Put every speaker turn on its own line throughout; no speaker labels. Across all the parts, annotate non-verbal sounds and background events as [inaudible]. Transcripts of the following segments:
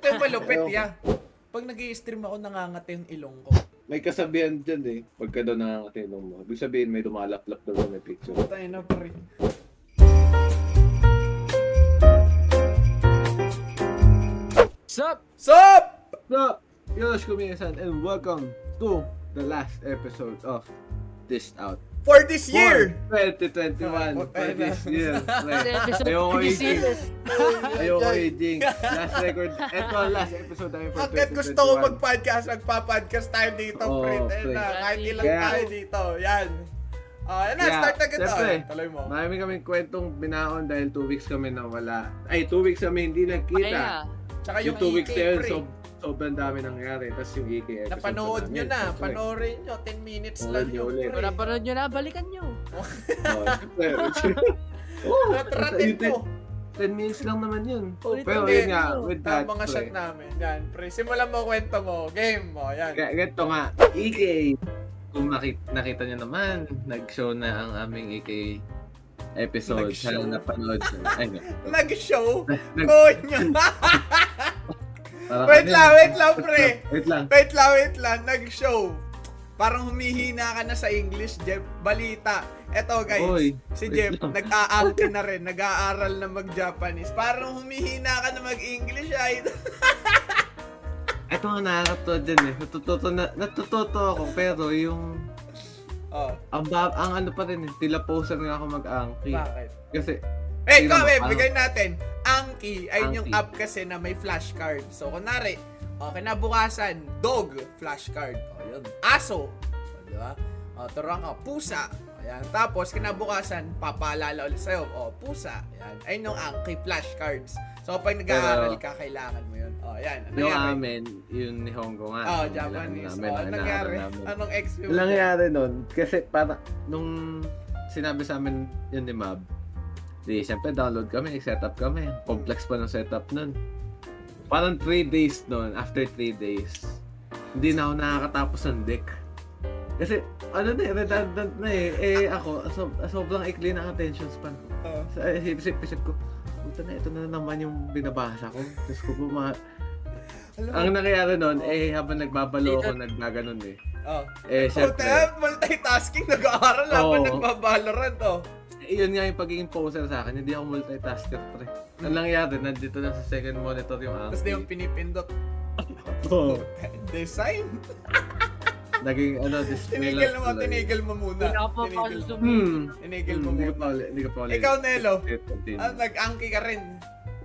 Ito yung malupit,
Ayoko.
ya. Pag nag stream ako, nangangati yung ilong ko.
May kasabihan dyan eh. Pagka daw nangangatinong mo. Ibig sabihin may dumalaplap daw na picture.
Tayo na, pre.
Sup?
Sup?
So, Yoroshiku Minasan and welcome to the last episode of This Out.
For this year!
For 2021.
Oh,
For
ayun
this
na.
year.
Episode
Ayoko
year.
Ayoko i-jinx. Last record. Ito, last episode namin for
Hanggat
2021.
gusto ko mag-podcast, magpa-podcast tayo dito,
Oo,
pre. Ayun na, kahit ilang
Kaya-
tayo dito. Yan. Ah, yan na,
Yeah,
start agad to.
syempre.
Tuloy mo.
Marami kaming kwentong binaon dahil 2 weeks kami nawala. Ay, 2 weeks kami hindi nagkita.
Kaya,
Tsaka
Yung
yung
2 weeks na yun, so, sobrang dami nangyari. Tapos yung EK episode
Napanood
pa
nyo na.
Siyempre.
Panoorin nyo. 10 minutes
Panoorin
lang yun,
ulit.
pre.
kung napanood nyo na, balikan nyo.
Oh. [laughs] [laughs] Oh,
Natratin ko.
10 minutes lang naman yun.
Ulit
Pero yun nga, with that,
Ang mga
pre.
shot namin. Yan, pre. Simulan mo kwento mo. Game mo. Yan.
Ganito nga, EK, kung nakita, nakita nyo naman, nag-show na ang aming EK episode.
Nag-show.
Sana napanood nyo. Ay, no. [laughs]
Nag-show.
Nag-
Konyo.
Parang
wait lang, wait lang, pre.
Wait lang.
Wait lang, wait lang. Nag-show. Parang humihina ka na sa English, Jeff. Balita. Eto, guys.
Oy,
si Jeff, nag-aangkin na rin. Nag-aaral na mag-Japanese. Parang humihina ka na mag-English, ay.
Ito nga nakakatawa dyan eh. Natututo, na, natututo ako, pero yung...
oh,
Ang, ang ano pa rin eh, tila poser nga ako mag-angki.
bakit?
Kasi,
Eh, kami,
parang-
bigay natin. Anki ay yung
Anki.
app kasi na may flashcard. So, kunwari, oh, kinabukasan, dog, flashcard. O, yun. Aso. O, di ba? O, turuan ka, pusa. O, yan. Tapos, kinabukasan, papaalala ulit sa'yo. O, pusa. Yan. Ayun yung Anki flashcards. So, pag nag-aaral ka, kailangan mo yun. O, yan. Ano
yung
nangyari?
amin, yung Nihongo nga.
Oh,
yung
Japanese. O,
namin, ang
nangyari?
namin.
Anong ex
Yung nangyari nun, kasi para, nung sinabi sa amin yun ni Mab, di, syempre download kami, setup kami. Complex pa ng setup nun. Parang 3 days nun, after 3 days, hindi na ako nakakatapos ng deck. Kasi, ano na eh, redundant na eh. Eh, ako, so, sobrang ikli ng attention span ko.
Oh.
Sa eh, isip-isip ko, puta na, ito na naman yung binabasa ko. Tapos ko po
mo,
Ang nangyayari nun, eh, habang nagbabalo ako, naggaganon eh.
oh.
Eh,
Oh,
syempre,
tayo, multitasking, nag-aaral habang
Oo.
nagbabalorant, oh.
Yun nga yung pagiging poser sa akin, hindi ako multitasker, pre. Ang nangyayari, nandito na sa second monitor yung
Tapos di yung pinipindot. [laughs]
Oo.
Design.
Naging, ano, display
Tinigil mo, tinigil mo muna.
Hindi ako pa
Tinigil.
Hmm.
mo
Hmm, pa
muna.
hindi ka pa ulit.
Ikaw, Nelo. Ah, nag-angki ka rin.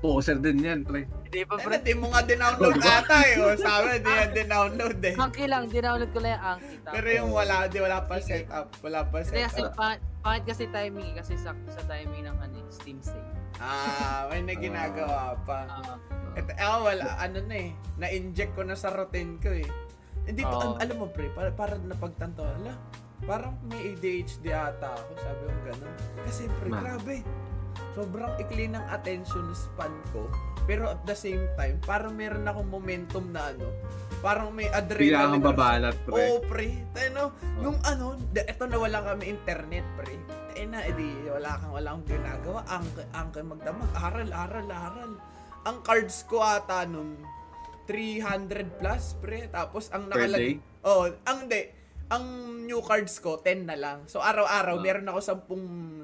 Poser din yan, pre.
Hindi pa,
Eh,
pre.
di mo nga dinownload ata eh. O, sabi, di yan dinownload eh.
Angki lang, dinownload ko lang yung Angki. Tapos-
Pero yung wala, di wala pa setup. Wala pa
Hindi kasi,
setup.
pa, pangit kasi timing, kasi sakto sa timing ng ano, Steam sale.
Ah, may na ginagawa pa.
Ah,
Ito, ako wala, ano na eh. Na-inject ko na sa routine ko eh. Hindi al- alam mo pre, para, para napagtanto, ala, parang may ADHD ata ako, sabi ko gano'n. Kasi pre,
Ma.
grabe. Sobrang ikli ng attention span ko. Pero at the same time, parang meron akong momentum na ano, parang may adrenaline.
kang babalat, pre.
Oo, pre. Tayo no, nung ano, eto na wala kami internet, pre. Eh na, edi, wala kang, wala akong ginagawa. Ang, ang magdamag, aral, aral, aral. Ang cards ko ata nun, 300 plus, pre. Tapos ang
Per
nakalag...
day?
Oh, ang de, ang new cards ko, 10 na lang. So, araw-araw,
Ah.
meron ako 10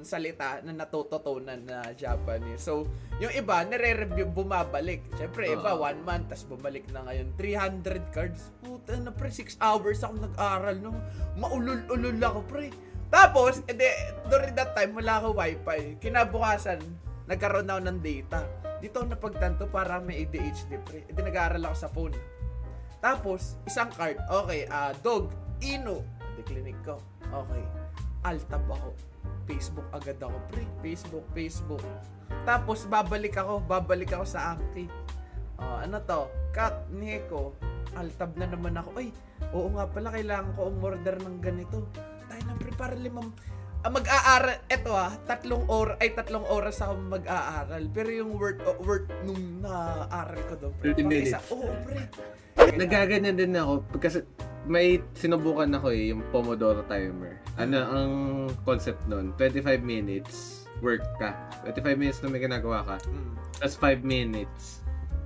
salita na natututunan na Japanese. So, yung iba, nare-review, bumabalik. Siyempre, iba,
Ah.
one month, tas bumalik na ngayon. 300 cards. Puta na, pre, 6 hours ako nag-aral. No? Maulol-ulol ako, pre. Tapos, edi, during that time, wala ako wifi. Kinabukasan, nagkaroon ako ng data. Dito ako napagtanto para may ADHD, pre. Edi, nag-aaral ako sa phone. Tapos, isang card. Okay, ah dog, ino. Di clinic ko. Okay. Altab ako. Facebook agad ako, pre. Facebook, Facebook. Tapos, babalik ako. Babalik ako sa Anki. Oh, ano to? Cut, Nico. Altab na naman ako. Ay, oo nga pala, kailangan ko umorder ng ganito. Tayo na, pre, para limang... Ah, mag-aaral, eto ah, tatlong or ay tatlong oras ako mag-aaral. Pero yung word oh, word nung na-aaral ko doon, pre.
30
pang
minutes.
isa- Oo, pre.
Nagaganyan din ako kasi may sinubukan ako eh, yung Pomodoro timer. Ano ang concept nun? 25 minutes work ka. 25 minutes na may ginagawa ka.
Mm.
Tapos 5 minutes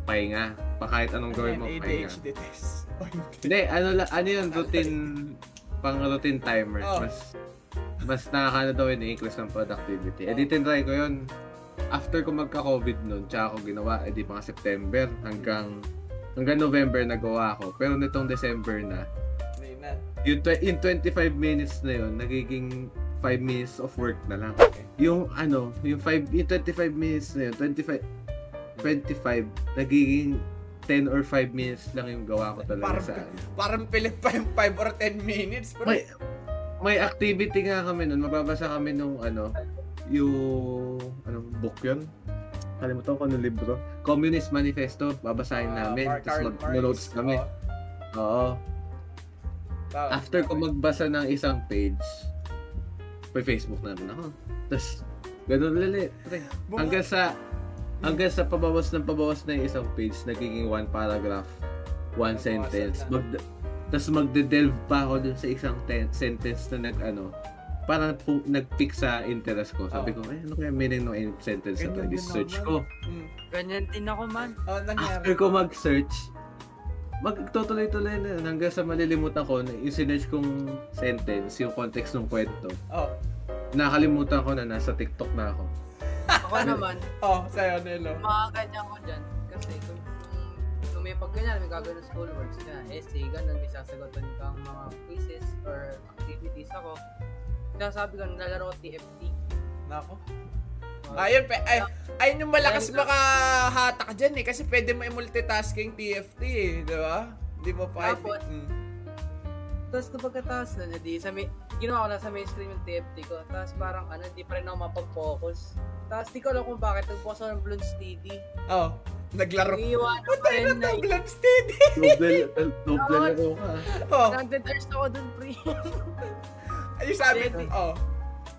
pahinga. Pa kahit anong gawin mo,
Ano
pahinga.
ADHD test. [laughs] Hindi.
Ano, ano yun, routine, pang routine timer.
Oh.
Mas, mas nakakano daw yun, i-increase ng productivity. Eh, di tinry ko yun. After ko magka-COVID nun, tsaka ako ginawa, eh di mga September hanggang hanggang November nagawa ko. Pero nitong December na, yung, tw- yung 25 minutes na yun, nagiging 5 minutes of work na lang. Yung ano, yung 5, yung 25 minutes na yun, 25, 25, nagiging 10 or 5 minutes lang yung gawa ko talaga
Parang,
sa
parang pilit pa yung 5 or 10 minutes. Pero,
may may activity nga kami nun. Mababasa kami nung ano, yung anong book yun? Kalimutan ko anong libro. Communist Manifesto. Babasahin
ah,
namin.
Mark-
Tapos mag-notes kami.
Oo.
Oo.
Tama.
After ko magbasa ng isang page, may Facebook namin ako. Tapos, ganun.
Buma-
Hanggang sa, hanggang sa pabawas ng pabawas na yung isang page, nagiging one paragraph, one sentence.
na.
Mag, tapos magde-delve pa ako dun sa isang ten- sentence na nag, ano, parang pu- nag-pick sa interest ko. Sabi
Oo.
ko, eh, ano kaya meaning ng sentence na to? Search ko.
Mm.
Ganyan din ako, man.
Oh, nangyari.
After ko mag-search, magtutuloy-tuloy na yun hanggang sa malilimutan ko na yung sinerch kong sentence, yung context ng kwento.
Oh,
Nakalimutan ko na nasa TikTok na ako.
Ako [laughs] naman,
oh, sa'yo, Nelo.
mga ganyan ko dyan. Kasi kung, kung, kung may pag ganyan, may gagawin ng school works na, essay, ganun, may sasagutan kang mga quizzes or activities ako. Sinasabi ko, naglalaro ko TFT.
Nako.
Uh,
Ayun, pe, ay, ayun yung malakas makahatak dyan eh. Kasi pwede mo i-multitasking TFT eh. Di ba? Hindi mo pa...
Tapos,
Mm.
Tapos nung pagkataas na, edi, sa may, ginawa ko na sa mainstream yung TFT ko. Tapos parang ano, di pa rin ako mapag-focus. Tapos di ko alam kung bakit ako ng Bloons TD.
Oh, naglaro. Patay
rin
na to, blood steady.
Noble, noble laro ka.
Oh,
Nag-thirst ako dun, pre. [laughs]
ay sabi ko,
Steady.
oh,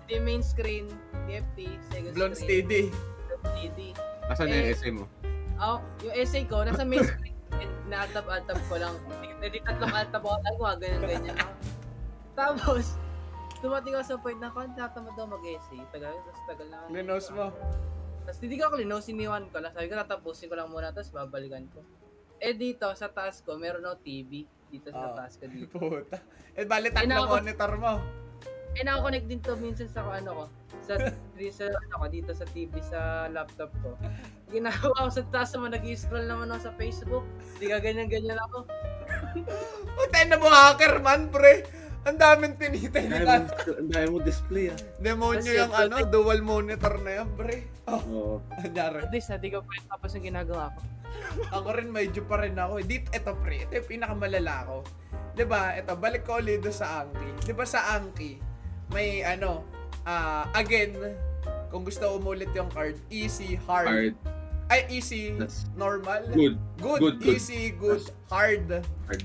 Di main screen, TFT, second
blood
screen,
steady.
Bloons TD.
Asan yung
Eh,
essay mo?
Oh, yung essay ko, nasa main screen. And na-altab-altab ko lang. Hindi tatlong altab ako. Nagawa, ganyan-ganyan. Tapos, dumating ako sa point na, kung tatamad daw mag-essay. Tagal, tapos tagal na.
Linos mo.
Tapos hindi ko ako linos, iniwan ko lang. Sabi ko, natapusin ko lang muna, tapos babalikan ko. Eh dito, sa taas ko, meron ako TV. Dito sa
Ah.
taas ko dito. [laughs]
Puta. Eh, bali tatlo
Inako.
monitor mo.
Eh, nakakonect din to minsan sa ano ko. Sa, [laughs] sa ano ko, dito sa TV, sa laptop ko. Ginagawa ko sa taas naman, nag-scroll naman ako sa Facebook. Hindi ka ganyan-ganyan ako. [laughs]
Puta na mo hacker man, pre. Ang daming tinitay nila.
ang dami mo display ah.
Demonyo yung ano, dual monitor na yan, pre. Oh,
Oo.
At least, hindi ko pa rin tapos yung ginagawa ko. [laughs]
Ako rin medyo pa rin ako. Dito, ito pre, ito yung pinakamalala ko. 'Di ba? Ito, balik ko ulit sa Anki. 'Di ba sa Anki, may ano, ah, again, kung gusto umulit yung card, easy, hard.
Hard.
Ay, easy,
That's
normal.
good.
Good,
Good, good.
easy, good, hard.
Hard.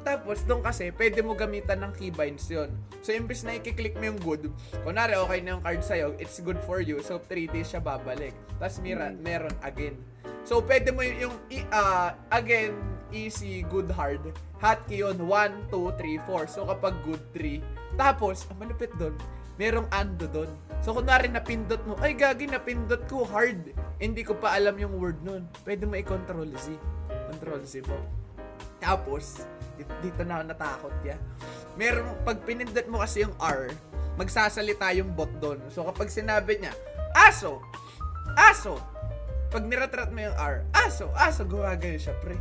Tapos, doon kasi, pwede mo gamitan ng keybinds yon So, imbes na i-click mo yung good, kunwari, okay na yung card sa'yo, it's good for you. So, 3 days siya babalik. Tapos, mira,
Mm.
meron again. So, pwede mo yung, ah, again, easy, good, hard. Hotkey yun, 1, 2, 3, 4. So, kapag good, 3. Tapos, ang malupit doon, merong ando doon. So, kunwari napindot mo, ay gagi, napindot ko, hard. Hindi ko pa alam yung word nun. Pwede mo i-control Z. Control Z mo. Tapos, dito, dito na ako natakot ya. Meron, pag pinindot mo kasi yung R, magsasalita yung bot doon. So, kapag sinabi niya, aso, aso, pag niratrat mo yung R, aso, aso, gumagano siya, pre.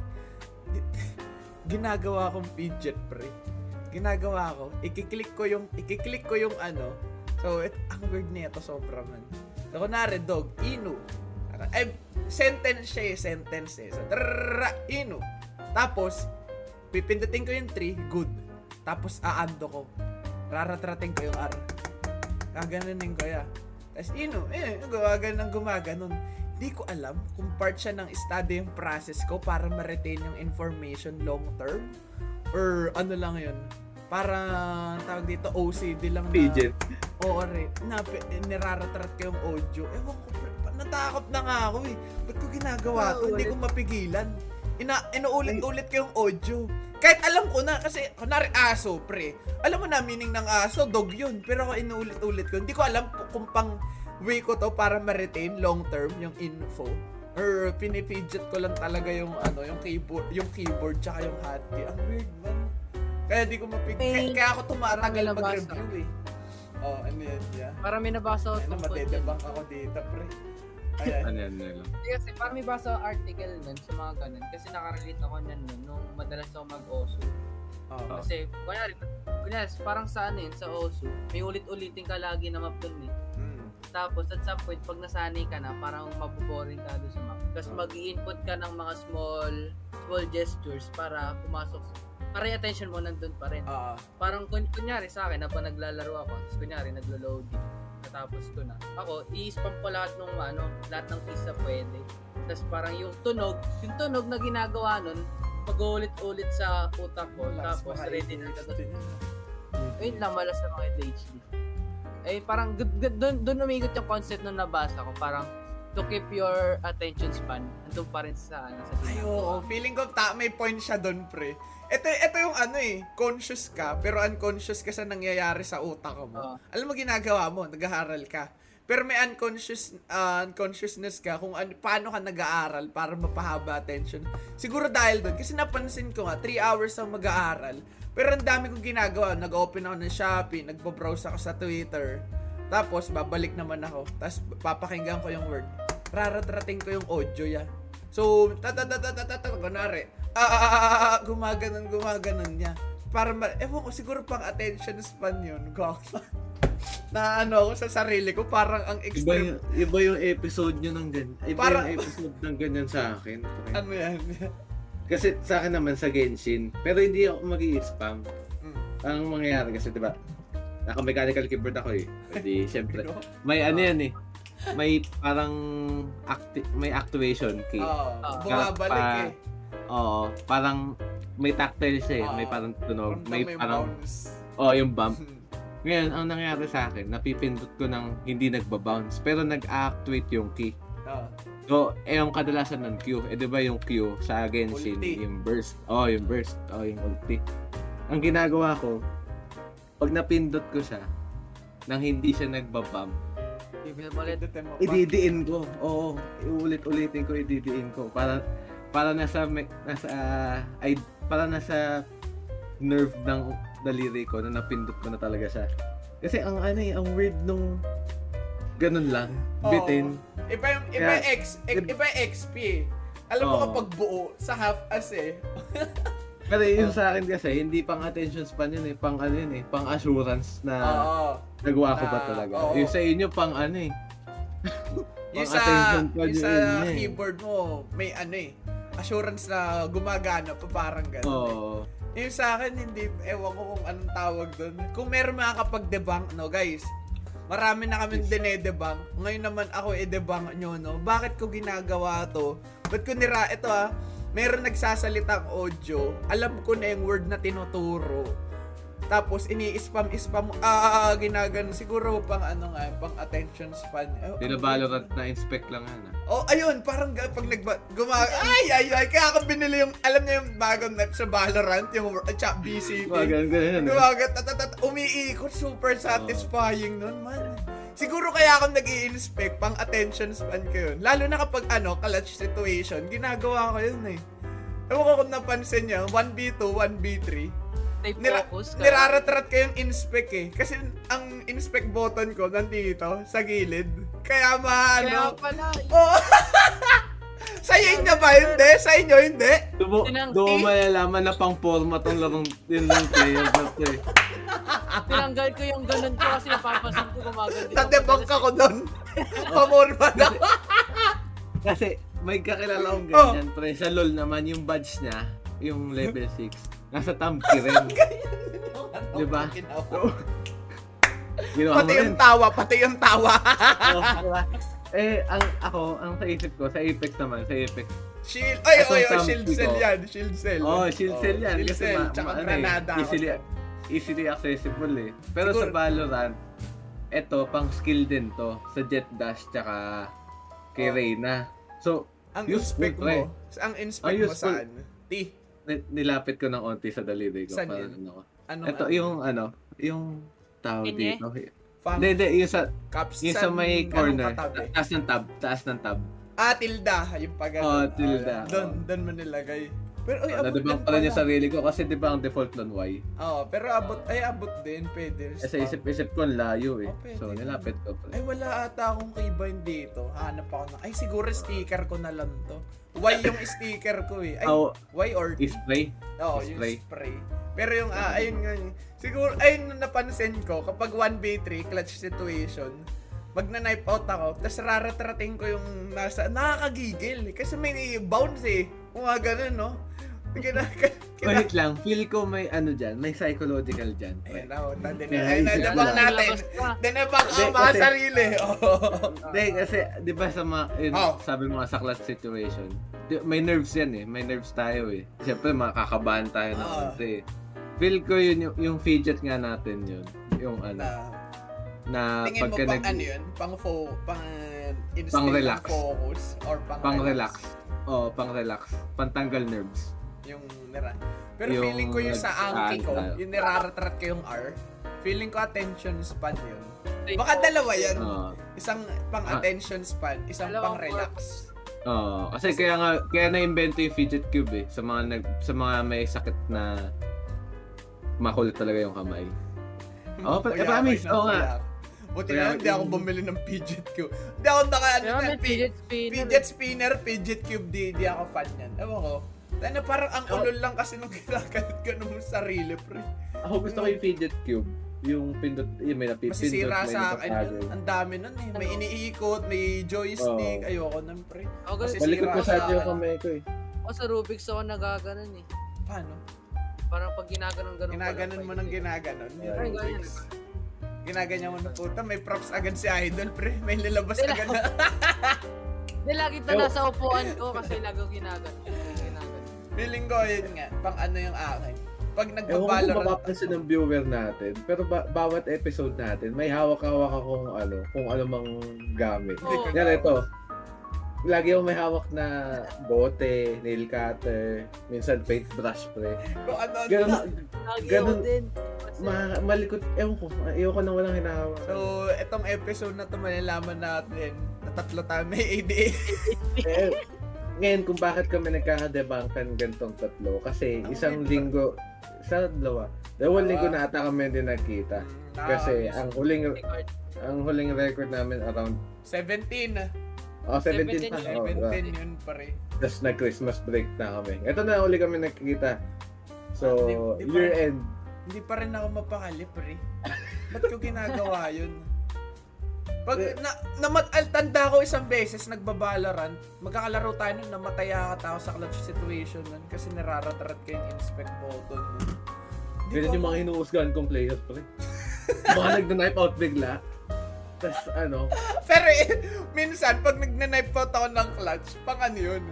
[laughs] Ginagawa kong fidget, pre. Ginagawa ko, ikiklik ko yung, ikiklik ko yung ano. So, it, ang weird niya to sobra man. So, kunwari, dog, inu. Ay, sentence siya eh, sentence eh. So, trrrra, inu. Tapos, pipindutin ko yung 3, good. Tapos, aando ko. Raratrating ko yung R. Kaganunin ko ya. Tapos, inu, eh, gumaganon, gumaganon. Hindi ko alam kung part siya ng study yung process ko para ma-retain yung information long term. Or ano lang yun. Para, tawag dito, OCD lang na.
Fidget.
Oo, re. Na, niraratrat ko yung audio. Ewan ko, natakot na nga ako eh. Ba't ko ginagawa to? Hindi ko mapigilan. Ina, inuulit-ulit ko yung audio. Kahit alam ko na, kasi, kunwari aso, pre. Alam mo na, meaning ng aso, dog yun. Pero ako inuulit-ulit ko. Hindi ko alam kung pang way ko to para ma-retain long term yung info. Or pinipidget ko lang talaga yung ano, yung keyboard, yung keyboard tsaka yung hotkey. Ang weird man. Kaya di ko mapig... Kaya,
Eh,
kaya ako tumatagal mag-review eh. Oh, ano yan, yeah.
Parang may nabasa ko
Ayun na,
tungkol dyan.
matedebang ako dito, pre. Ayan.
Ano yan, ano.
Kasi parang may basa ako article nun sa mga ganun. Kasi nakarelate ako nun nun nung madalas ako mag-OSU.
Oh.
Kasi, kunyari, kunyari, parang sa ano yun, sa OSU, may ulit-ulitin ka lagi na map dun eh. Tapos at some point, pag nasanay ka na, parang mabuboring ka doon sa map. Tapos
Oh.
mag input ka ng mga small small gestures para pumasok. Para yung attention mo nandun pa rin.
Ah,
Parang kun- kunyari sa akin, habang naglalaro ako, tapos kunyari naglo-loading, natapos ko na. Ako, i-spam ko lahat ng ano, lahat ng keys na pwede. Tapos parang yung tunog, yung tunog na ginagawa nun, pag-ulit-ulit sa utak ko, tapos ready na. Ayun lang, malas na mga ADHD. Eh, parang doon doon umigot yung concept nung nabasa ko. Parang to keep your attention span, andun pa rin sa ano sa
Ay,
ginagawa.
oo. Feeling ko ta may point siya doon, pre. Ito, ito yung ano eh, conscious ka, pero unconscious ka sa nangyayari sa utak mo.
Oo.
Alam mo ginagawa mo, nag-aaral ka. Pero may unconscious uh, unconsciousness ka kung ano, paano ka nag-aaral para mapahaba attention. Siguro dahil doon. Kasi napansin ko nga, 3 hours ang mag-aaral. Pero ang dami kong ginagawa. Nag-open ako ng Shopee, nagpo-browse ako sa Twitter. Tapos, babalik naman ako. Tapos, papakinggan ko yung word. Raratrating ko yung audio ya. So, tatatatatatatat, kunwari, ah, ah, ah, ah, ah, gumaganon, gumaganon niya. Para, ma- ewan ko, siguro pang attention span yun. [laughs] Gawak na ano ako sa sarili ko, parang ang
Iba yung, iba yung episode nyo ng ganyan. Iba yung episode ng ganyan sa akin. [laughs]
Ano yan?
Kasi sa akin naman sa Genshin, pero hindi ako mag spam
Mm.
Ang mangyayari kasi, di ba? Naka-mechanical keyboard ako eh. Hindi, [laughs] syempre.
No?
May ano yan eh. May parang acti- may actuation key.
Oo,
Ah.
bumabalik
Pa-
eh.
Oo, parang may tactile siya eh.
Ah.
May parang tunog. May
yung
parang,
bounce.
oh, yung bump. [laughs] Ngayon, ang nangyari sa akin, napipindot ko ng hindi nagbabounce, pero nag-actuate yung key.
Oo.
So, eh, yung kadalasan ng Q, eh, di ba yung Q sa Genshin,
Ulti.
yung burst. Oh, yung burst. Oh, yung ulti. Ang ginagawa ko, pag napindot ko siya, nang hindi siya
pa.
ididiin ko. Oo, iulit-ulitin ko, ididiin ko. Para, para nasa, nasa, ay, para nasa nerve ng daliri ko na napindot ko na talaga siya. Kasi ang ano eh, ang weird nung ganun lang,
Oo.
bitin.
Iba yung, iba yung X, iba yung XP eh. Alam mo
Oo.
kapag buo, sa half as eh. [laughs]
Pero yun sa akin kasi, hindi pang attention span yun eh, pang ano yun eh, pang assurance na
Oo.
nagawa ko ba
Ah,
talaga.
oo.
Yung sa inyo pang ano eh,
Yung
Pang
sa,
attention pa
yung
yun
sa
yun eh.
keyboard mo, may ano eh, assurance na gumagana pa parang gano'n eh.
oo.
Yung sa akin, hindi, ewan ko kung anong tawag doon. Kung meron makakapag-debunk, no, guys, marami na kami dinedebunk. Ngayon naman ako i-debunk nyo, no? Bakit ko ginagawa to? Ba't ko nira, ito ah, meron nagsasalitang audio, alam ko na yung word na tinuturo. Tapos, ini-spam-spam, ah, ginagano, siguro pang ano nga, pang attention span. Eh,
na
ang-
Valorant na inspect lang yan ah.
Oh, ayun, parang pag nagba, gumag... Ay, ay, ay, kaya ako binili yung, alam niyo yung bagong map sa Valorant, yung uh, chat BCP.
Mga ganun eh.
Gumagat, umiikot, super satisfying nun, man. Siguro kaya ako nag inspect pang attention span ko yun. Lalo na kapag, ano, clutch situation, ginagawa ko yun eh. Ewan ko kung napansin niyo, 1v2, 1v3.
Stay
Nira,
focus ka.
niraratrat ko yung inspect eh. Kasi ang inspect button ko nandito, sa gilid. Kaya
Kaya
maano,
pala,
Oh! [laughs] sa inyo ba hindi? Sa inyo hindi?
Doon mo,
Tinang-
doon mo malalaman na pang format ang larong yun lang player eh.
tinanggal ko yung ganun ko kasi napapansin ko ako
Na-debunk
madalas. [laughs]
ako doon. Pamorma na.
Kasi may kakilala akong
Oh.
ganyan, pre. Sa LoL naman, yung badge niya, yung [laughs] level 6, nasa Tamki [laughs] [laughs] rin. Di ba? Ginawa
Pati yung tawa, pati yung tawa.
Oh, di ba? Eh, ang ako, ang sa isip ko, sa Apex naman, sa Apex.
Shield, ay, oy,
ang
shield cell yan, shield cell.
Oh, shield cell yan.
Shield
kasi
cell,
ma-
tsaka
ma- ano eh,
granada.
easily, easily accessible eh. Pero sa
Siguro-
Valorant, eto, pang skill din to. Sa Jet Dash, tsaka kay
Oh.
Reyna. So,
ang
useful,
inspect
pre.
mo, ang inspect mo saan? T.
ni- nilapit ko ng onti sa daliri ko.
Saan
Parang
yun?
ano ko.
Ano?
Ito, yung ano, yung tawag
Inye?
dito. Hindi, hindi, yung sa,
caps,
yung sa may corner. Taas ng tab, taas ng tab.
Ah, tilda. Yung pag
Oh, tilda.
Doon, doon mo nilagay. Pero, ay, abot
Nadibang
din
pala
pala.
sarili ko kasi di ba ang default nun Y?
Oo, pero abot, ay, abot din. Pwede.
Kasi isip-isip ko ang layo eh.
Oh, pwede.
So nilapit ko
Ay,
pala.
wala ata akong keybind dito. Hanap ako na. Ay, siguro sticker ko na lang to. Y yung [laughs] sticker ko eh. Ay,
Oh,
Y or T?
spray?
Oo, yung
spray.
spray. Pero yung, ah, ayun nga, yun. siguro, ayun na napansin ko, kapag 1v3, clutch situation, magna-knife out ako, tapos raratrating ko yung nasa, nakakagigil. eh. Kasi may bounce eh. Kung nga ganun, no? Kina, [laughs] kina,
Wait lang, feel ko may ano dyan, may psychological dyan.
Ayun na, oh. Ayun na,
lang.
natin. Dinabang ang mga
kasi-
sarili. [laughs]
Hindi, kasi, di ba sa mga, yun,
Oh.
sabi mo sa clutch situation, di- may nerves yan eh, may nerves tayo eh. Siyempre, makakabahan tayo ng
Ah.
konti eh. Feel ko yun, yung, yung fidget nga natin yun, yung ano,
Na,
na
tingin mo
pagka
pang
nag,
ano yun? Pang fo, pang
Pang relax.
focus or pang,
pang relax. Oh, pang relax, pantanggal nerves.
Yung nira. Pero
Yung
feeling ko yung sa angki ko, yung niraratrat ko yung R, feeling ko attention span yun. Baka dalawa yan.
Oo.
Isang pang
Ah.
attention span, isang pang relax.
Oo, kasi kaya nga kaya na-invento yung fidget cube eh sa mga nag sa mga may sakit na makulit talaga yung kamay. [laughs] Oo, pa- eh, promise, oo nga.
Buti na hindi ako bumili ng fidget cube. Hindi ako naka, ano, na,
fidget spinner.
fidget spinner, fidget cube, di, di ako fan yan. Ewan ko. Ano, parang ang
Oh.
ulol lang kasi nung [laughs] ginagalit ko nung sarili, pre.
Ako gusto ko yung fidget cube. Yung pindot, yung may napipindot,
Masisira
may
sa akin yun. Ang dami nun eh. May
Ano?
iniikot, may joystick.
Oo.
Ayoko nun, pre.
Ako ganun,
Kasi
Malikot
sira
ko
sa
sa atin yung
akin.
kamay ko eh.
ako sa Rubik's ako nagaganon eh.
Paano?
Parang pag ginaganon-ganon
Ginaganon mo ng ginaganon. Yung. Rubik's. Ginaganyan mo na puta. May props agad si Idol, pre. May lalabas agad na. [laughs]
Hindi, lagi ito nasa upuan ko kasi lagi ginaganon.
Feeling ko, yun nga. Pang ano yung akin. Pag
Ewan ko kung ng viewer natin, pero ba- bawat episode natin, may hawak-hawak akong ano, kung ano mang gamit.
Oo.
Yan ito. Lagi ako may hawak na bote, nail cutter, minsan paintbrush pre.
kung ano.
Ganun,
Lagi
Ganun-
din.
Ma malikot, ewan ko, ayoko nang walang hinahawak.
So, itong episode na to malalaman natin na tatlo tayo may ADA.
Ngayon kung bakit kami nagkakadebangkan gantong tatlo, kasi
Ang
isang linggo, sa dalawa, dalawang
Dalawa.
linggo na ata kami din nagkita. Kasi
Nakakamiss.
ang huling
record.
ang huling record namin around
17.
oh 17 pa.
17,
Oh,
17 yun pare.
Tapos na Christmas break na kami. Ito na uli kami nagkikita. So,
Ah, di- di pa
year
rin-
end.
Hindi pa rin ako mapakali, pre. Ba't ko ginagawa yun? Pag na, namat tanda ko isang beses nagbabalaran, magkakalaro tayo nun, namatay ata ako sa clutch situation nun kasi nararatrat ko yung inspect button.
Ganyan yung mga hinuhusgahan kong players, pre. [laughs] mga nagna-knife out bigla. Tapos ano,
Pero eh, minsan, pag nagna-knife out ako ng clutch, pang ano yun?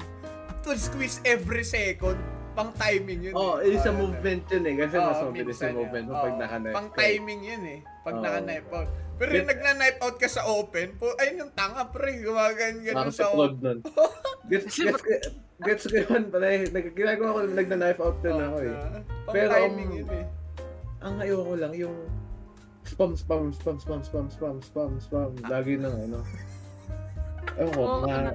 To squeeze every second. Pang timing yun.
oh,
eh.
isa
Ah,
movement yun eh. Kasi
Oo,
mas mabilis yung movement mo pag
Oo,
naka-knife.
Pang timing yun eh. Pag
Oo.
naka-knife out. Pero yung nagna-knife out ka sa open, po, ayun yung tanga pre, gumagan ganun sa
sa
open.
nun. Gets, gets, gets, ko yun, pare. Nag- Ginagawa ko, nagna-knife out din ako eh.
Pang
Pero,
timing
um,
yun eh.
Ang ayoko lang, yung spam, spam, spam, spam, spam, spam, spam, spam. Lagi nang ano. [laughs] Ewan ko,
Oo,
na,
ano,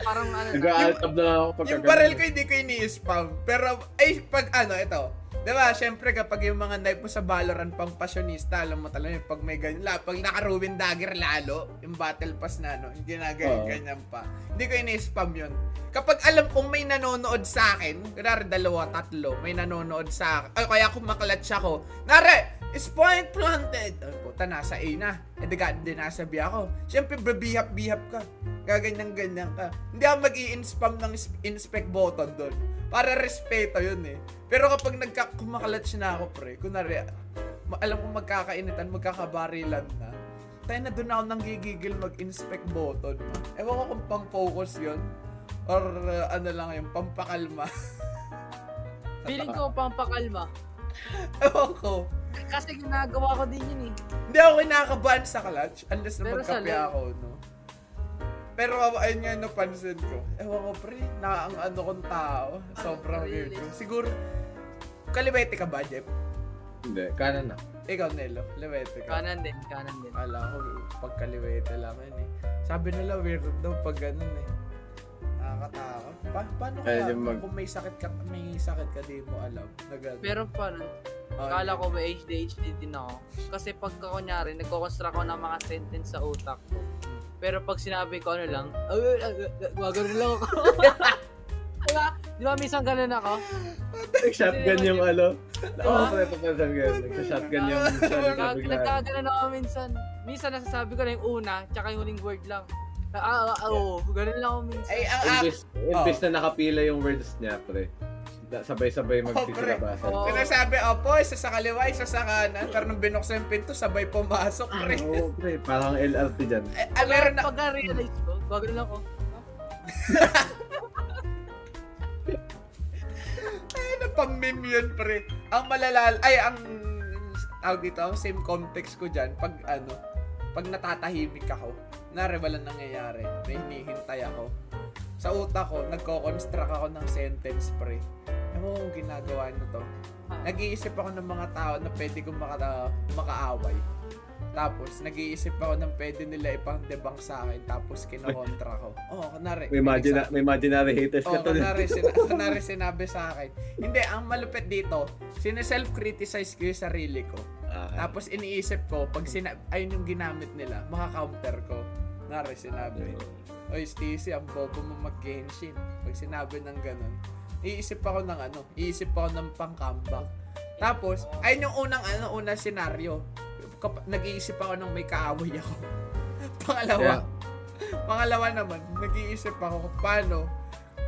Parang ano na.
nag-aaltab na lang ako pagka
Yung barrel ko hindi ko ini-spam. Pero, ay, pag ano, ito. Diba, syempre kapag yung mga knife mo sa Valorant pang pasyonista, alam mo talaga yung pag may ganyan, la, pag naka-Ruin Dagger lalo, yung battle pass na, no, hindi na ganyan,
Oo.
ganyan pa. Hindi ko ini-spam yun. Kapag alam kong may nanonood sa akin, kunwari dalawa, tatlo, may nanonood sa akin, ay, kaya kung maklatch ako, nare, is point planted. Ay, puta, nasa A na. E di ka, di nasa B ako. Siyempre, babihap-bihap ka. Gaganyan-ganyan ka. Hindi ako mag spam ng inspect button doon. Para respeto yun eh. Pero kapag nagka kumakalatch na ako, pre, kunwari, alam mo magkakainitan, magkakabarilan na, tayo na doon ako nang gigigil mag-inspect button. Ewan ko kung pang-focus yun. Or uh, ano lang yung pampakalma. [laughs]
Feeling ko pampakalma.
Ewan ko.
Kasi ginagawa ko din yun eh.
Hindi ako kinakabahan sa clutch unless na
Pero
magkape ako, no? Pero ayun nga napansin ko. Ewan ko, pre, na ang ano kong tao. Sobrang weird ko. Siguro, kaliwete ka ba, Jeff?
Hindi, kanan na.
Ikaw, Nelo, kaliwete ka.
Kanan din, kanan din.
Ala ko, pag kaliwete lang yun eh. Sabi nila, weird daw pag ganun eh. Nakakatakot. Pa paano kaya
yung mag-
kung may sakit ka, may sakit ka di mo alam. Na ganun?
Meron pa nun.
Oh,
Kala ko may ADHD din ako. Kasi pagka kunyari, nagko-construct ako ng mga sentence sa utak ko. Pero pag sinabi ko ano lang, gumagano lang ako. [laughs] diba? Di ba minsan ganun ako?
Nag-shotgun yung ano. Oo, oh, pre, papansan ko yun. Nag-shotgun yung salita
Nag-
bigla.
Nagkaganon ako minsan. Minsan nasasabi ko na yung una, tsaka yung huling word lang. Ah, ah, ah, oo. Ganun lang ako minsan.
Ay, ang
Imbis, imbis na nakapila yung words niya, pre. Sabay-sabay magsisilabasan.
Oo.
sinasabi, opo, isa sa kaliwa, isa sa kanan. Pero nung binuksan yung pinto, sabay pumasok, pre.
Oo, pre. Parang LRT dyan.
Eh, ah, meron na,
Pagka-realize ko, gagano lang ako. [laughs]
ay, na pang-meme yun, pre. Ang malalal, ay, ang, tawag dito, same context ko dyan, pag, ano, pag natatahimik ako, nare, walang nangyayari. May hinihintay ako. Sa utak ko, nagko-construct ako ng sentence, pre. Ano kung ginagawa nyo to? Nag-iisip ako ng mga tao na pwede kong maka, makaaway. Tapos, nag-iisip ako ng pwede nila ipang debunk sa akin. Tapos, kinokontra ko. [laughs] Oo, oh, kunwari.
May, imagine, may imaginary haters
Oo,
ka to.
kunwari, [laughs] sina- kunwari sinabi sa akin. Hindi, ang malupit dito, sineself-criticize ko yung sarili ko.
Ah,
Tapos, iniisip ko, pag sina- ayun yung ginamit nila, maka-counter ko. Kunwari, sinabi, Oy, Stacy, ang bobo mo mag-Genshin. Pag sinabi ng ganun, iisip ako ng ano, iisip ako ng pang-comeback. Tapos, ayun yung unang ano, unang senaryo. Kap- nag-iisip ako ng may kaaway ako. [laughs] Pangalawa, [laughs] pangalawa naman, nag-iisip ako paano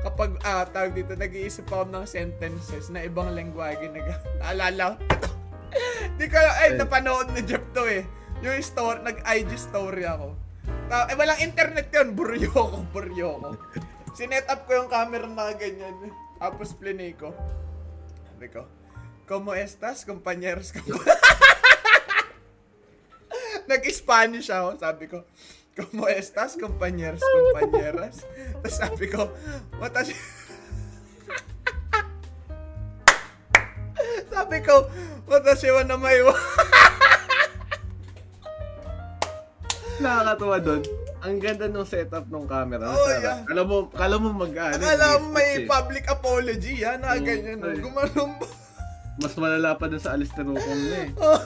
kapag, ah, tawag dito, nag-iisip ako ng sentences na ibang lengguwahe na naalala ko. Di ko,
Eh.
napanood ni Jeff to eh. Yung story, nag-IG story ako. Ta- eh, walang internet yun. Buryo ko, buryo ko. Sinet up ko yung camera na ganyan. Tapos plinay ko. Sabi ko, Como estas, compañeros? [laughs] Nag-Spanish ako. Sabi ko, Como estas, compañeros, compañeras? Tapos sabi ko, Watashi... sabi ko, Watashi wa namay wa...
Nakakatuwa doon. Ang ganda ng setup ng camera.
Oh,
Sarap.
yeah.
Kala mo, kala mo mag ano,
Akala mo may
eh.
public apology, ha? Na
Oo,
ganyan.
ay. Mas malala pa dun sa Alisterocom na eh. [laughs]
Oh,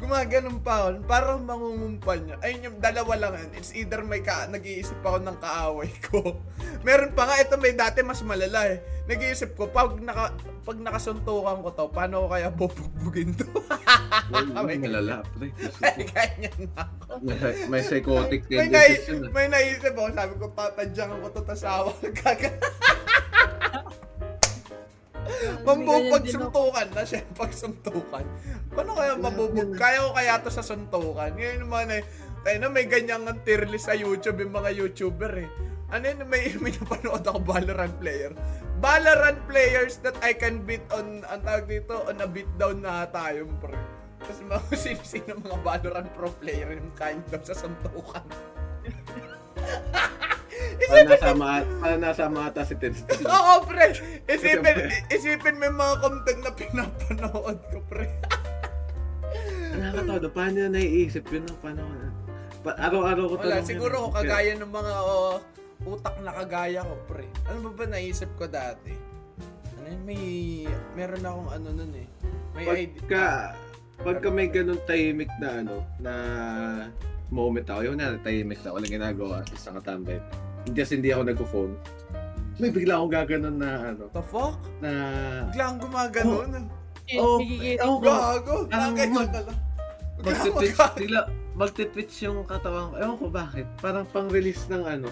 gumaganon pa ako. Parang mangungumpa niya. Ayun yung dalawa lang yan. It's either may ka nag-iisip ako ng kaaway ko. [laughs] Meron pa nga, ito may dati mas malala eh. Nag-iisip ko, pag, naka, pag nakasuntukan ko to, paano ko kaya bubugbugin to? [laughs]
May malala, pre.
Ay, ganyan ako.
May, may psychotic
May,
tendencies
nai-
yun. ah.
may naisip ako, sabi ko, tatadyan ko to, tas awa gaga. Mambubog pag suntukan na siya, pag suntukan. Paano kaya mabubog? Kaya ko kaya to sa suntukan? Ngayon naman eh, tayo na may ganyang ang tier list sa YouTube yung mga YouTuber eh. Ano yun, may, may napanood ako Valorant player. Valorant players that I can beat on, ang tawag dito, on a beatdown na tayo, pre. Tapos mga [laughs] sino-sino mga Valorant pro player yung kind of sa suntukan. [laughs]
Para nasama, para nasama ata si Tens.
Oo, pre. [laughs] Isipin, isipin mo yung mga content na pinapanood ko, pre. [laughs]
Nakakatawa. Paano na naiisip yun? no? Paano pa, araw-araw ko
Wala, siguro
yun.
ko kagaya ng mga oh, utak na kagaya ko, pre. Ano ba ba naisip ko dati? Ano yun, may, meron akong ano nun eh. May idea.
Pagka, pagka may ganun tahimik na ano, na moment ako, yung na tahimik na, walang ginagawa, isa katambay. Hindi kasi hindi ako nagpo-phone. May bigla akong gaganon na ano,
The fuck?
na...
Biglang gumaganon.
Oh,
Nagigit.
ewan ko,
Gago.
Mag-
ka lang.
Magtitwitch,
mag-
bigla, magtitwitch yung katawan ko. Ewan ko bakit. Parang pang-release ng ano,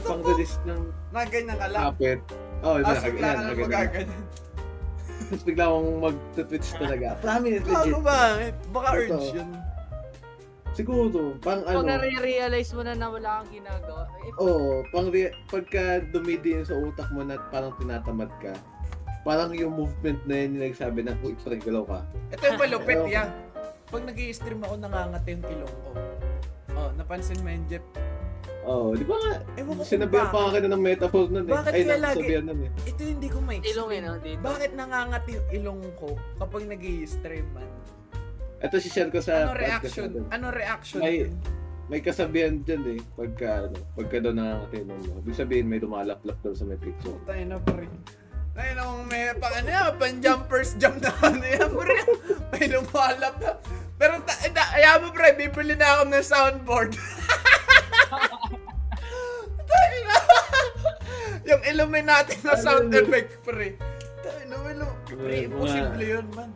pang-release ng
Naganyan ka lang.
kapit. Oh,
Ah,
na,
bigla ka
yan,
lang
naganon.
magaganyan.
Tapos [laughs] bigla akong mag-twitch talaga. Promise, legit.
Gago bakit? Baka urge yun.
Siguro, pang
Pag
ano,
na-realize mo na na wala kang ginagawa, eh,
Oo, pang re- pagka dumidiin sa utak mo na parang tinatamad ka, parang yung movement na yun yung nagsabi na, uy, parang galaw ka.
Ito yung malupit,
Ewan ko.
ya. Pag nag stream ako, nangangati yung ilong ko. Oh, napansin mo yun, Jeff?
Oo, di ba nga,
Ewan ko kung
sinabihan pa na ng metaphor nun eh.
Bakit
Ay,
kaya lagi-
nun eh.
Ito yung hindi ko ma
ilong eh, no, dito.
Bakit nangangati yung ilong ko kapag nag stream man?
Ito si share ko sa
Ano reaction? Ano reaction?
May- may kasabihan dyan eh. Pagka, ano, pagka daw nakakatinong mo. Ibig sabihin may lumalaplap daw sa may picture.
Tayo na pre. Tayo na kung may pang ano yan, pang jumpers jump na ano yan pre. May lumalap na. Pero ta, ta, ayaw mo pre, bibili na ako ng soundboard. [laughs] Tayo na. Yung Illuminati na sound
Ano?
effect pre. Tayo na, pre, imposible yun man.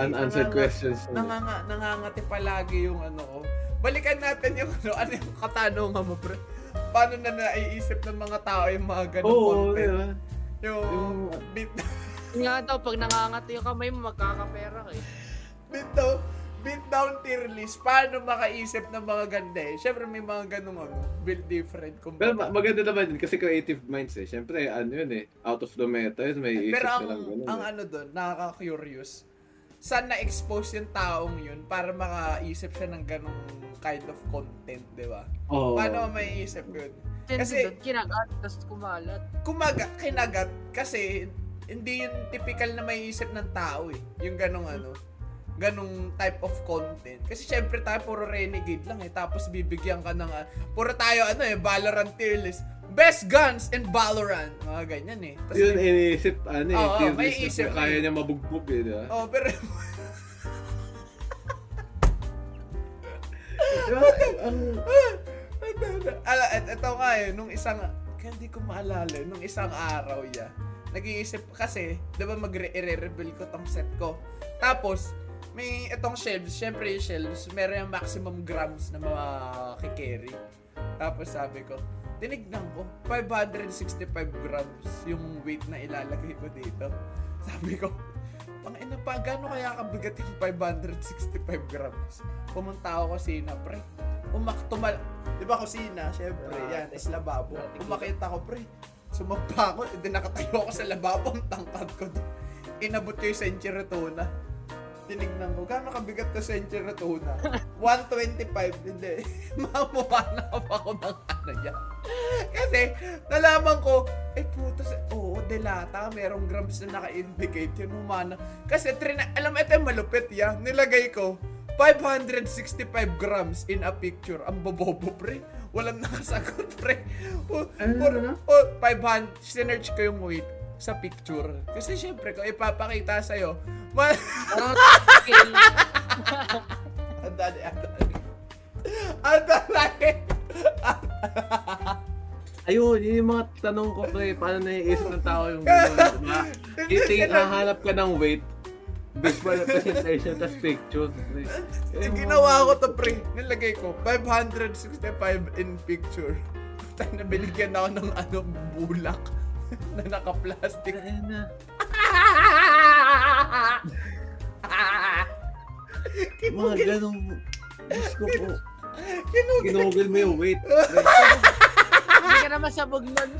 Unanswered
nanganga-
questions.
Nanganga, nangangati palagi yung ano ko. Balikan natin yung ano, ano yung katanungan mo, pre. Paano na naiisip ng mga tao yung mga ganong
Oo,
content?
diba?
Yung,
Yung-
bit,
Yun nga daw, pag nangangati yung kamay mo, magkakapera ka eh.
bit down, bit down tier list. Paano makaisip ng mga ganda eh? Siyempre may mga ganong ano, build different.
Pero ma-
Kumbaga.
maganda naman yun kasi creative minds eh. Siyempre, ano yun eh. Out of the meta yun. May isip
Pero ang,
na lang ganun.
ang
eh.
ano doon, nakaka-curious. Saan na-expose yung taong yun para makaisip siya ng ganong kind of content, di ba?
Oo.
Paano may isip yun?
Kasi kinagat, tapos kumalat.
kumaga, kinagat kasi hindi yung typical na may isip ng tao eh. Yung ganong ano, ganong type of content. Kasi syempre tayo puro renegade lang eh. Tapos bibigyan ka ng, ah, puro tayo ano eh, Valorant tier list. Best guns in Valorant. Mga ganyan eh. Tas
Yun,
may-
iniisip, ano eh.
Oo,
tier
may
list na
isip
Kaya niya mabugbog eh, di ba?
oh, pero [laughs]
Diba? Ang,
Ala, ito nga eh, nung isang, kaya hindi ko maalala, eh, nung isang araw ya, nag-iisip kasi, di ba magre-reveal ko tong set ko. Tapos, may itong shelves, syempre yung shelves, meron yung maximum grams na mga kikerry. Tapos sabi ko, tinignan ko, 565 grams yung weight na ilalagay ko dito. Sabi ko, pang ina pa, gano'n kaya kabigat yung 565 grams? Pumunta ako kusina, pre. Umak, tumal, di ba kusina, syempre, yan, is lababo.
ah,
Umakit ako, pre. Sumampa ako, hindi nakatayo ako sa lababo, ang tangkad ko doon. Inabot ko yung century tuna. Tinignan ko, gano'n kabigat to century tuna? 125, hindi. [laughs] Mamuha na ako ng ano niya. Kasi, nalaman ko, eh puto, oo, delata, merong grams na naka-indicate yun, humana. Kasi, trina, alam ito yung malupit, ya. Nilagay ko, 565 grams in a picture. Ang bobobo, pre. Walang nakasagot, [laughs] pre. O,
Ano na?
o, 500, sinerch ko yung weight sa picture. Kasi syempre, kung ipapakita sa'yo, ma-
Parang scale.
ang dali, ang dali. Ang dali.
ayun, yun yung mga tanong ko, pre. Paano naiisip ng tao yung gano'n? Iting, [laughs] hahanap ka ng weight, visual representation, tas picture. Pre.
Yung ginawa ko to, pre. Nilagay ko, 565 in picture. Tayo na binigyan ako ng ano, bulak [laughs] na naka-plastic.
Na. Mga ganong, Diyos ko po,
kinugil.
kinugil mo yung weight.
Hindi ka naman sabog nun.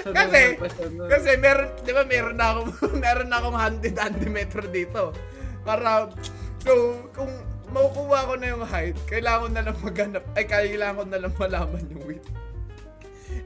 Kasi,
na- na-
Kasi meron, di ba meron na akong, [laughs] meron na akong 100 centimeter dito. Para, so, kung makukuha ko na yung height, kailangan ko na lang maghanap, ay kailangan ko na lang malaman yung weight.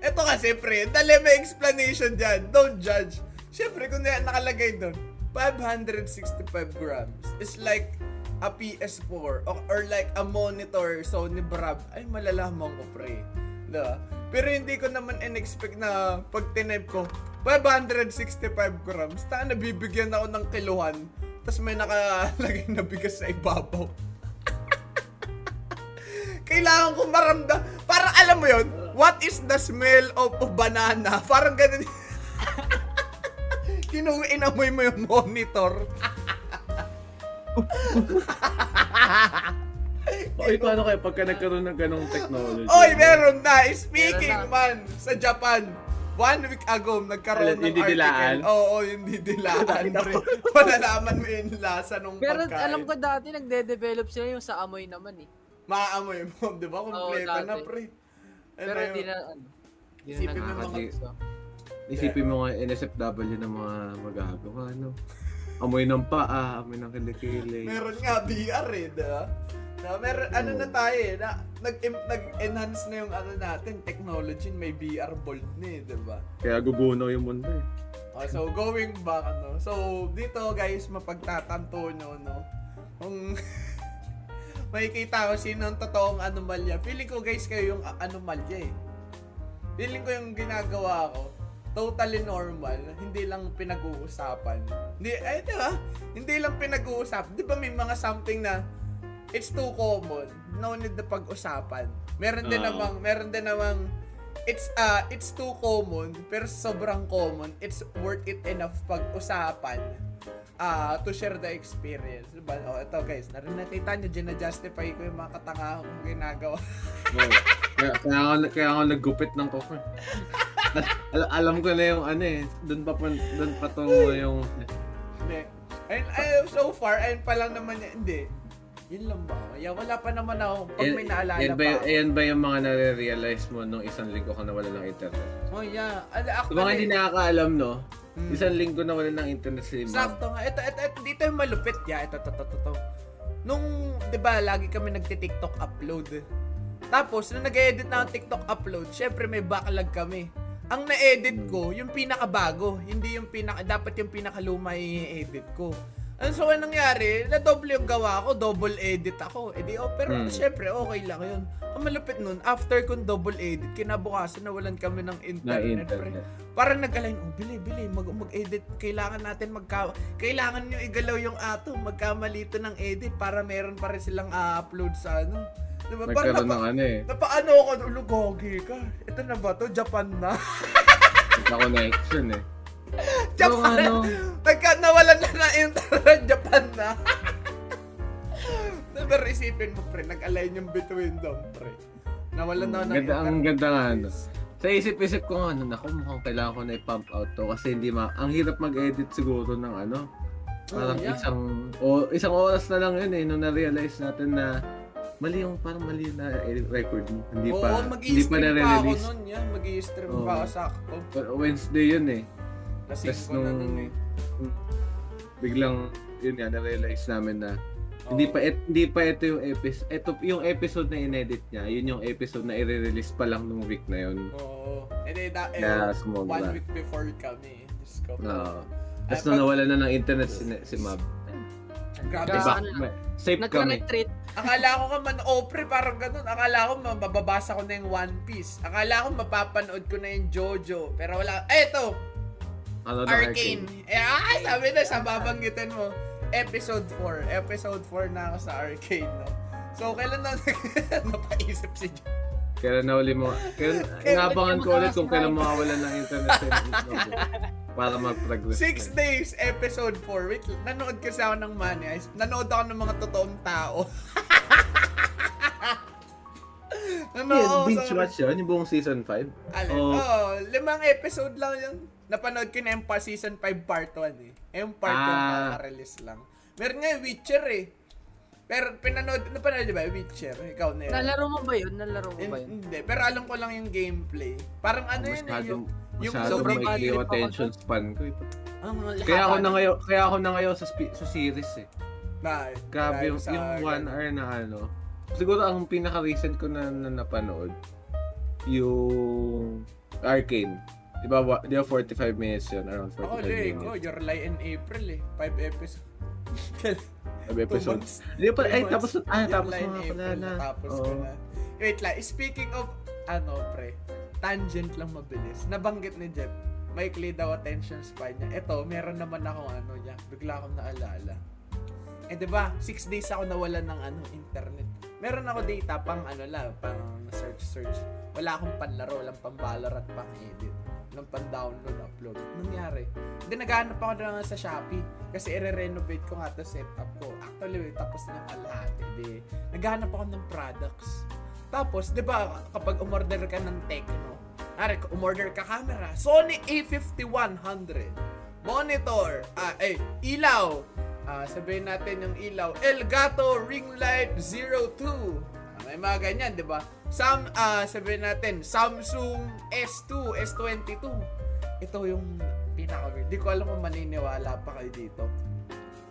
Ito kasi, pre, dali may explanation dyan. Don't judge. Siyempre, kung na- nakalagay doon, 565 grams is like a PS4 or, or like a monitor Sony Brab. Ay, malalaman ko, pre. Diba? Pero hindi ko naman in-expect na pag tinype ko, 565 grams, ta nabibigyan ako ng kiluhan, tapos may nakalagay na bigas sa ibabaw. Kailangan ko maramdam. Parang alam mo yon what is the smell of, of banana? [laughs] Parang ganun. [laughs] Kinung inamoy mo yung monitor. [laughs]
Oy, paano kayo pagka nagkaroon ng ganong technology?
Oy, meron na. Speaking
Meron
man, sa Japan, one week ago, nagkaroon
Yung
ng article. Oo, yung didilaan. pre. Malalaman mo yung lasa ng
Pero
pagkain.
alam ko dati, nagde-develop sila yung sa amoy naman eh.
Maaamoy mo, [laughs] di ba? Kompleto
Oo,
na,
dati.
pre. Ano
Pero
yun?
hindi na, ano. Hindi
Isipin
na
mo mga-
nakakagso.
Isipin mo nga NSFW ng mga magagawa, no? Amoy ng paa, amoy ng kilikili.
Meron nga VR eh, di ba? Na, meron, ano na tayo eh, na, nag, nag-enhance na yung ano natin, technology, may VR bolt na eh, di ba?
Kaya gugunaw yung mundo eh.
Okay, so going back, ano, so dito guys, mapagtatanto nyo, no, kung, [laughs] makikita ko sino ang totoong anomalya. Feeling ko guys kayo yung anomalya eh. Feeling ko yung ginagawa ko, totally normal, hindi lang pinag-uusapan. Hindi, ay di ba? Hindi lang pinag-uusapan. Di ba may mga something na it's too common, no need na pag-usapan. Meron din
Oo.
namang, meron din namang it's uh it's too common pero sobrang common it's worth it enough pag-usapan ah to share the experience diba oh ito guys narinig nakita nyo gina-justify ko yung mga katangahang ginagawa
Oo. kaya, kaya, ako, kaya ako naggupit ng cover. Al- alam ko na yung ano eh. Doon pa pa, doon pa to yung...
hindi ayun, ayun, so far ayun pa lang naman yan hindi yun lang ba yeah, wala pa naman ako pag may naalala
yan ba,
pa
yung-
ako.
yan ba yung mga nare-realize mo nung isang linggo ka nawala ng internet?
oh yeah Al- actually
mga hindi nakakaalam, no?
Hmm.
Isang linggo nawala ng internet si Ma'am.
Sakto nga. Ito, ito, ito, dito yung malupit. Ya, ito, ito, ito, ito. Nung, di ba, lagi kami nagti-TikTok upload. Tapos, nung nag-edit na ang TikTok upload, syempre may backlog kami. Ang na-edit ko, yung pinakabago. Hindi yung pinaka, dapat yung pinakaluma i-edit ko. Ano so, anong nangyari? Na double yung gawa ko, double edit ako. E di, oh, pero
Hmm.
syempre, okay lang yun. Ang malupit nun, after kong double edit, kinabukasan nawalan kami ng
Na
internet. pre.
internet.
Parang nag-align, oh, bili, bili, mag, mag-edit. Kailangan natin magka... Kailangan nyo igalaw yung ato. Magkamalito ng edit para meron pa rin silang a-upload sa ano. Diba?
Nagkaroon ng ano eh.
napaano ako, ulo, gogi ka. Ito na ba to? Japan na.
Na connection eh. [laughs]
Japan!
ano,
Nagka, nawalan na ng internet, Japan na. [laughs] Pero isipin mo, pre, nag-align yung between them, pre. Nawalan na ng
Ganda, ang ganda nga ano. Sa isip-isip ko ano, naku, mukhang kailangan ko na i-pump out to kasi hindi ma... Ang hirap mag-edit siguro ng ano. Parang
Oh, yeah.
isang... O, isang oras na lang yun eh, nung na-realize natin na mali yung parang mali na record mo. Hindi
Oo,
pa, hindi
mag-i-stream pa
pa
ako
na-release.
nun, yan. Mag-i-stream
Oo.
pa ako sakto.
Wednesday yun eh. Tas
ko na
nung-
nun eh.
Biglang, yun nga, na-realize namin na Hindi
Oo.
pa et, hindi pa ito yung episode. Ito yung episode na inedit niya. Yun yung episode na i-release pa lang nung week na yun.
Oo. And then, that, eh,
Na small
one
ba?
week before kami. Diyos ko.
Oo.
Ay,
Tapos nung
pag-
nawala na ng internet si, si Mab.
Grabe.
Diba?
ano,
May- Safe kami.
Akala ko ka man, oh pre, parang ganun. Akala ko mababasa ko na yung One Piece. Akala ko mapapanood ko na yung Jojo. Pero wala. Eh, ito.
Ano na
Arcane. Eh, ah, sabi na sa babanggitin mo. Episode 4. Episode 4 na ako sa Arcane, no? So, kailan na [laughs] napaisip si Jojo?
Kailan na uli mo? Kailan, [laughs] inabangan ko ulit kung kailan mawawala ng internet. [laughs] Para mag-progress.
Six days, episode 4. Wait, nanood kasi ako ng Money Heist. Nanood ako ng mga totoong tao. nanood
binge
sa-
watch yun, yung buong season 5.
Alin?
Oh.
Oh, limang episode lang yun. Napanood ko na yung pa season 5 part 1 eh. Yung part 1
Ah.
release lang. Meron nga yung Witcher eh. Pero pinanood, napanood ba yung Witcher? Ikaw na yun.
Nalaro mo ba yun? Nalaro mo ba yun?
Hindi, pero alam ko lang yung gameplay. Parang ano yun eh, yung, yung
sobrang trip ako
attention span ko. eh.
ang
Kaya ako na ngayon, kaya ako na ngayon sa spi- sa series eh.
na,
Grabe yung, yung one hour na ano. Siguro ang pinaka-recent ko na, na napanood, yung Arcane. Di ba, di ba 45 minutes yun? Around 45
Ako, di ko.
minutes.
Your Lie in April eh. 5 episodes.
Five
Two
episodes.
months.
Hindi pa,
Three
ay, tapos,
Your
tapos
in
mga pala na.
Tapos ko na. Wait lang, speaking of, ano pre, tangent lang mabilis. Nabanggit ni Jeff, maikli daw attention span niya. Ito, meron naman ako ano niya. Bigla akong naalala. Eh, di ba? Six days ako nawalan ng ano, internet. Meron ako data pang ano lang, pang search search. Wala akong panlaro, walang pang Valorant, pang edit. Walang pang download, upload. Nangyari. Hindi naghahanap ako na sa Shopee kasi i-renovate ko nga to setup ko. Actually, tapos na yung kalahati. Di, naghahanap ako ng products. Tapos, di ba, kapag umorder ka ng Tecno, Ari, umorder ka camera, Sony A5100. Monitor, ah, eh, ilaw. Ah, sabihin natin yung ilaw, Elgato Ring Light 02. Ah, may mga ganyan, di ba? Sam, ah, sabihin natin, Samsung S2, S22. Ito yung pinaka Di ko alam kung maniniwala pa kayo dito.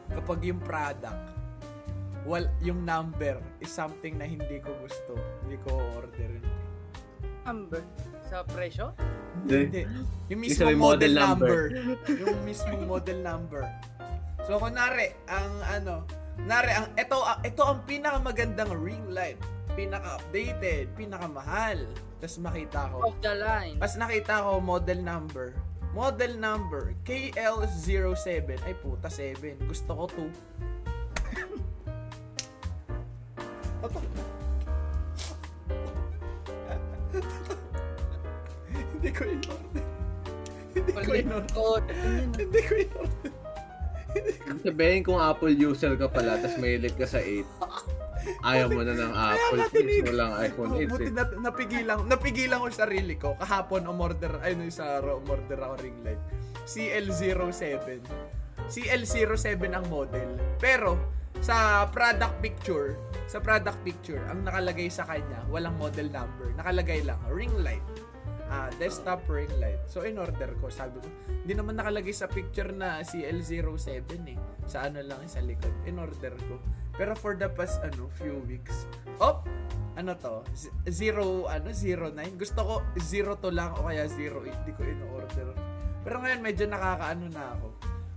Kapag yung product, wal, yung number is something na hindi ko gusto. Hindi ko orderin.
Amber. Sa presyo?
Hindi.
Yung
Yung
mismo model,
model
number.
number.
yung mismo model number. So, kunwari, ang ano, Nare, ang, ito, ah, ito ang pinakamagandang ring light. Pinaka-updated, pinakamahal. Tapos makita ko.
Off the line.
Tapos nakita ko model number. Model number, KL07. Ay puta, 7. Gusto ko 2. Ito. [laughs] Hindi ko in-order. Hindi ko in-order. Hindi ko in-order.
Sabihin kung Apple user ka pala, tapos mahilig ka sa 8. Ayaw mo na ng Apple,
tinig-
mo lang iPhone 8
Buti
eh.
na, napigilan, napigilan ko sarili ko. Kahapon umorder, ay no, sa umorder ako ring light. CL07. CL07 ang model. Pero, sa product picture, sa product picture, ang nakalagay sa kanya, walang model number. Nakalagay lang, ring light. Ah, desktop ring light. So, in order ko, sabi ko, hindi naman nakalagay sa picture na CL07 eh. Sa ano lang, sa likod. In order ko. Pero for the past, ano, few weeks, op, ano to, Z- zero, ano, zero nine. Gusto ko, zero to lang o kaya zero eight. Di ko in-order. Pero ngayon, medyo nakakaano na ako.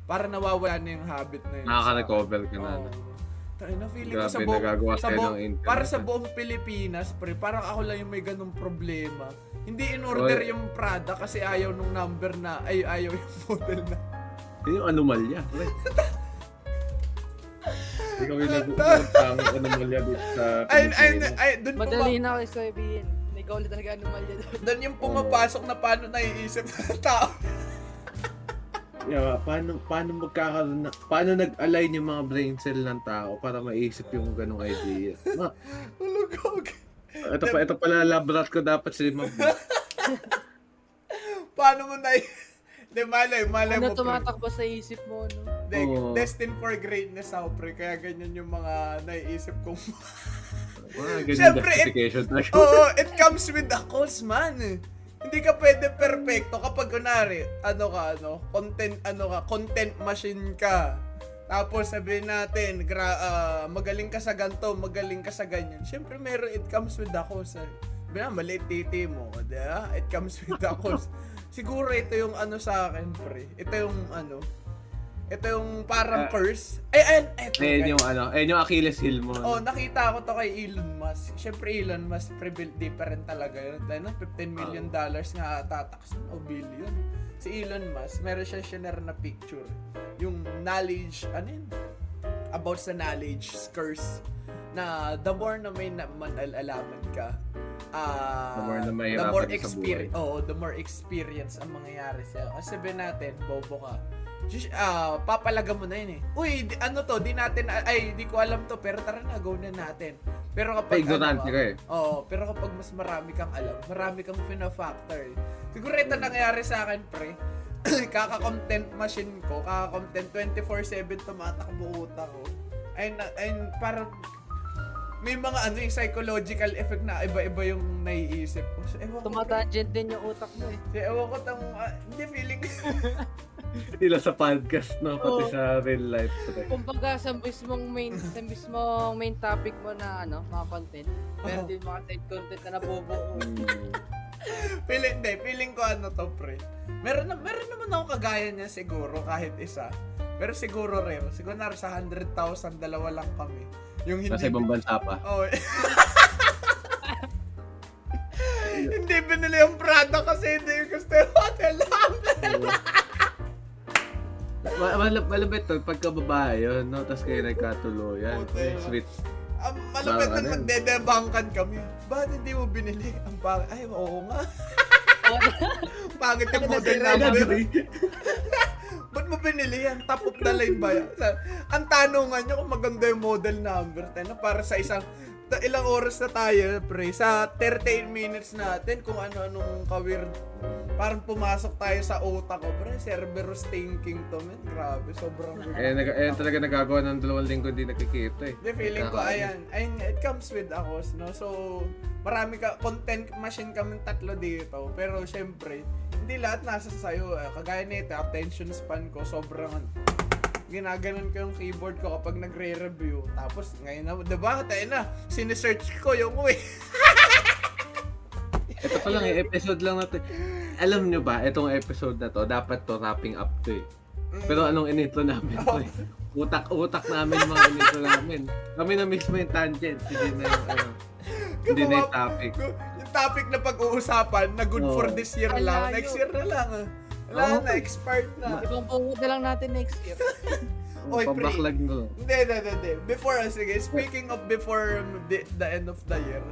Para nawawala na yung habit na yun.
Nakaka-recover ka na. No?
Tayo na feeling ko
Grabe,
sa buong, sa buong, para sa buong Pilipinas, pre, parang ako lang yung may ganung problema. Hindi in-order
Oy.
yung Prada kasi ayaw nung number na, ay ayaw yung [laughs] model na.
Yun yung anomalya. pre. Hindi [laughs] kami nag-uusap ang anomalya dito sa [laughs]
Ay, ay,
Pilipino.
ay, dun
Madali na ako sabihin. Ikaw ulit talaga anomalya doon.
dun yung pumapasok na paano naiisip ng tao.
Yeah, paano paano magkakaroon na, paano nag-align yung mga brain cell ng tao para maisip yung ganong idea. Ma,
Hulugog.
Ito pa ito pala labrat ko dapat si Ma'am. [laughs]
Paano mo na Hindi, malay, malay
Ano
mo,
tumatakbo sa isip mo, no?
Hindi,
Oo.
destined for greatness ako, pre. Kaya ganyan yung mga naiisip kong...
Ganyan
Siyempre, it-. Oo, it comes with a cause, man. Hindi ka pwede perfecto kapag kunwari, ano ka, ano, content, ano ka, content machine ka. Tapos sabihin natin, gra, ah, magaling ka sa ganto, magaling ka sa ganyan. Siyempre, meron, it comes with a cause. Eh. Sabi na, maliit titi mo, di ba? It comes with a cause. [laughs] Siguro ito yung ano sa akin, pre. Ito yung ano, ito yung parang
Ah.
curse. Ay, ay, eto.
Ayun yung ano, ayun yung Achilles heel mo.
Oh,
ano.
nakita ko to kay Elon Musk. Siyempre Elon Musk, pre- different talaga yun. Dahil na 15 million dollars nga tataks o billion. Si Elon Musk, meron siya shinare na picture. Yung knowledge, ano yun? About sa knowledge curse. Na the more na may na- manalalaman ka, ah
The more na
the more
sa
experience, oh, the more experience ang mangyayari sa'yo. Kasi sabihin natin, bobo ka. Just, ah, papalaga mo na yun eh. Uy, di- ano to, di natin, ay, di ko alam to, pero tara na, go na natin. Pero kapag,
Ignorante
ano
ka eh.
Oo, pero kapag mas marami kang alam, marami kang fina-factor. eh. Siguro ito nangyayari sa akin, pre. [clears throat] kaka-content machine ko, kaka-content 24-7 tumatakbo utak ko. Na, ay, parang may mga ano yung psychological effect na iba-iba yung naiisip ko. So, ewan.
Tumatangent din yung utak mo eh.
So, ewan ko tang, ah, hindi feeling ko. [laughs]
Sila sa podcast, no? Pati
Oo.
sa real life. pre.
Kumbaga sa mismong main sa mismong main topic mo na ano, mga content. Meron
Oo.
din mga side content na nabubuo.
Hmm. [laughs]
feeling, hindi, feeling ko ano to, pre. Meron, na, meron naman ako kagaya niya siguro, kahit isa. Pero siguro rare. Siguro na sa 100,000, dalawa lang kami. Yung hindi...
Nasa ibang bansa pa.
Oh. [laughs] hindi binili yung Prada kasi hindi gusto yung hotel namin.
Ma- mal- malapit to, pagka babae yun, no? Tapos kayo nagkatuluyan.
Puta
Ay,
yun.
sweet.
Ang malapit
Parang
na
ano
magdedebangkan kami. Bakit hindi mo binili? Ang pangit. Ay, oo nga. [laughs] Pangit yung model number. [laughs] Ba't mo binili yan? Top of the line ba yan? Ang tanungan nyo kung maganda yung model number. Tayo na para sa isang ilang oras na tayo, pre. Sa 38 minutes natin, kung ano-anong kawir. Parang pumasok tayo sa utak ko, pre. Cerberus thinking to, man. Grabe, sobrang
Eh, nag- eh, talaga nagagawa ng dalawang linggo hindi nakikita eh.
The feeling ko, ayan, ayan, it comes with a cost, no? So, marami ka, content machine kami tatlo dito. Pero, syempre, hindi lahat nasa sayo. Eh, Kagaya nito, attention span ko, sobrang, ginaganon ko yung keyboard ko kapag nagre-review. Tapos, ngayon na, diba, tayo na, sinesearch ko yung [laughs] way.
Ito pa lang eh, episode lang natin. Alam nyo ba, itong episode na to, dapat to wrapping up to eh. Pero anong inintro namin to eh. [laughs] Utak-utak namin mga inito namin. Kami na mismo yung tangent. Hindi na yung ano. Hindi na yung topic.
Yung topic na pag-uusapan na good
Oo.
for this year
Ang
lang. Next year na lang. Ah. Wala
Oo.
na, na.
Ibang pungot na lang natin next year. [laughs]
Oy, pre.
Pabaklag mo.
Hindi, hindi, hindi. Before, ah, sige, speaking of before the, the end of the year,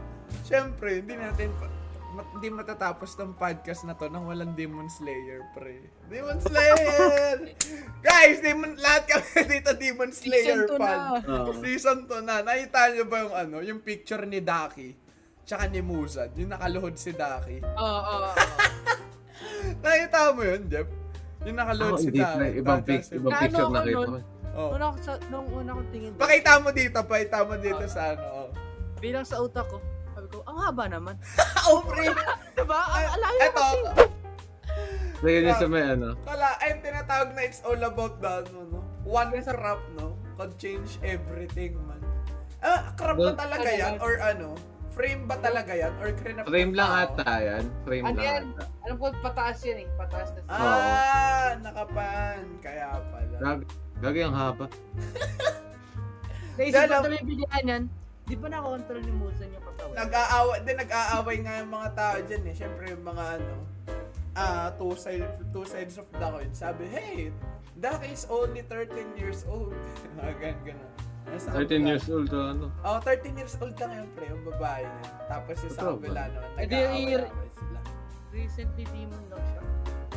syempre, hindi natin, pa- ma- hindi matatapos ng podcast na to nang walang Demon Slayer, pre. Demon Slayer! [laughs] Guys, Demon, lahat kami [laughs] dito Demon Slayer
Season
fan.
na.
Season 2 na. Nakita niyo ba yung ano, yung picture ni Daki? Tsaka ni Muzan, yung nakaluhod si Daki.
Oo, oo, oo.
Nakita mo yun, Jeff? Yung nakaluhod
Ako,
si Daki.
na. Ibang, pic- ibang
Ano
picture
ako
na kita
nun?
ko.
Oh.
Una ko sa, nung una kong tingin,
Pakita mo dito, pakita mo dito sa ano. Oh.
bilang sa utak ko, sabi ko, ang haba naman. [laughs]
oh, pre! [laughs]
Diba? Ang alayo
Eto,
kasi.
So, yun yung sa may ano.
kala, ay tinatawag na it's all about the, ano, no? One crop, no? Could change everything, man. Ah, crop ba talaga yan? Or ano? Frame ba talaga yan? Or crinap
Frame
ng
lang ata yan. Frame
Ano
lang
yan?
ata.
Alam ko, pataas yan eh. Pataas na siya.
Ah, nakapan. Kaya pala.
Gag Gagi ang haba. [laughs]
Naisip ko tuloy bilihan yan. Di ba nakakontrol ni Musan yung katawan?
Nag-aaway, din nag-aaway nga yung mga tao dyan eh. Siyempre yung mga ano, ah, two, side, two sides of the coin. Sabi, hey, Dak is only 13 years old. [laughs] Ganun, ganun. Nasa
13
kabila-
years old to ano.
Oh, 13 years old ka ngayon, pre, yung babae niya. Tapos yung sa
di-
nag-aaway-aaway sila.
Recently demon lang siya.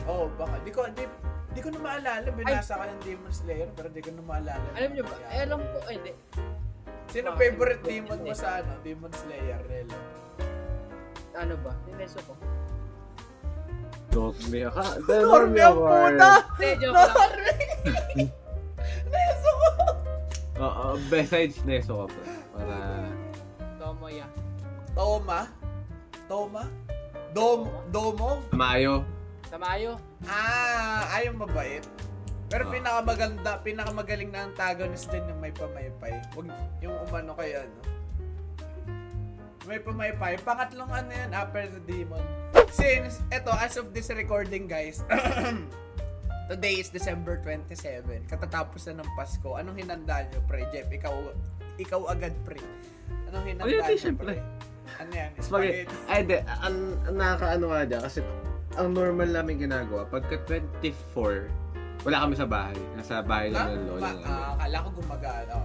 Oh, baka, di ko, di, di ko na maalala, binasa ka ng Demon Slayer, pero di ko na maalala.
Alam niyo ba? Eh, alam ko, eh, di.
Sino
Ah,
favorite demon mo sa ano, Demon Slayer, Relo?
Ano ba? Tineso ko.
Normie ka.
Normie ang puta! Normie! Neso ko!
Oo, besides Neso ka pa. Para...
Tomoya.
Toma? Toma? Dom, Domo?
Mayo.
Tamayo.
Ah, ay yung mabait. Pero
Ah.
pinakamaganda, pinakamagaling na antagonist dyan yung may pamaypay. Wag yung umano kay ano. May pamaypay. Pangatlong ano yan, Upper the Demon. Since, eto, as of this recording guys, [clears throat] today is December 27. Katatapos na ng Pasko. Anong hinanda nyo, pre? Jeff, ikaw, ikaw agad, pre. Anong hinanda
Oh, yun,
nyo,
syempre.
pre? Ano yan?
Spaghetti. Ay, di. Ang, ang nakakaano nga dyan kasi ang normal namin ginagawa, pagka 24, wala kami sa bahay. Nasa bahay
Ha?
lang ng lola
Ma-
namin.
ah, akala ko gumagana.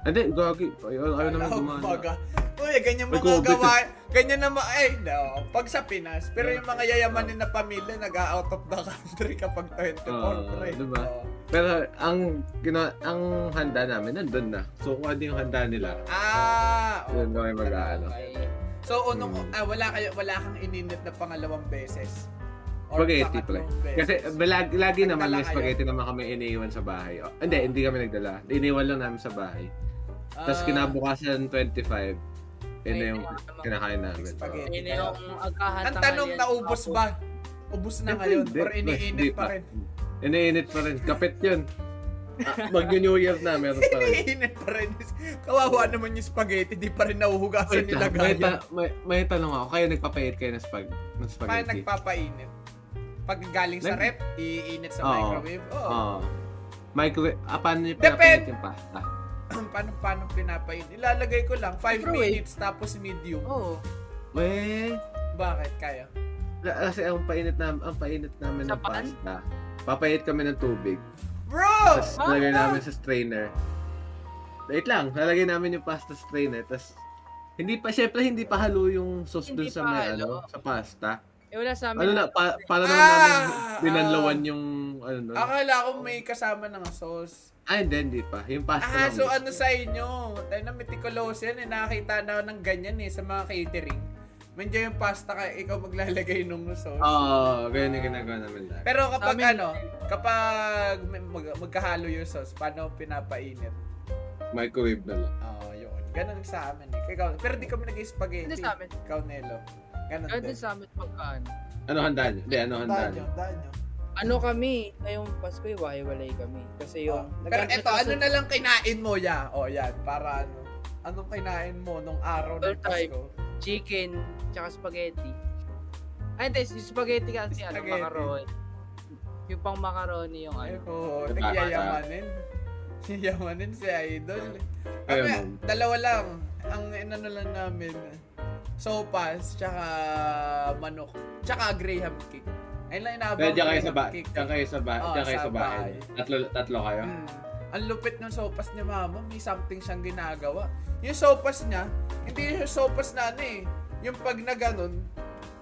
Hindi, gagi. Ayaw, ayaw naman gumana.
gumaga. Uy, ganyan
May
mga
COVID.
gawa. Ganyan na mga, eh, no. Pag sa Pinas, pero yung mga yayamanin na pamilya, nag-out of the country kapag 24,
Oo,
pre.
diba? Pero ang gina ang handa namin nandun na. So kung ano yung handa nila,
Ah, oo.
yun kami mag-aano.
Okay.
So, unong,
Hmm.
ah, wala, kayo, wala kang ininit na pangalawang beses? Or
Spaghetti, pre. Kasi lagi, lagi
Nagdala
naman may
kayo?
spaghetti naman kami iniiwan sa bahay. Oh, hindi, hindi kami nagdala. Iniwan lang namin sa bahay. Tapos
Ah,
kinabukasan 25, yun na yung
na yung
kinakain namin.
Spaghetti.
Yun na yung agahan
Ang tanong, naubos ba? Ubus na ngayon? Or iniinit pa rin?
Iniinit pa rin. Kapit yun. Ah, Mag-New Year na, meron pa rin. [laughs]
Iniinit pa rin. Kawawa naman yung spaghetti, di pa rin nahuhugasan nila
lang, may, ta- may, may tanong ako. Kayo nagpapait kayo ng, spag ng
Paano
spaghetti?
nagpapainit? Pag galing sa rep, iinit sa
Oo.
microwave? Oo.
Oo. Microwave, ah, paano nyo pinapait yung pasta?
Paano, paano pinapainit? Ilalagay ko lang, 5
Microwave.
minutes tapos medium.
Oo.
Weh,
Bakit? Kaya?
kasi ang painit namin, ang painit namin
Sa
ng
pan?
pasta. Papait kami ng tubig.
Bro!
Tapos lalagay namin sa strainer. Wait lang, lalagay namin yung pasta strainer. Tapos, hindi pa, syempre hindi pa halo yung sauce dun sa may, ano, sa pasta.
Eh, wala sa amin.
Ano na, pa, para naman
Ah,
namin
ah.
binanlawan yung, ano nun.
Akala ko may kasama ng sauce.
Ah, hindi, hindi pa. Yung pasta
Ah,
lang
so ano sa inyo? Tayo na meticulous yan. Eh. Nakakita na ako ng ganyan eh sa mga catering. Medyo yung pasta ka, ikaw maglalagay nung sauce.
Oo, ganyan yung ginagawa namin lahat.
Pero kapag
amin-
ano, kapag mag- magkahalo yung sauce, paano pinapainit?
Microwave na lang.
Oo, yun. Ganun sa amin eh. Ikaw, pero di kami nag-spaghetti.
Hindi sa amin.
Ikaw, Nelo. Ganun
Kahit
din.
sa amin pagkaan.
Ano handa nyo? Hindi, ano handa nyo?
nyo, daan nyo.
Ano kami, ngayong Pasko, hiwa-hiwalay kami. Kasi yung...
Oh. Pero eto, ano na lang kinain mo, ya? O, yan. Para ano. Anong kinain mo nung araw ng. Pasko?
Chicken, tsaka spaghetti. Ay, hindi, yung spaghetti kasi ano,
Spaghetti.
macaroni. Yung pang macaroni yung ano.
ko,
Diba?
nagyayamanin. [laughs] Yamanin si Idol. Kami, dalawa lang. Ang inano lang namin, sopas, tsaka manok, tsaka graham cake. Ayun lang inaabang
diyan kayo sa
graham
ba,
cake.
diyan kayo sa ba,
Oo,
diyan kayo
sa
bahay.
bahay.
Tatlo tatlo kayo.
Mm. Ang lupit ng sopas niya, mama. May something siyang ginagawa. Yung sopas niya, hindi yung sopas na ano eh. Yung pag na ganun,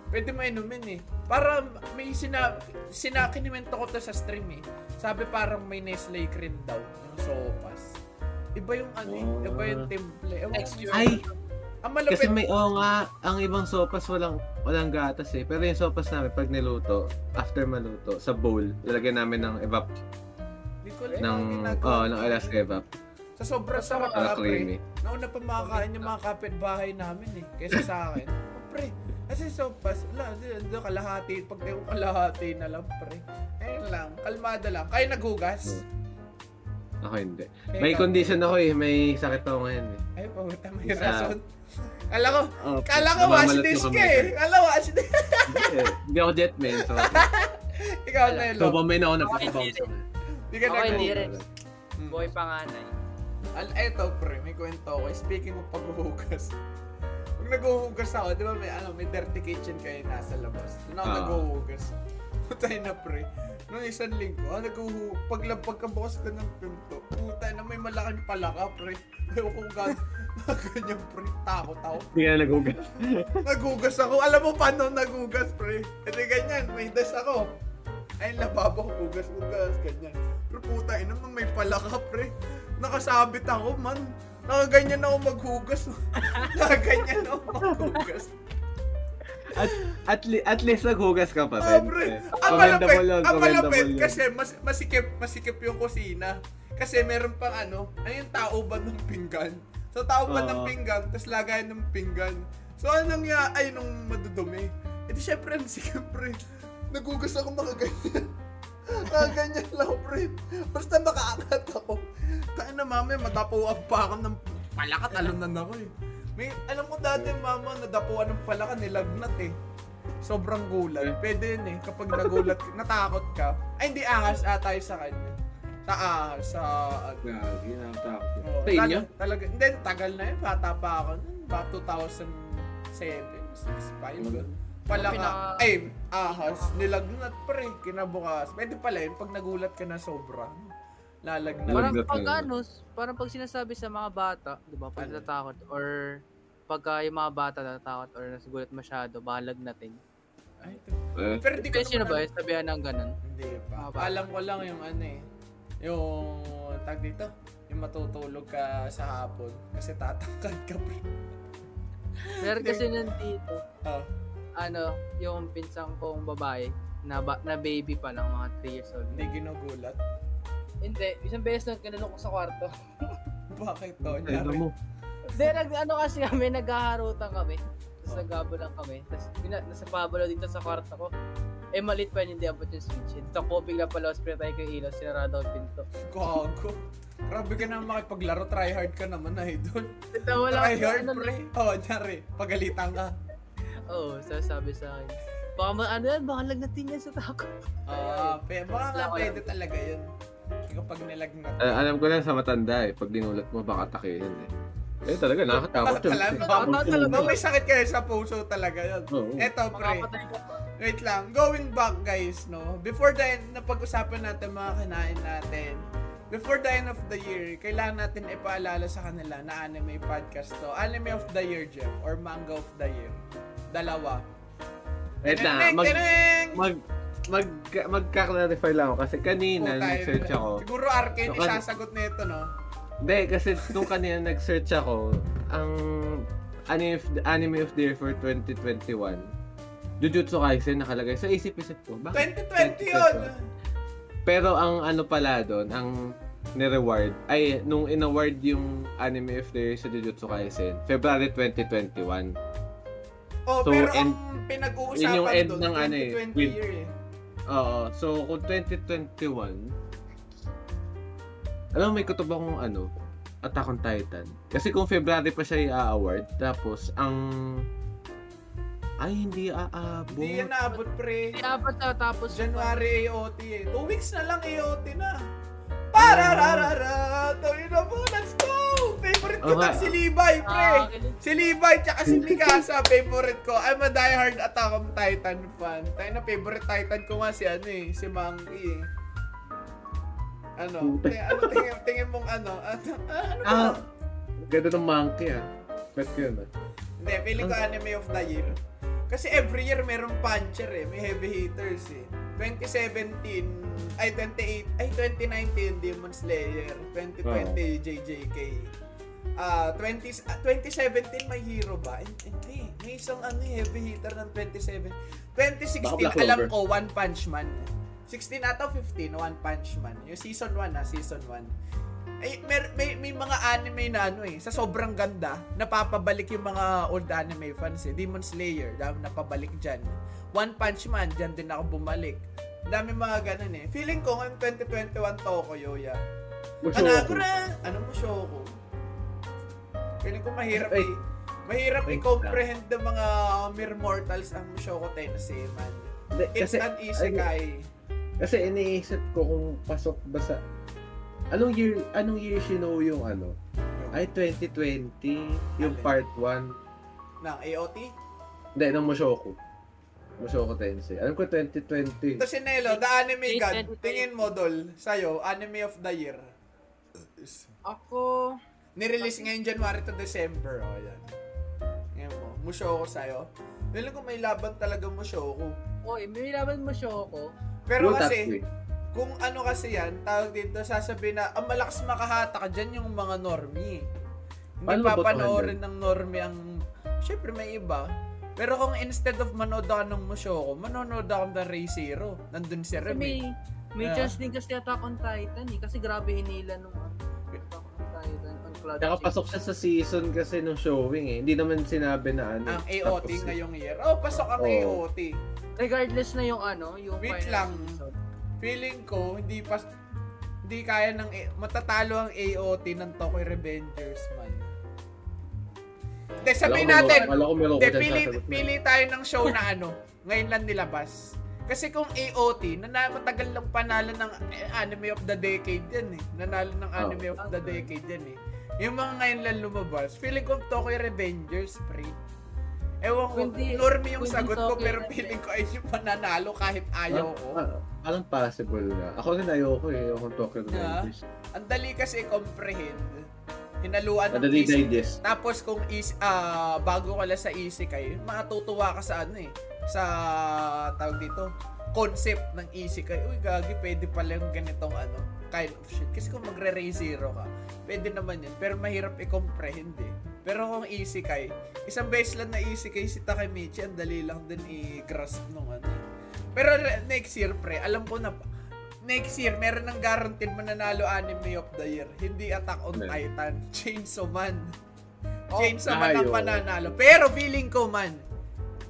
pwede mo inumin eh. Para may sina, sinakinimento ko to sa stream eh. Sabi parang may Nestle cream daw yung sopas. Iba yung ano eh.
Oh.
Iba yung temple. Ewan
Texture.
Ang malupit.
kasi may oo nga, ang ibang sopas walang walang gatas eh. Pero yung sopas namin pag niluto, after maluto, sa bowl, lalagyan namin ng evap
Di alam
ng oh, ng Alaska evap
Sa sobrang sarap
para
ka, pre. Nauna pa makakain yung mga kapitbahay namin eh. Kesa sa akin. Oh, pre, kasi sopas, wala, doon kalahati. Pag yung kalahati na lang, pre. Ayun lang, kalmado lang. Kayo naghugas?
Ako hindi. May condition ako eh, may sakit ako ngayon eh.
Ay, pumunta, may
Isa.
rason. Kala ko,
Oh,
kala ko dish
yung
ka eh. Kala wash dish.
Hindi eh. Hindi ako jetman, so [laughs]
Ikaw, Nelo.
so pamain ako na
Okay,
pagkabounce.
Hindi ka
Okay, hindi
nag
rin.
Hmm.
Boy panganay.
Al eto pre, may kwento ako. Speaking of paghuhugas. Pag naghuhugas ako, di ba may ano, may dirty kitchen kayo nasa labas. Doon ako
Ah.
naghuhugas. Putay na pre. Noong isang linggo, ah, naghuhu pag pagkabukas ko ng pinto, puta na may malaking palaka pre. Ewan ko gano'n. [laughs] Ganyan pre, takot ako.
Hindi ka na naghugas.
Naghugas ako. Alam mo paano naghugas pre? Kasi ganyan, may das ako. Ay, lababo ko, hugas, hugas, ganyan. Pero puta, ina naman may palaka, pre. Nakasabit ako, man. Nakaganyan ako maghugas. [laughs] Nakaganyan ako maghugas.
At, at, li- at least naghugas ka pa rin. Eh,
Ang malapit,
yun,
ang malapit
yun.
kasi mas, masikip, masikip yung kusina. Kasi meron pang ano, ano yung tao ba ng pinggan? So tao ba ng
Oo.
pinggan, tapos lagayan ng pinggan. So anong ya, ay nung madudumi. E di syempre, sikip pre. Nagugas ako nakaganyan. nakaganyan [laughs] lang pre. Basta makaangat ako. Kaya na mama, madapuan pa ako ng palaka, talunan ako eh. May, alam ko dati mama, nadapuan ng palaka, nilagnat eh. Sobrang gulat. Pwede yun eh. Kapag nagulat, [laughs] natakot ka. Ay, hindi ahas ata sa kanya. Sa ahas, sa... ano.
Gagi, nakatakot.
Oo,
Sa inyo?
tala- Talaga, hindi, tagal na yun. Bata pa ako. nun. Ba 2007, 6, 5.
Mag-
Pala ka,
Pinaka-
ay, ahas, nilagnat pre, kinabukas. Pwede pala yun, pag nagulat ka na sobra. Lalagnat.
Parang pag ano, parang pag sinasabi sa mga bata, di ba, pag
Ano?
natatakot or pagka yung mga bata natatakot or nasugulat masyado, balag natin.
Ay, ito.
Eh,
Pero di ko naman
ba, yung sabihan ng ganun?
Hindi pa. Alam ko lang yung ano eh. Yung tag dito. Yung matutulog ka sa hapon. Kasi tatangkad ka pre.
Meron kasi nandito,
Ah.
ano, yung pinsang kong babae, na, ba, na baby pa lang, mga 3 years old.
Hindi ginugulat.
Hindi, isang beses nang kinulong ko sa kwarto. [laughs]
Bakit to?
Ay,
Nyari.
mo.
Hindi, nag, ano kasi kami, naghaharutan kami. Tapos
Oh.
nagabo lang kami. Tapos bina, nasa pabalo dito sa kwarto ko. Eh, malit pa yun, hindi abot yung switch. Dito ko, bigla pala, spray tayo kay ilaw, sinarado ang pinto.
Gago. Grabe ka naman makipaglaro. Try hard ka naman na idol.
Ito, wala
Try hard
ano,
pre. Oh, nyari. Pagalitan ka.
Oo, oh, sasabi sa akin. Baka ma- ano yan, baka lagnatin yan sa tako.
Ah, pe, baka nga pwede talaga yun. Kapag nilagnat.
Eh, alam ko lang sa matanda eh, pag dinulat mo, baka takihin eh. Eh, talaga, nakakatakot yun.
Tama talaga.
May sakit kayo sa puso talaga yun.
Oo.
Eto, pre. Wait lang. Going back, guys, no? Before the end, napag-usapan natin mga kinain natin. Before the end of the year, kailangan natin ipaalala sa kanila na anime podcast to. Anime of the year, Jeff. Or manga of the year. Dalawa.
Wait na,
Tineng,
mag, mag, mag, magka-clarify lang ako kasi kanina
Puta,
nag-search ako.
Siguro Arcane
So, kan-
isasagot nito, no?
Hindi, kasi nung kanina nag-search ako, ang anime of, anime of the year for 2021, Jujutsu Kaisen nakalagay. So isip-isip ko, bakit
2020 yun!
Pero ang ano pala doon, ang ni-reward, ay nung in-award yung anime of the year sa Jujutsu Kaisen, February 2021.
Oh,
So,
pero
end-
ang pinag-uusapan
yun yung end
doon,
ng ano eh,
2020 year eh.
Oo, so kung 2021, alam mo, may kutob akong ano, Attack on Titan. Kasi kung February pa siya i-award, tapos ang... Ay, hindi aabot.
Hindi yan naabot, pre.
Hindi apat na tapos.
January AOT eh. Two weeks na lang AOT na. Parararara, favorite ko
Oo nga.
to si Levi, pre.
Ah, okay.
Si Levi tsaka si Mikasa, favorite ko. I'm a diehard Attack on Titan fan. Tayo na favorite Titan ko nga si ano eh, si Monkey eh. Ano? Tingin, ano tingin, tingin mong ano? Ano, ano ba?
Ah, ganda ng monkey ah. Bet ko yun ah.
Hindi, feeling ko anime of the year. Kasi every year merong puncher eh, may heavy hitters eh. 2017, ay 28, ay 2019 Demon Slayer, 2020 JJK. Ah, 20 ah, 2017 may hero ba? Hindi, may isang ano eh, heavy hitter ng 27. 2016
Baka Black
alam ko One Punch Man. 16 ata 15 One Punch Man. Yung season 1 na, season 1. Ay, may, may, may mga anime na ano eh, sa sobrang ganda, napapabalik yung mga old anime fans eh. Demon Slayer, dami napabalik dyan. One Punch Man, dyan din ako bumalik. Dami mga ganun eh. Feeling ko ngayon 2021 Toko Yoya. Anagura! Ano mo show ko? Feeling ko mahirap
Ay.
eh. Mahirap i-comprehend ng mga mere mortals ang Mushoku Tensei man. It's
Kasi,
an isekai.
kasi iniisip ko kung pasok ba sa... Anong year, anong year sinow yung ano? Ay, 2020, yung
Alin?
part 1.
ng AOT.
Hindi, ng Mushoku. Mushoku Tensei. Alam ko 2020.
Ito si Nelo, the anime god. Tingin mo, Dol, sa'yo, anime of the year.
Ako,
Nirelease ngayon January to December. O, yan. Ngayon mo, Mushoku sa'yo. Feeling ko may laban talaga Mushoku.
oy, may laban mo Shoko.
Pero
Yung
kasi,
Tatsui.
Kung ano kasi yan, tawag dito, sasabihin na, ang malakas makahatak dyan yung mga normie. Hindi
Paano
papanoorin ng normie ang, syempre may iba. Pero kung instead of manood ako ng Mushoku, manonood ako ng Ray Zero. Nandun si Rem
may,
eh.
may
Yeah.
chance din kasi Attack on Titan eh. Kasi grabe hinila nung ano, Attack on Titan. On Cloud
Tsaka
Six.
pasok siya sa season kasi nung showing eh. Hindi naman sinabi na ano.
Ang AOT
Tapos,
ngayong year. Oh, pasok ang
Oo.
AOT.
Regardless na yung ano, yung
Wait
final
lang.
season.
Feeling ko, hindi pas hindi kaya ng matatalo ang AOT ng Tokyo Revengers man. Hindi, sabihin natin,
ko
pili, pili tayo ng show na ano, ngayon lang nilabas. Kasi kung AOT, na matagal lang panalo ng anime of the decade yan eh. Nanalo ng anime of the decade yan eh. Yung mga ngayon lang lumabas, feeling ko Tokyo Revengers, pre. Ewan ko, normie yung sagot ko, pero feeling ko ay yung pananalo kahit ayaw ko.
Ah, parang possible na. Ako rin ayoko eh. Ayoko ng Tokyo
Yeah.
Revengers.
Ang dali kasi comprehend. Hinaluan ng easy.
digest.
Tapos kung is ah bago ka lang sa isekai, matutuwa ka sa ano eh, sa tawag dito, concept ng isekai. Uy, gagi, pwede pala yung ganitong ano, kind of shit. Kasi kung magre-ray zero ka, pwede naman yun. Pero mahirap i-comprehend eh. Pero kung isekai, isang beses lang na isekai si Takemichi, ang dali lang din i-grasp nung ano. Pero next year, pre, alam ko na, next year, meron ng guaranteed mananalo anime of the year. Hindi Attack on
Ano?
Titan, [laughs] Chainsaw Man.
Oh,
Chainsaw Man ang
ayaw.
pananalo. Pero feeling ko man,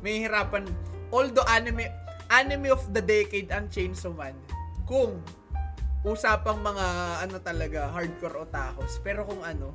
may hirapan. Although anime, anime of the decade ang Chainsaw Man. Kung usapang mga ano talaga, hardcore otakos. Pero kung ano,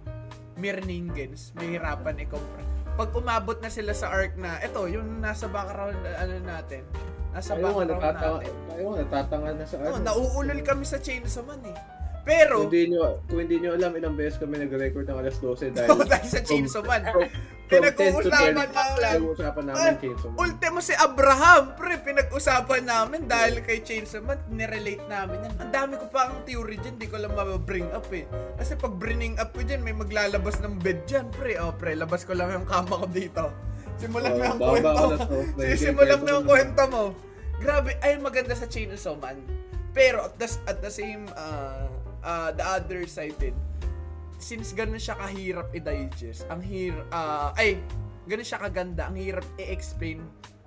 mere ningens, may hirapan i-compare. Pag umabot na sila sa arc na, eto, yung nasa background, ano natin, nasa
nga,
background natin.
nga, natatanga na sa
Oh,
ano.
nauulol kami sa Chainsaw Man eh. Pero,
Kung hindi nyo, kung hindi nyo alam, ilang beses kami nag-record ng alas 12 dahil [laughs]
dahil sa Chainsaw Man,
from, from [laughs] 10 to
pinag-uusapan
12,
namin.
pinag-uusapan namin Chainsaw Man.
Ultimo si Abraham, pre, pinag-usapan namin dahil kay Chainsaw Man, nirelate namin yan. Ang dami ko pa ang theory dyan, di ko lang mababring up eh. Kasi pag bringing up ko dyan, may maglalabas ng bed dyan, pre. O, pre, labas ko lang yung kama ko dito. Simulan mo
Oh,
yung
baba
kwento
ko
mo. mo yung
mo.
kwento mo. Grabe, ay maganda sa Chainsaw Man. Pero at the, at the same, uh, uh, the other side din, since ganun siya kahirap i-digest, ang hir ah, ay, ganun siya kaganda, ang hirap i-explain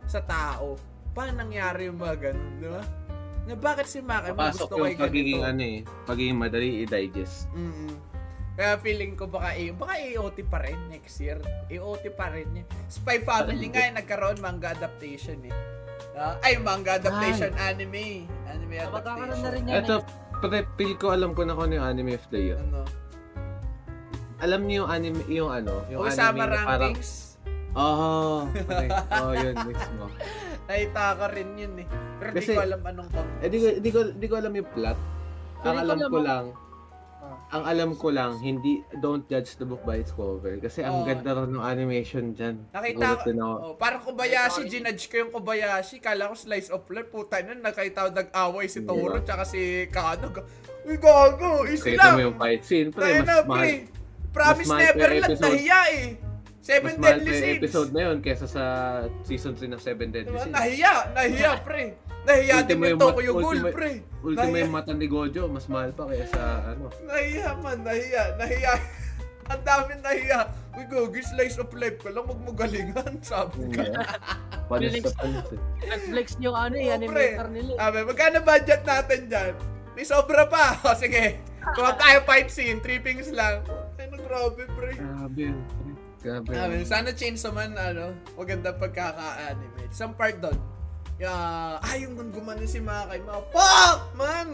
sa tao. Paano nangyari yung mga ganun, di ba? Na bakit si Maki mo
Papasok
gusto kay ganito?
pagiging ano eh, pagiging madali i-digest.
Mm. Kaya feeling ko baka A, baka AOT pa rin next year. AOT pa rin niya. Spy Family nga yung nagkaroon manga adaptation eh. Ah, ay, manga adaptation anime. Anime
Magkakaroon
adaptation.
na rin yan.
Ito, pre, feel ko alam ko na kung ano yung anime of the year.
Ano?
Alam niyo yung anime, yung ano, yung
Osama
anime na parang...
Rankings.
Oh, okay. oh, yun, mismo. [laughs]
Nakita ka rin yun eh. Pero di
Kasi-
ko alam anong context.
Eh, di ko, di ko, di ko alam yung plot. Ang
ko
alam
alam
ko
mo.
Lang, ang alam ko lang, hindi, don't judge the book by its cover. Kasi ang ganda rin ng animation dyan.
Nakita ko, oh, parang Kobayashi, ginudge ko yung Kobayashi. Kala ko slice of life. Puta na, nakita ko nag-away si Toro tsaka si Kano. Uy, gago, easy
Kita mo
lang.
yung fight scene, pre, mas
na, pre. Promise
mas
Neverland, nahiya eh. Seven
Mas
Deadly Sins.
episode na yun kesa sa season 3 ng Seven Deadly
Diba?
Sins.
Nahiya, nahiya, pre. Nahiya din yung
yung
Tokyo Ghoul, pre.
Ultimo
Nahiya.
yung mata ni Gojo, mas mahal pa kesa ano.
Nahiya man, nahiya, nahiya. [laughs] Ang dami nahiya. Uy, Gogi, slice of life ka lang, magmagalingan, [laughs] sabi ka. [laughs]
Panis
Felix.
sa panis eh.
Nag-flex yung ano eh, animator nila. eh.
Sabi, magkano budget natin dyan? May sobra pa. O sige, kuha tayo fight scene, trippings lang. Ay, no, grabe, pre.
Grabe. Grabe.
Sabi, sana Chainsaw Man, ano, maganda pagkaka-animate. Some part doon, yeah, ah, yung nung gumano si Makay, mga, fuck, man!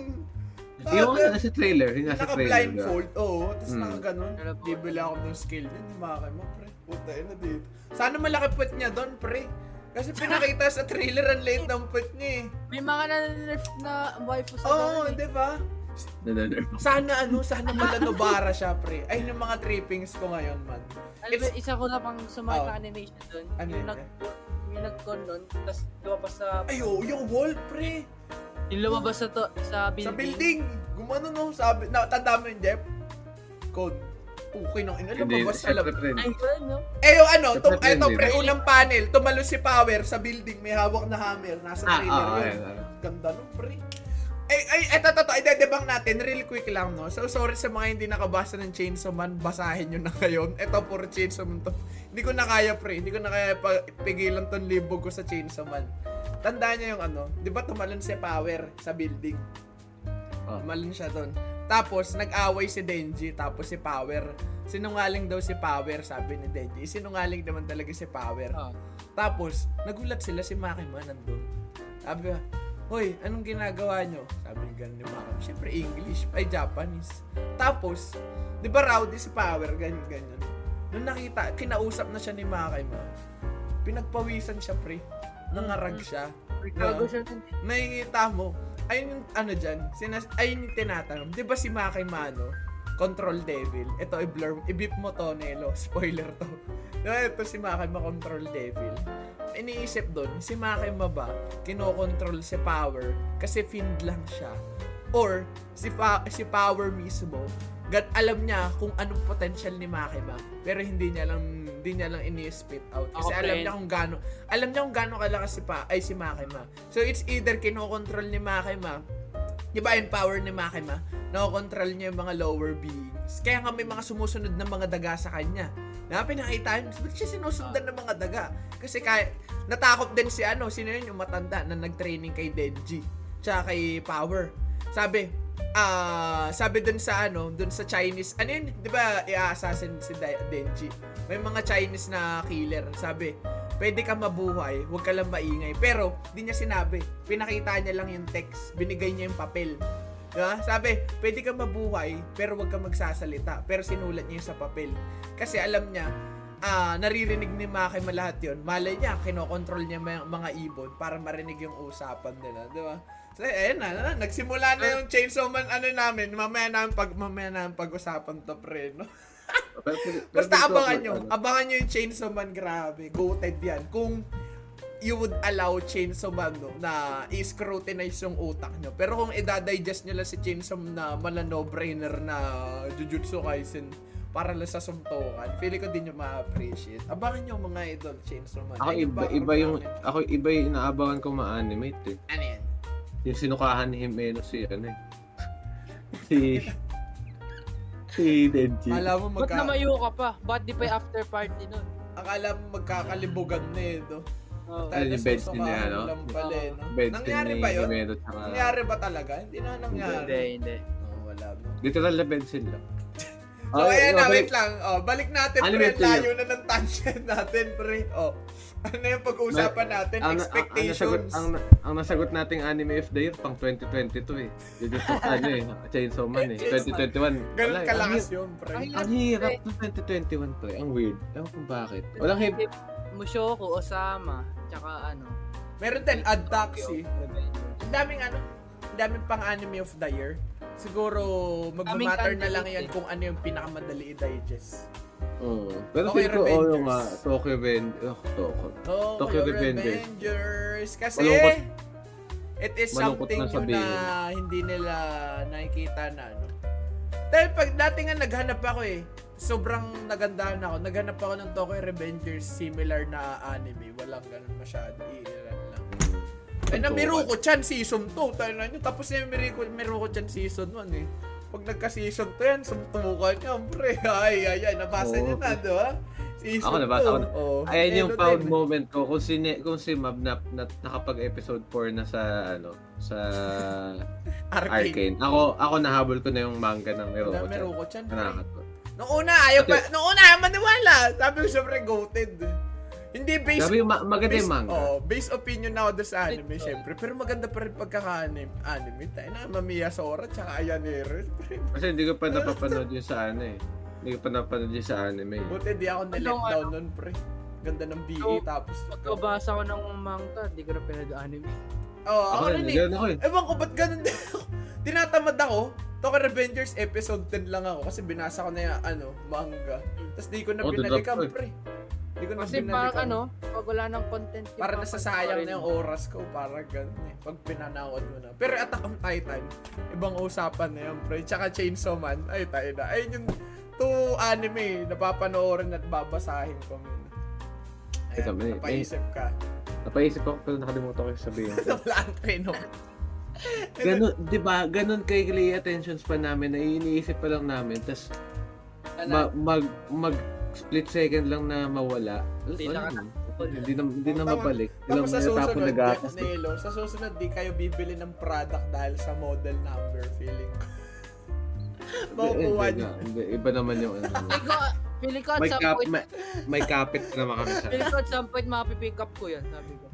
Yung
Ah,
nasa trailer, yung nasa trailer.
Naka-blindfold, oo. Tapos
Hmm.
naka-ganon.
Naka-
Bibili ako ng skill niya, di Makay mo, pre. Puta, ina dito. Sana malaki puwet niya doon, pre. Kasi pinakita sa trailer, ang late ng puwet niya eh.
May mga na-nerf na waifu sa
Oo,
eh.
di ba? Sana ano, sana [laughs] malanobara siya, pre. Ay, yung mga trippings ko ngayon, man.
Alam mo, isa ko na pang sumakit
Oh.
na animation doon.
Ano
yung
yun?
nag yung nag-con nun, tapos lumabas sa
Ay, oh, yung wall, pre.
yung lumabas sa to, sa building.
Sa building. Gumano no, sabi, na, tanda mo yun, Jeff? Code. Okay nang ina, lumabas sa lab.
syempre, friend.
Ay, no?
Eh, yung ano, tum,
din.
pre, unang panel, tumalo si Power sa building, may hawak na hammer, nasa
Ah,
trailer
ah,
yun. Ganda no, pre. Ay, ay, eto, eto, eto, idedebang natin, real quick lang, no? So, sorry sa mga hindi nakabasa ng Chainsaw Man, basahin nyo na ngayon. Eto, puro Chainsaw Man to. Hindi ko na kaya, pre. Hindi ko na kaya pigilan tong libog ko sa Chainsaw Man. Tandaan niyo yung ano, di ba tumalon si Power sa building?
Oh.
Tumalon siya doon. Tapos, nag-away si Denji, tapos si Power. Sinungaling daw si Power, sabi ni Denji. Sinungaling naman talaga si Power.
Oh.
Tapos, nagulat sila si Makima nandun. Sabi ba, Hoy, anong ginagawa nyo? Sabi ni ganun ni Makima. Siyempre, English, ay Japanese. Tapos, di ba rowdy si Power, ganyan, ganyan. Nung nakita, kinausap na siya ni Makima, pinagpawisan siya, pre. Nangarag siya.
Gago siya.
Nakikita mo, ayun yung ano dyan, sinas ayun yung tinatanong. Di ba si Makay Mano, Control Devil, ito i-blur, i-beep mo to, Nelo, [laughs] spoiler to. Diba, ito si Makay Ma Control Devil. Iniisip doon, si Makay Ma ba, kinokontrol si Power kasi fiend lang siya. Or, si, pa- si Power mismo, God, alam niya kung anong potential ni Makima pero hindi niya lang hindi niya lang ini-spit out kasi
Ako,
alam niya kung gaano alam niya kung gaano kalakas si pa ay si Makima so it's either kinokontrol ni Makima di ba yung power ni Makima nakokontrol niya yung mga lower beings. Kaya nga may mga sumusunod na mga daga sa kanya. Na pinakita yun ba't siya sinusundan ng mga daga? Kasi kaya natakot din si ano sino yun? Yung matanda na nag-training kay Denji tsaka kay Power. Sabi ah sabi dun sa ano, dun sa Chinese, ano yun, di ba, i-assassin si Denji. May mga Chinese na killer. Sabi, pwede ka mabuhay, huwag ka lang maingay. Pero, di niya sinabi. Pinakita niya lang yung text. Binigay niya yung papel. Diba? Sabi, pwede ka mabuhay, pero huwag ka magsasalita. Pero sinulat niya yung sa papel. Kasi alam niya, ah naririnig ni Maki lahat yun. Malay niya, kinokontrol niya mga, mga ibon para marinig yung usapan nila. Di ba? So, ayun na, na, nagsimula na yung Chainsaw Man, ano namin, mamaya namin pag, mamaya namin pag-usapan to, pre, no? [laughs]
Pero
Basta abangan nyo,
ano,
abangan nyo yung Chainsaw Man, grabe, goated yan. Kung you would allow Chainsaw Man, no, na i-scrutinize yung utak nyo. Pero kung i-digest nyo lang si Chainsaw Man na mala no-brainer na Jujutsu Kaisen para lang sa suntukan, feeling ko din yung ma-appreciate. Abangan nyo mga idol, Chainsaw Man.
Ako
Ay,
iba, iba yung,
namin.
ako iba yung inaabangan ko ma-animate eh.
Ano yan?
Yung sinukahan ni Jimeno si ano eh. [laughs] Si... [laughs] si Denji.
Akala mo
Ba't
magka...
namayo ka pa? Ba't di pa yung after party nun?
Akala mo magkakalibugan na eh, no?
Oh.
Tayo
Ayun yung beds ni
nasusukahan
ano?
lang pala eh, no?
Beds
Nangyari ba yun?
Tsaka...
Nangyari ba talaga? Hindi na
Hindi,
nangyari.
hindi.
Oh, wala mo.
Literal na bensin lang. [laughs]
So,
Ay,
ayan na,
okay.
wait lang. Oh, balik natin,
Ano
pre.
ba
Layo na ng tangent natin, pre. Oh. Ano yung pag-uusapan natin?
Ang, ang, ang, nasagot,
Expectations.
ang, ang nasagot nating anime of the year pang 2022 eh. Jujutsu [laughs] ano eh, Chainsaw Man eh.
Chainsaw
2021.
Ganun
wala,
kalakas
ang,
yun, pre.
Ay,
Ang hirap ng 2021 pre. Ang weird. Ewan kung bakit. Walang hip.
Mushoku, Osama, tsaka ano.
Meron din, Ad Taxi.
Revenge.
Ang daming ano, ang daming pang anime of the year. siguro magmamatter na lang yan
eh.
kung ano yung pinakamadali i-digest.
Oo. Pero
Okay,
ko, oo
Revengers.
nga, Tokyo Revengers. Oh, Tokyo.
Oh,
Tokyo
Tokyo
Revengers.
Revengers. Kasi,
Malungkot.
it is something
na sabihin.
na hindi nila nakikita na, ano. Dahil pag dati nga naghanap ako eh, sobrang nagandahan ako. Naghanap ako ng Tokyo Revengers similar na anime. Walang ganun masyado. Iilan lang. Ay, na Miruko Chan season 2. Tayo na nyo. Tapos na yung Miruko, Miruko Chan season 1 eh. Pag nagka-season 2 yan, sumtukan niya, pre. Ay, ay, ay. Nabasa
Oo.
niyo na, di ba? Season
Ako, nabasa ko na.
2. Oh,
Ayan yung proud moment ko kung si Ne- kung si Mab na, na nakapag episode 4 na sa ano sa [laughs]
Arcane.
Arcane. Ako ako nahabol ko na yung manga ng Miruko.
Na Miruko Chan.
Nakakatawa.
Nung una, ayaw pa, nung una, ayaw maniwala. Sabi ko, syempre, goated. Hindi based,
Sabi ma- maganda
based,
yung manga.
oh, based opinion na ako doon sa anime,
Ito.
syempre. Pero maganda pa rin pagkaka-anime. Anime, tayo na, Mamiya Sora, tsaka Ayanero.
Kasi hindi ko pa napapanood yun sa ano eh. Hindi ko pa napapanood yun sa anime. eh.
Buti di ako na-let
Ano,
down nun, pre. Ganda ng BE,
So,
tapos...
Pagkabasa ko ng manga, di ko na pinag-anime.
Oo, ako
Ako
rin
rin,
eh.
ganun ako eh.
Ewan ko, ba't ganun din ako? [laughs] Tinatamad ako. Tokyo Revengers episode 10 lang ako kasi binasa ko na yung ano, manga. Tapos di ko na
Oh,
binalikan,
drop ko
pre. Di ko na
Kasi parang ano, pag wala ng content yung
Para
mga
nasasayang na yung oras ko, parang ganun eh. Pag pinanood mo na. Pero Attack on Titan, ibang usapan na yan, pre. Tsaka Chainsaw Man, ay tayo na. Ayun yung two anime, napapanoorin at babasahin ko.
Teka,
Ayan,
may-
napaisip ka.
Napaisip ako pero nakalimutan ko yung sabihin. [laughs]
Wala ang treno.
Ganun, 'di ba? Ganun kay attention span namin na iniisip pa lang namin tas ma- mag mag split second lang na mawala.
Hindi na
hindi na hindi na
Tapos-
mabalik.
Tapos sa
Ilang
susunod,
nag-aatas.
Nelo, sa susunod, di kayo bibili ng product dahil sa model number feeling ko. Makukuha niyo.
hindi, Iba naman yung ano.
Feeling ko, feeling ko at
may,
some
cap,
point,
may, may kapit naman kami sa
feeling ko at some point mapipick up ko yan, sabi ko.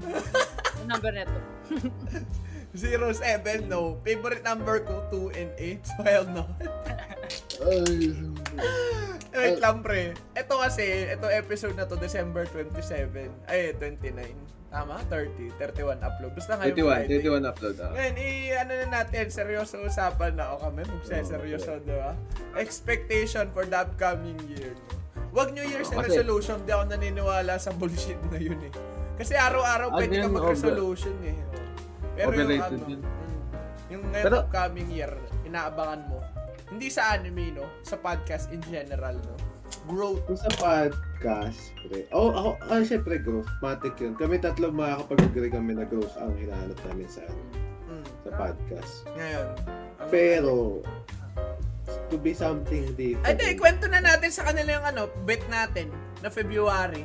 Yung number neto. [laughs]
07, no. Favorite number ko, 2 and 8. So, hell no. Wait lang, pre. Ito kasi, ito episode na to, December 27. Ay, 29. Tama? 30. 31 upload. Basta ngayon
21,
Friday.
21 upload. Ah.
Ngayon, i- ano na natin, seryoso usapan na ako kami. Magseseryoso, di ba? Expectation for the upcoming year. Wag New Year's
Oh, kasi-
resolution, di ako naniniwala sa bullshit na yun eh. Kasi araw-araw
Ah,
pwede ka mag-resolution eh. Pero yung
Overrated
ano,
yun.
mm, yung ngayon
Pero-
upcoming year, inaabangan mo. Hindi sa anime, no? Sa podcast in general, no? Growth.
Kung sa podcast, pre. Oh, ako, ah, syempre, growth. Matic yun. Kami tatlo makakapag-agree kami na growth ang hinahanap namin sa,
Mm.
sa podcast.
Ngayon. ang-
Pero, to be something different.
Ay, di, kwento na natin sa kanila yung ano, bet natin na February.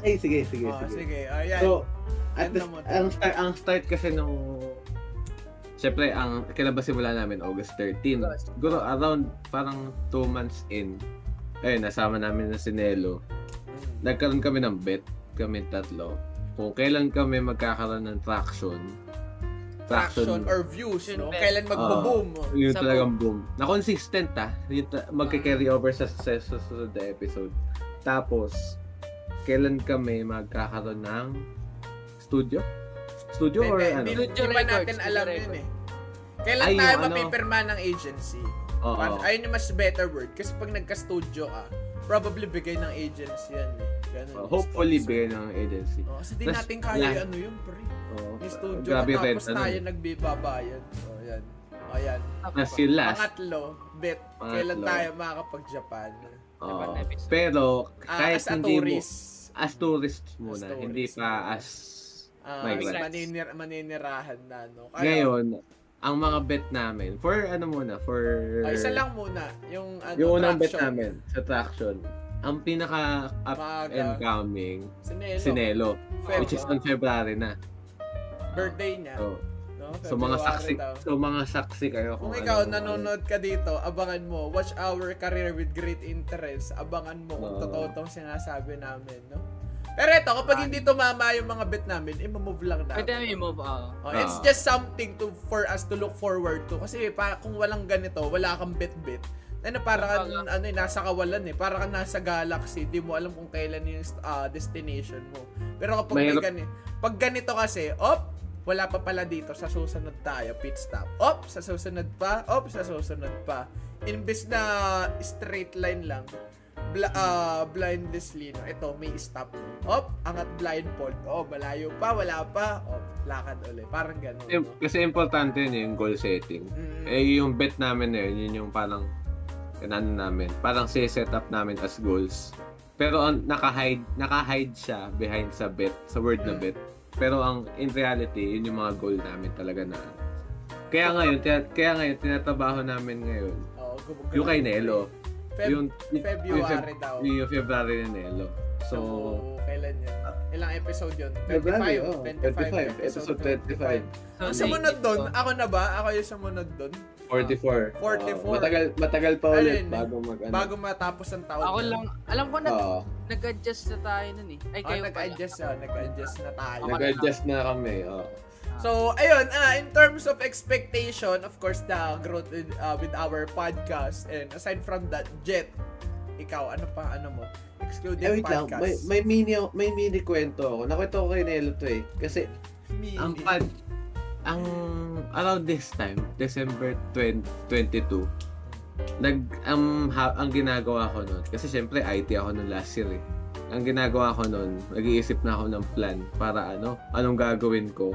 Ay, sige, sige,
Oh,
sige.
sige. Ayan.
So, at the,
ang start ang start kasi nung Siyempre, ang kilabas simula namin August 13.
August.
Siguro around parang 2 months in. Ayun, nasama namin na si Nelo.
Mm.
Nagkaroon kami ng bet, kami tatlo. Kung kailan kami magkakaroon ng traction.
traction or views, no?
Invest.
Kailan magbo-boom.
Yun
Sa
talagang boom. Na consistent ah. Yun ta- magka-carry over sa, sa sa susunod na episode. Tapos, kailan kami magkakaroon ng studio? Studio or ano?
hindi,
Studio
hindi pa natin
studio
alam yun eh. Kailan
Ay,
tayo
ano-
mapipirma ng agency?
Oo.
Ayun yung mas better word. Kasi pag nagka-studio ka, probably bigay ng agency yan eh. Ganun.
Uh, hopefully,
sponsor.
bigay ng agency.
Oh, kasi di natin kaya yung ano yun, pre.
Oo.
Yung studio
Grabe
ka,
rent.
tapos
Ano?
tayo nagbibabayad. So, yan. O, yan.
Tapos yung last.
Pangatlo, bet.
Pangatlo.
Kailan tayo makakapag-Japan?
Japan episode.
pero,
Ah,
kahit
as a
hindi
tourist.
mo, as tourist muna,
tourist.
hindi pa as
Ah,
migrants.
maninir, maninirahan na, no? Kaya,
Ngayon, ang mga bet namin, for ano muna, for...
Ah, isa lang muna. Yung, ano,
yung unang bet
traction.
namin sa traction, ang pinaka up
Maaga.
and coming,
Sinelo.
si Nelo,
Feb,
which is on February na.
birthday niya.
So,
no?
so mga
February
saksi,
daw.
so mga saksi kayo
Kung
kung
ikaw
ano-
nanonood ka dito, abangan mo. Watch our career with great interest. Abangan mo kung
Oo.
totoo tong sinasabi namin, no? Pero ito, kapag hindi tumama yung mga bet namin, i-move lang namin.
Pwede namin i-move, oo.
Oh, it's
Ah.
just something to for us to look forward to. Kasi pa, kung walang ganito, wala kang bet-bet. Ano, para ka,
Kumbaga-
ano, eh, nasa kawalan eh. Para ka nasa galaxy, di mo alam kung kailan yung ah, destination mo. Pero kapag may ganito, pag ganito kasi, op, wala pa pala dito, sa susunod tayo, pit stop. Op, sa susunod pa, op, sa susunod pa. Imbes na straight line lang, bla, ah, blindlessly, no? ito, may stop. Op, angat blindfold. Oh, malayo pa, wala pa. Op, lakad ulit. Parang ganun. No?
kasi importante yun yung goal setting.
Mm.
Eh, yung bet namin na yun, yun yung parang, ano namin, parang set up namin as goals. Pero ang naka-hide, naka-hide siya behind sa bet, sa word na
Mm.
bet. Pero ang in reality, yun yung mga goal namin talaga na. Kaya ngayon, tina- kaya ngayon tinatrabaho namin ngayon.
Oo, gumugulong.
Yung kay Nelo.
Feb-
yung
February
yung Feb-
daw.
Yung February ni Nelo.
So,
So,
kailan yun? Ilang episode yun? 25?
February, oh.
25,
25, episode 25.
So,
Ang sumunod doon, ako na ba? Ako yung sumunod doon?
44.
44.
Oh, matagal, matagal pa ulit
Alin?
bago mag ano.
Bago matapos ang taon.
Ako
na.
lang, alam ko nag,
Oo.
nag-adjust na tayo nun eh. Ay,
Oh,
kayo
nag-adjust na, nag-adjust na tayo.
Nag-adjust na kami. Oh.
So, ayun, ah, in terms of expectation, of course, the growth with, uh, with our podcast, and aside from that, Jet, ikaw, ano pa, ano mo? Excluding
Eh, wait lang.
podcast.
May, may mini may mini kwento ako. Nakwento ko kay Nelo to eh. Kasi
Mini.
ang pad, ang around this time, December 20, 22, nag ang ha, ang ginagawa ko noon kasi syempre IT ako noon last year eh. Ang ginagawa ko noon, nag-iisip na ako ng plan para ano, anong gagawin ko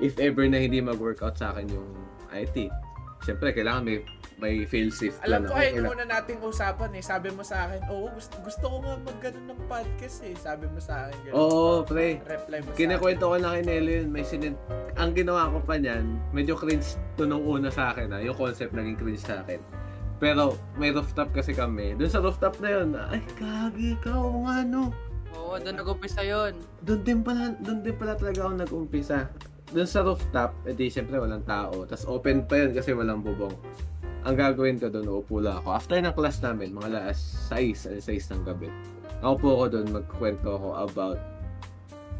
if ever na hindi mag-workout sa akin yung IT. Syempre kailangan may may fail safe plan
Alam ko, ayun
Kailangan-
muna nating usapan eh. Sabi mo sa akin, oo, gusto, gusto ko nga mag-ganon ng podcast eh. Sabi mo sa akin, gano'n.
Oo, pre.
Reply mo sa
Kinakwento ko na kay Nelly yun, may sinin... Ang ginawa ko pa niyan, medyo cringe to nung una sa akin ha, yung concept naging cringe sa akin. Pero may rooftop kasi kami. Doon sa rooftop na yun, ay kagi ka, oo nga no.
Oo, doon nag-umpisa yun.
Doon din pala, doon din pala talaga ako nag-umpisa. Doon sa rooftop, edi syempre walang tao. Tapos open pa yun kasi walang bubong. Ang gagawin ko doon, uupo lang ako. After ng class namin, mga alas 6, alas 6 ng gabi. Ako po ako doon, magkwento ako about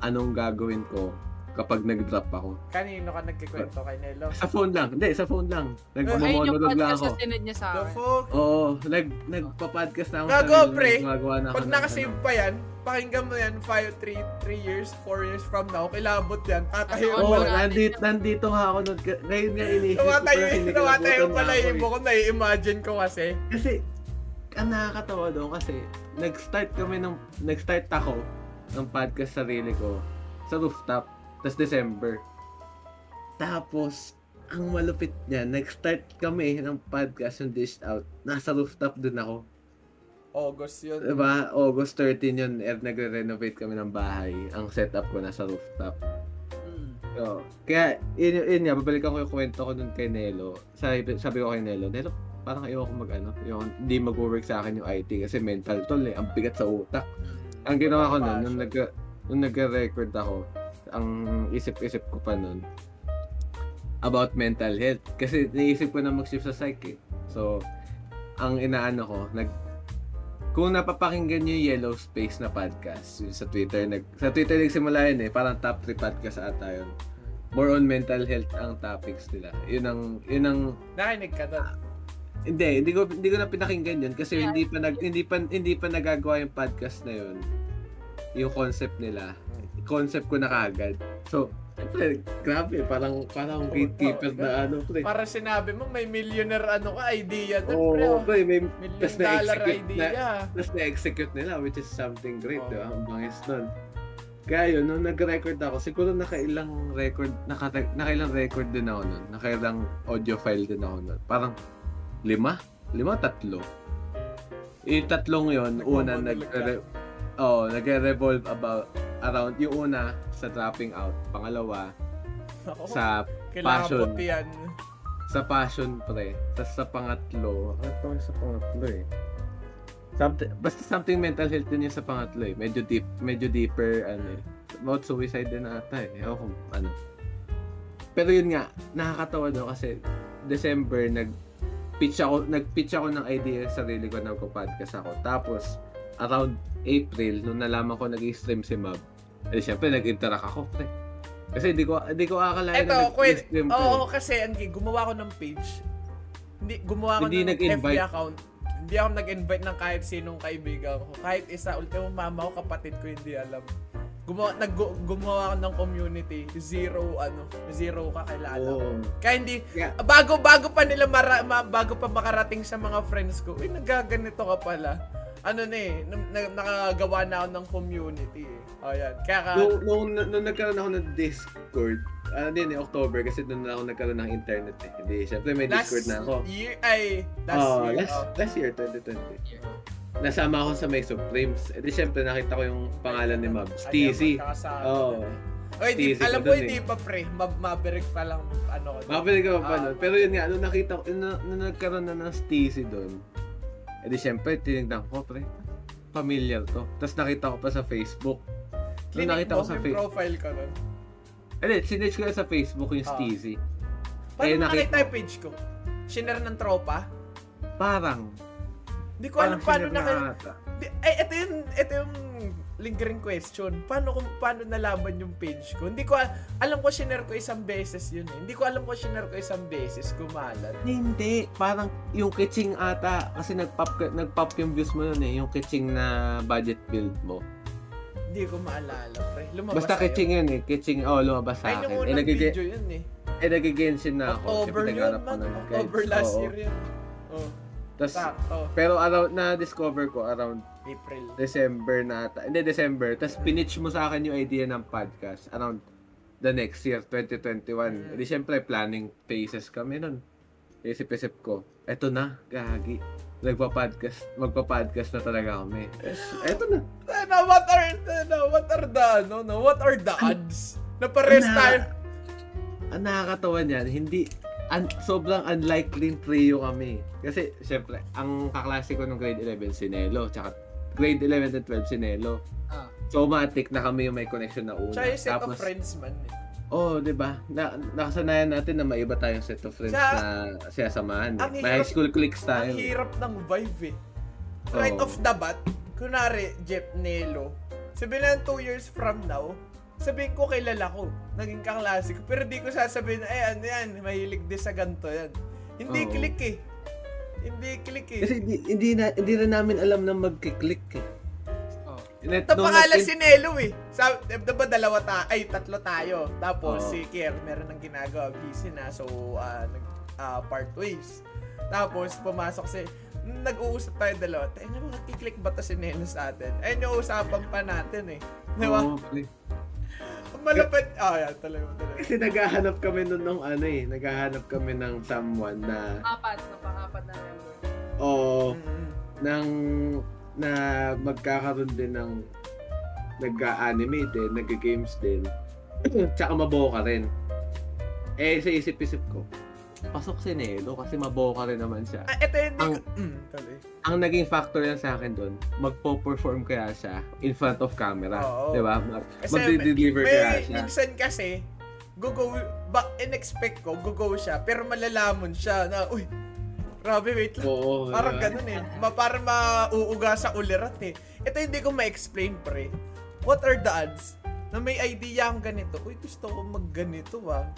anong gagawin ko kapag nag-drop ako.
Kanino ka nagkikwento kay Nelo?
Sa phone lang. Hindi, sa phone lang.
Ayun yung
Nagmamonolog lang
podcast
ako.
na sinad niya sa akin.
Oo, nag, nagpa-podcast na ako.
Gago,
sarili,
pre.
Na
Pag nakasave
ano.
pa yan, pakinggan mo yan 5, 3, 3 years, 4 years from now, kilabot yan. Tatayo
Oo,
mo lang.
nandito, nandito nga ako nun. Ngayon nga inisip ko. Ko
tumatayo pala yung
eh.
mo ko, nai-imagine ko kasi.
Kasi, ang nakakatawa doon kasi, nag-start kami ng, nag-start ako ng podcast sarili ko sa rooftop. Tapos December. Tapos, ang malupit niya, nag-start kami ng podcast yung Dished Out. Nasa rooftop din ako.
August yun.
Diba? August 13 yun, er, nagre-renovate kami ng bahay. Ang setup ko nasa rooftop.
Hmm.
So, kaya, yun, yun nga, babalikan ko yung kwento ko dun kay Nelo. Sabi, sabi ko kay Nelo, Nelo, parang ayoko mag ano, yung hindi mag-work sa akin yung IT kasi mental toll eh, ang bigat sa utak. Ang ginawa ko nun, nung, nag, nung nag-record ako, ang isip-isip ko pa nun, about mental health. Kasi naisip ko na mag-shift sa psych eh. So, ang inaano ko, nag, kung napapakinggan nyo yung Yellow Space na podcast, yung sa Twitter, nag, sa Twitter nagsimula yun eh, parang top 3 podcast ata yun. More on mental health ang topics nila. Yun ang, yun ang,
Nakinig ka doon.
hindi, hindi ko, hindi ko na pinakinggan yun kasi hindi pa, nag, hindi pa, hindi pa nagagawa yung podcast na yun. Yung concept nila. Concept ko na kagad. So, Siyempre, grabe, parang parang gatekeeper na ano, pre.
Para sinabi mo, may millionaire ano ka, idea doon,
Oo,
pre. oh.
pre, may
Million dollar idea.
na- Tapos na-execute nila, which is something great,
Oo.
di ba? Ang bangis nun. Kaya yun, nung nag-record ako, siguro nakailang record, naka, nakailang record din ako nun. Nakailang audio file din ako nun. Parang lima? Lima, tatlo. Yung tatlong yun, una nag oh, nag-revolve about around yung una sa dropping out, pangalawa
Ako,
sa passion.
yan.
sa passion pre. Tapos sa pangatlo, ano sa pangatlo eh? Something, basta something mental health din yung sa pangatlo eh. Medyo deep, medyo deeper ano eh. About suicide din ata eh. Ewan ko kung ano. Pero yun nga, nakakatawa daw kasi December nag pitch ako, nag-pitch ako ng idea sa sarili ko na podcast ako. Tapos around April nung nalaman ko nag-stream si Mab, eh syempre nag-interact ako pre. Kasi hindi ko hindi ko akalain
Eto, kwet,
nag-stream
oo, kasi Anki, gumawa ko ng page. Hindi, gumawa ko
Hindi
ng. FB account. Hindi ako nag-invite ng kahit sinong kaibigan ko. Kahit isa, ultimo mama ko, kapatid ko, hindi alam. gumawa, nag, gumawa ako ng community, zero, ano, zero kakilala.
Oo.
Kaya hindi,
Yeah.
bago, bago pa nila, mara, ma, bago pa makarating sa mga friends ko, uy, nagaganito ka pala. Ano na eh, na, na- nakagawa na ako ng community eh. O yan, kaya ka,
Nung, nung, nung nagkaroon ako ng Discord, ano din eh, October, kasi doon na ako nagkaroon ng internet eh. Hindi, syempre may
last
Discord na ako.
year, ay, last
Oh,
year.
last,
oh.
last year, 2020. Nasama ako sa may Supremes. Eh di syempre nakita ko yung pangalan ni Mab. Steezy.
Ayan, magkakasama
Oo.
na eh. Oy, di, alam
ko
hindi
eh.
pa pre. Ma- Maverick pa lang, ano
ka pa pa
Ah.
nun. Pero yun nga, nung nakita ko, nung, nung nagkaroon na ng Steezy doon, eh di syempre, tinignan ko, pre, familiar to. Tapos nakita ko pa sa Facebook. Nung
Clinic
nakita ko sa Facebook.
profile ka nun.
Eh di, sinage ko sa Facebook yung
Ah.
Steezy.
Paano
Eh, nakita
yung page ko? Shiner ng tropa?
Parang,
Hindi ko alam paano na Ay, ito yung, ito yung lingering question. Paano kung paano nalaman yung page ko? Hindi ko al- alam ko shiner ko isang beses yun eh. Hindi ko alam ko shiner ko isang beses kumalat.
Hindi, parang yung kitching ata kasi nag-pop nag-pop yung views mo nun eh, yung kitching na budget build mo.
Hindi ko maalala, pre. Lumabas
Basta kitching yun eh, kitching oh lumabas sa akin.
nung
Eh
unang
nagige-
video yun eh.
eh nagigenshin na ako.
October yun, man. October last
Oo.
year yun. Oh,
Tas,
sakto.
pero around na discover ko around
April.
December na ata. Hindi December. Tapos pinitch mo sa akin yung idea ng podcast around the next year, 2021.
Mm.
Hindi syempre planning phases kami nun. Isip-isip ko, eto na, gagi. Nagpa-podcast, magpa-podcast na talaga kami. Eto na.
Ano, what are, ano, what are the, ano, no, what are the odds? Na pares
Ano?
tayo.
Ang nakakatawa niyan, hindi, un, sobrang unlikely trio kami. Kasi, syempre, ang kaklase ko nung grade 11, si Nelo. Tsaka, grade 11 and 12, si Nelo.
Ah.
So, matik na kami yung may connection na una.
Tsaka yung set of friends man eh.
Oh, di ba? Na, nakasanayan natin na maiba tayong set of friends
Sa-
na sinasamahan.
Ang
Eh. May high school cliques tayo.
Ang hirap ng vibe eh. Right
Oo.
off the bat, kunwari, Jeff Nelo, sabihin na 2 years from now, sabihin ko kilala ko, naging kaklase ko, pero di ko sasabihin, eh ano yan, mahilig din sa ganito yan. Hindi
Oo.
click eh. Hindi click eh.
Kasi hindi, hindi, na, hindi rin namin alam na magkiklik eh.
Oh.
Net,
Ito
nung
pangalan
nag-
si Nelo eh. Sa, diba dalawa ta ay tatlo tayo. Tapos
Oo.
si Kier meron ng ginagawa, busy na. So, ah, nag, ah, part ways. Tapos pumasok si, nag-uusap tayo dalawa. Tayo na mga kiklik ba to si Nelo sa atin? Ayun yung usapan pa natin eh. Di ba?
Oo, pre.
Malapit. Ah, yan talaga. talaga.
Kasi naghahanap kami nun nung ano eh, naghahanap kami ng someone na,
Apat, na pang-apat na member.
o
Mm-mm.
ng, na magkakaroon din ng nag-anime din, nag-games din. [clears throat] Tsaka maboka rin. Eh, sa isip-isip ko,
Pasok si Nelo kasi maboka rin naman siya.
Ah, ito yung
Ang-
Mm, tuloy.
Ang naging factor yan sa akin doon, magpo-perform kaya siya in front of camera.
Oo.
Di ba? Mag-
may,
kaya siya.
minsan kasi, gugo, ba, in-expect ko, gugo siya, pero malalamon siya na, uy, grabe, wait lang.
oo.
Parang
diba?
ganun eh. Ma, parang mauuga sa ulirat eh. Ito hindi ko ma-explain, pre. What are the odds? Na may idea ang ganito. Uy, gusto ko mag-ganito ah.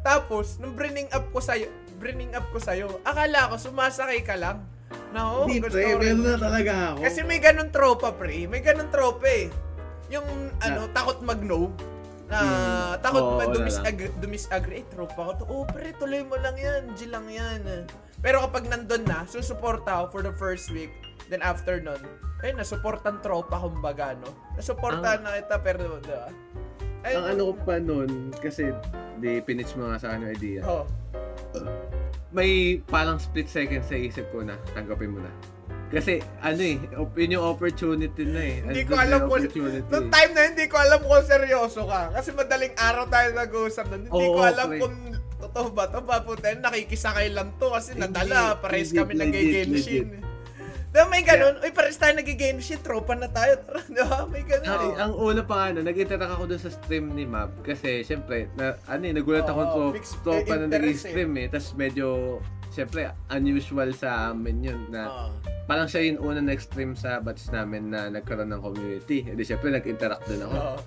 Tapos, nung bringing up ko sa'yo, bringing up ko sa'yo, akala ko sumasakay ka lang. Na, oh,
Hindi, pre, meron na talaga ako.
Kasi may ganun tropa, pre. May ganun tropa eh. Yung, ano,
Ah.
takot mag-no. Na,
Hmm.
takot
Oo,
mag dumis-agree, dumis-agree. Eh, tropa ko to. Oh, pre, tuloy mo lang yan. G lang yan. Pero kapag nandun na, susuporta ako for the first week. Then after nun, eh, nasuportan tropa, kumbaga, no? Nasuportahan na kita, pero, di ba? Ay,
Ang ano ko pa noon, kasi di pinitch mo nga sa yung idea.
Oh,
May parang split second sa isip ko na tanggapin mo na. Kasi ano eh, yun yung opportunity na eh.
Hindi ko alam kung-. Noong time na hindi ko alam kung seryoso ka. Kasi madaling araw tayo nag-uusap nun. Hindi
Oo,
ko alam
pre.
kung totoo ba ito. Papunta nakikisakay lang to kasi
Hindi,
nadala. Pares
legit,
kami
legit,
nag-genshin. Diba may ganun? Uy, pares tayo nag-genshin. Tropa na tayo. [laughs] Tara, diba? May ganun.
Ay,
eh.
ang una pa nga, no, nag-interact ako dun sa stream ni Mab. Kasi, syempre, na, ano eh, nagulat ako
Oo,
to,
mixed
tropa na nag-stream eh. Tapos medyo, syempre, unusual sa amin yun. Na,
Oo.
parang siya yung una nag-stream sa batch namin na nagkaroon ng community. Hindi, syempre, nag-interact din ako.
Oo.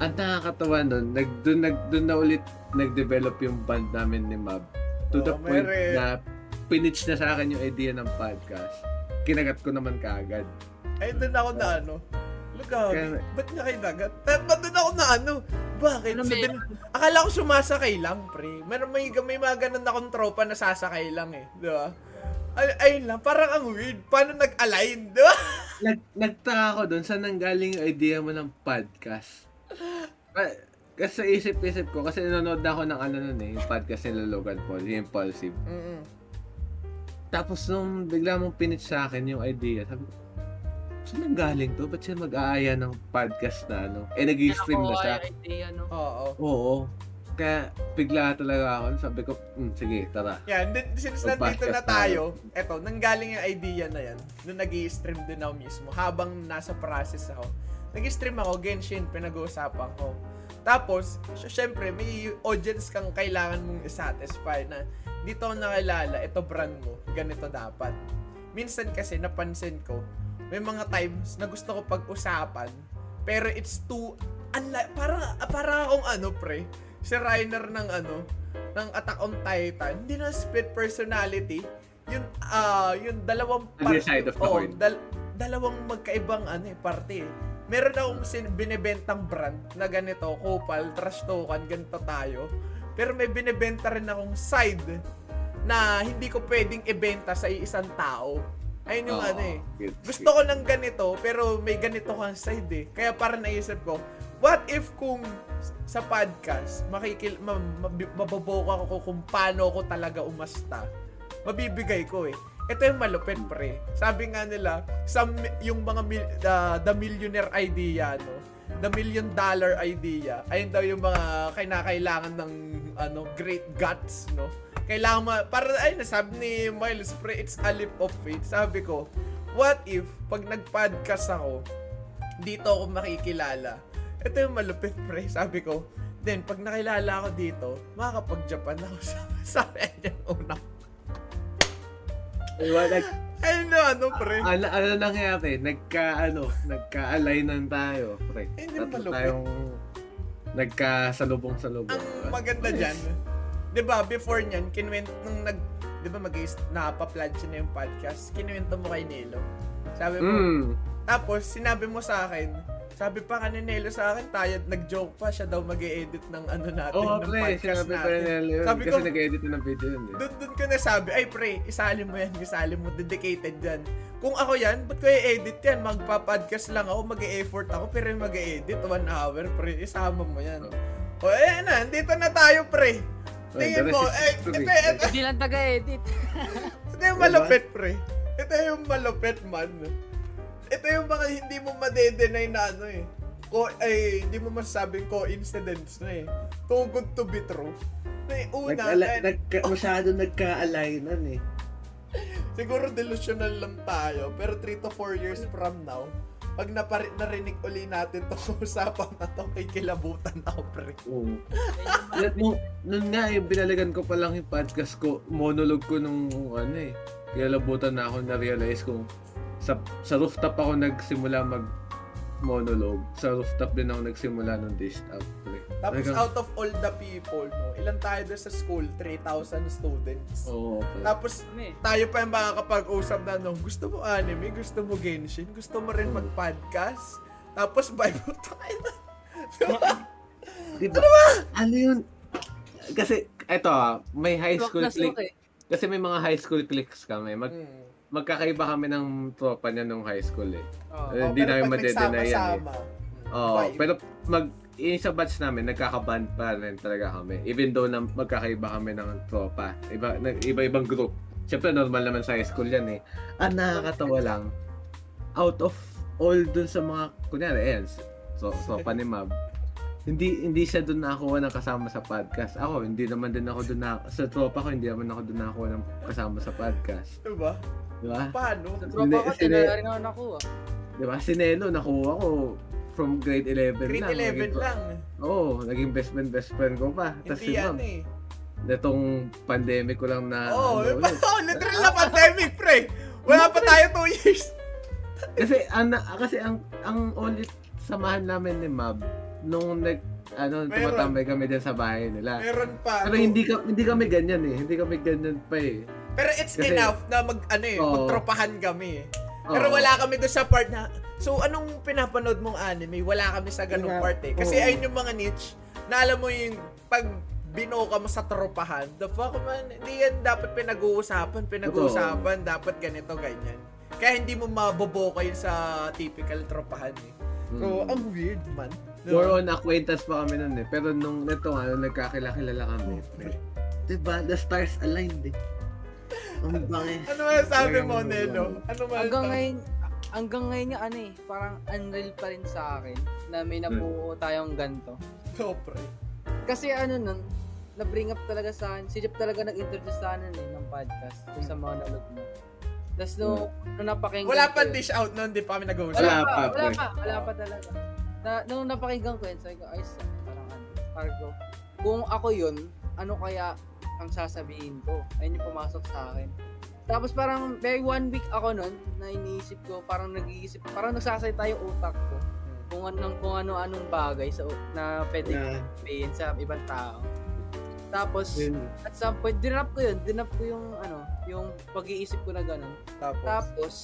Ang nakakatawa nun, nag, dun, nag, dun na ulit nag-develop yung band namin ni Mab. To the
Oo,
point
mere.
na pinitch na sa akin yung idea ng podcast. Kinagat ko naman kaagad.
Ay, doon ako na ano. Lugagi.
Kaya-
Ba't dagat? Ta- Ba't doon ako na ano? Bakit?
Ano, may-
din- Akala ko sumasakay lang, pre. Meron may, may mga ganun akong tropa na sasakay lang eh. Di ba? Ay, ayun lang, parang ang weird. Paano nag-align, di ba? [laughs]
Nag, nagtaka ako doon, saan nanggaling yung idea mo ng podcast? Ah, Kasi sa isip-isip ko, kasi nanonood na ako ng ano nun eh, yung podcast nila Logan Paul, yung Impulsive.
Mm-mm.
Tapos nung bigla mong pinitch sa akin yung idea, sabi ko, saan nanggaling to? Ba't siya mag-aaya ng podcast na ano? Eh, nag-stream na siya.
Idea, no?
Oo.
Oo. Kaya bigla talaga ako, sabi ko, mm, sige, tara.
Yan, din, since
So,
nandito na
podcast
tayo, eto, nanggaling yung idea na yan, nung nag stream din ako mismo, habang nasa process ako. Nag-stream ako, Genshin, pinag-uusapan ko. Tapos, sy- syempre, may audience kang kailangan mong isatisfy na dito ako nakilala, ito brand mo, ganito dapat. Minsan kasi, napansin ko, may mga times na gusto ko pag-usapan, pero it's too, unlike, parang, parang akong ano, pre, si Reiner ng ano, ng Attack on Titan, hindi na split personality, yun, ah, yung dalawang
Other side of the
oo,
coin.
dal- dalawang magkaibang ano eh, parte eh. Meron akong sin- binibentang brand na ganito, Kopal, Trash Token, ganito tayo. Pero may binibenta rin akong side na hindi ko pwedeng ibenta sa isang tao. Ayun yung
Oo,
ano eh. Gusto ko ng ganito, pero may ganito kang side eh. Kaya parang naisip ko, what if kung sa podcast, makikil, ma, mababoka ko kung paano ko talaga umasta, mabibigay ko eh. Ito yung malupit, pre. Sabi nga nila, some, yung mga mil, the, the millionaire idea, no? The million dollar idea, ayun daw yung mga kinakailangan ng ano, great guts, no? Kailangan ma, para, ay, nasabi ni Miles, pre, it's a leap of faith. Sabi ko, what if, pag nag-podcast ako, dito ako makikilala. Ito yung malupit, pre. Sabi ko, then, pag nakilala ako dito, makakapag-Japan ako. Sabi niya una.
Diba,
Ayun na, ano, pre.
ano, ano nangyari? Nagka, ano, nagka-alignan tayo, pre.
Eh, hindi malupit.
tayong nagkasalubong-salubong.
Ang maganda dyan, di ba, before nyan, kinuwento, nung nag, di ba, mag nakapa-plan siya na yung podcast, kinuwento mo kay Nelo. Sabi mo,
Mm.
tapos, sinabi mo sa akin, sabi pa ka ni Nelo sa akin, tayo, nag-joke pa, siya daw mag edit ng ano natin,
Oo,
ng
pre,
podcast
sinabi ko
natin.
rin yun.
Sabi
Kasi
ko-
nag-edit na ng video yun eh.
Doon doon ko nasabi, ay pre, isali mo yan, isali mo, dedicated yan. Kung ako yan, ba't ko i-edit yan? Magpa-podcast lang ako, mag-e-effort ako, pero mag edit one hour, pre, isama mo yan. O, eh na, dito na tayo, pre. Tingin
the
mo, eh, ito, ito,
Hindi lang taga-edit.
ito [laughs] yung malupit, pre. Ito yung malupit, man. Ito yung mga hindi mo madedenay na ano eh. Ko, ay, hindi mo masasabing coincidence na eh. Too good to be true. Na eh, una,
Nagka-
eh,
nagka, masyado nagka-alignan eh. [laughs]
Siguro delusional lang tayo, pero 3 to 4 years from now, pag napari- narinig uli natin tong [laughs] usapan na to, kay kilabutan ako, pre.
Oo. Yan, nung, nung nga eh, binalikan ko pa lang yung podcast ko, monologue ko nung ano eh. Kaya labutan na ako na-realize kung sa, sa rooftop ako nagsimula mag monologue. Sa rooftop din ako nagsimula nung dish up. Pre.
Tapos
Talagang-
out of all the people, no, ilan tayo doon sa school? 3,000 students.
Oo, pre.
Tapos
Ano eh.
tayo pa yung makakapag-usap na no, gusto mo anime, gusto mo Genshin, gusto mo rin mag-podcast. Tapos Bible tayo na.
Diba? Ano yun? Kasi, eto ah, may high school click.
eh.
Kasi may mga high school cliques kami. Mag,
Hmm.
Magkakaiba kami ng tropa niya nung high school eh.
Oh,
Hindi
pero
namin madedeny yan eh. Oo,
vibe.
pero mag yung sa batch namin, nagkakaband pa rin talaga kami. Even though na magkakaiba kami ng tropa. Iba, iba-ibang group. Siyempre, normal naman sa high school yan eh. Ang nakakatawa lang, out of all dun sa mga, kunyari, ayan, so, tropa ni Mab, hindi hindi siya doon nakakuha ng kasama sa podcast. Ako, hindi naman din ako doon na, sa tropa ko, hindi naman ako doon nakakuha ng kasama sa podcast.
Diba?
Di ba?
Paano?
Sa
Hindi,
tropa ko, rin ako nakuha.
Di ba? Si Nelo, nakuha ko from grade 11
Grade
lang.
11
Naging-
lang.
Oo, naging best friend, best friend ko pa. Tapos
Hindi
si
yan
Ma'am,
eh.
netong pandemic ko lang na,
Oo,
ano,
oh,
ulit.
oh, [laughs] literal na pandemic, pre. Wala pa tayo 2 years.
kasi, ang, kasi ang, ang ulit samahan namin ni Mab, nung nag, ano,
Meron.
tumatambay kami dyan sa bahay nila.
Meron pa.
Pero
ano.
hindi ka, hindi kami ganyan eh. Hindi kami ganyan pa eh.
Pero it's
Kasi-
enough na mag ano eh,
Oo.
magtropahan kami. eh. Pero
Oo.
wala kami doon sa part na So, anong pinapanood mong anime? Wala kami sa ganung
Wala.
part eh. Kasi
Oo.
ayun yung mga niche na alam mo yung pag binoka mo sa tropahan, the fuck man, hindi yan dapat pinag-uusapan. Pinag-uusapan, dapat ganito, ganyan. Kaya hindi mo maboboka yun sa typical tropahan eh. So,
Mm.
ang weird man.
More on acquaintance pa kami nun eh. Pero nung neto nga, nung nagkakilala kami. Diba, the stars aligned eh. Ang bangis.
Ano masasabi mo,
Talagang
Nelo? Ano man
Hanggang ngayon, hanggang ngayon nga ano eh, parang unreal pa rin sa akin na may nabuo tayong ganto.
To, pre.
Kasi ano nun, na-bring up talaga sa akin, si Jeff talaga nag-introduce sa akin eh, ng podcast kung sa mga nalog mo. Tapos nung, nung napakinggan
Wala pa dish out nun, di pa kami nag-uusap.
Wala,
Wala
pa, wala
pre.
pa, wala pa talaga. Na, nung napakinggan ko yun, sabi ko, ah, parang ano, parang ko, kung ako yun, ano kaya ang sasabihin ko? Ayun yung pumasok sa akin. Tapos parang very one week ako nun, na iniisip ko, parang nag-iisip, parang nagsasalita yung utak ko kung anong kung ano-anong bagay sa na pwede sabihin sa ibang tao. Tapos,
yun.
at some point, dinrap ko yun. Dinrap ko yung, ano, yung pag-iisip ko na ganun.
Tapos,
Tapos,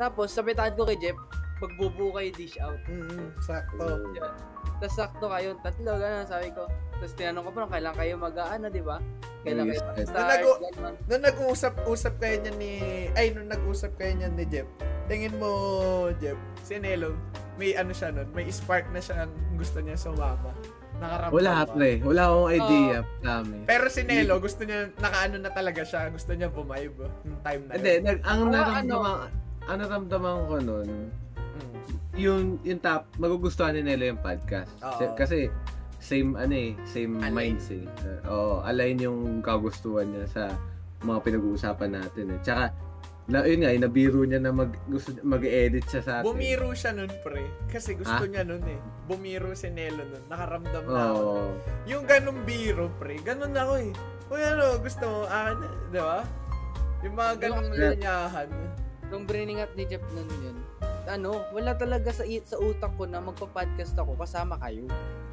tapos, sabitan ko kay Jeff, magbubuo kayo dish out.
mm, sakto.
Yan. Tapos sakto kayo, tatlo, gano'n, sabi ko. Tapos tinanong ko pa kailan kayo mag-ano, di ba? Kailan
Yes,
kayo
yes.
mag-start, gano'n.
Nung nag-usap-usap kayo niya ni... Ay, nung nag-usap kayo niya ni Jeff, tingin mo, Jeff, si Nelo, may ano siya nun, may spark na siya ang gusto niya sumama. Nakaramdam
Wala
ba?
pre. Wala akong idea. Dami.
Pero si Nelo, gusto niya, nakaano na talaga siya, gusto niya bumibe yung time na
Hindi,
yun.
nag, ang naramdaman, ang naramdaman ko nun. Yung, yung top, magugustuhan ni Nelo yung podcast.
Oo.
Si- Kasi, same, ano eh, same
Align.
minds eh. Uh, Oo, align yung kagustuhan niya sa mga pinag-uusapan natin eh. Tsaka, na, yun nga, eh, nabiro niya na mag, gusto, mag-edit siya sa atin.
Bumiro siya nun, pre. Kasi gusto
Ah?
niya nun eh. Bumiro si Nelo nun. Nakaramdam na ako.
Oo.
Yung ganong biro, pre. Ganon ako eh. Uy, ano, gusto mo, akin na, di ba? Yung mga ganong
Yeah.
linyahan.
Nung briningat ni Jeff nun yun, ano, wala talaga sa, sa utak ko na magpa-podcast ako kasama kayo.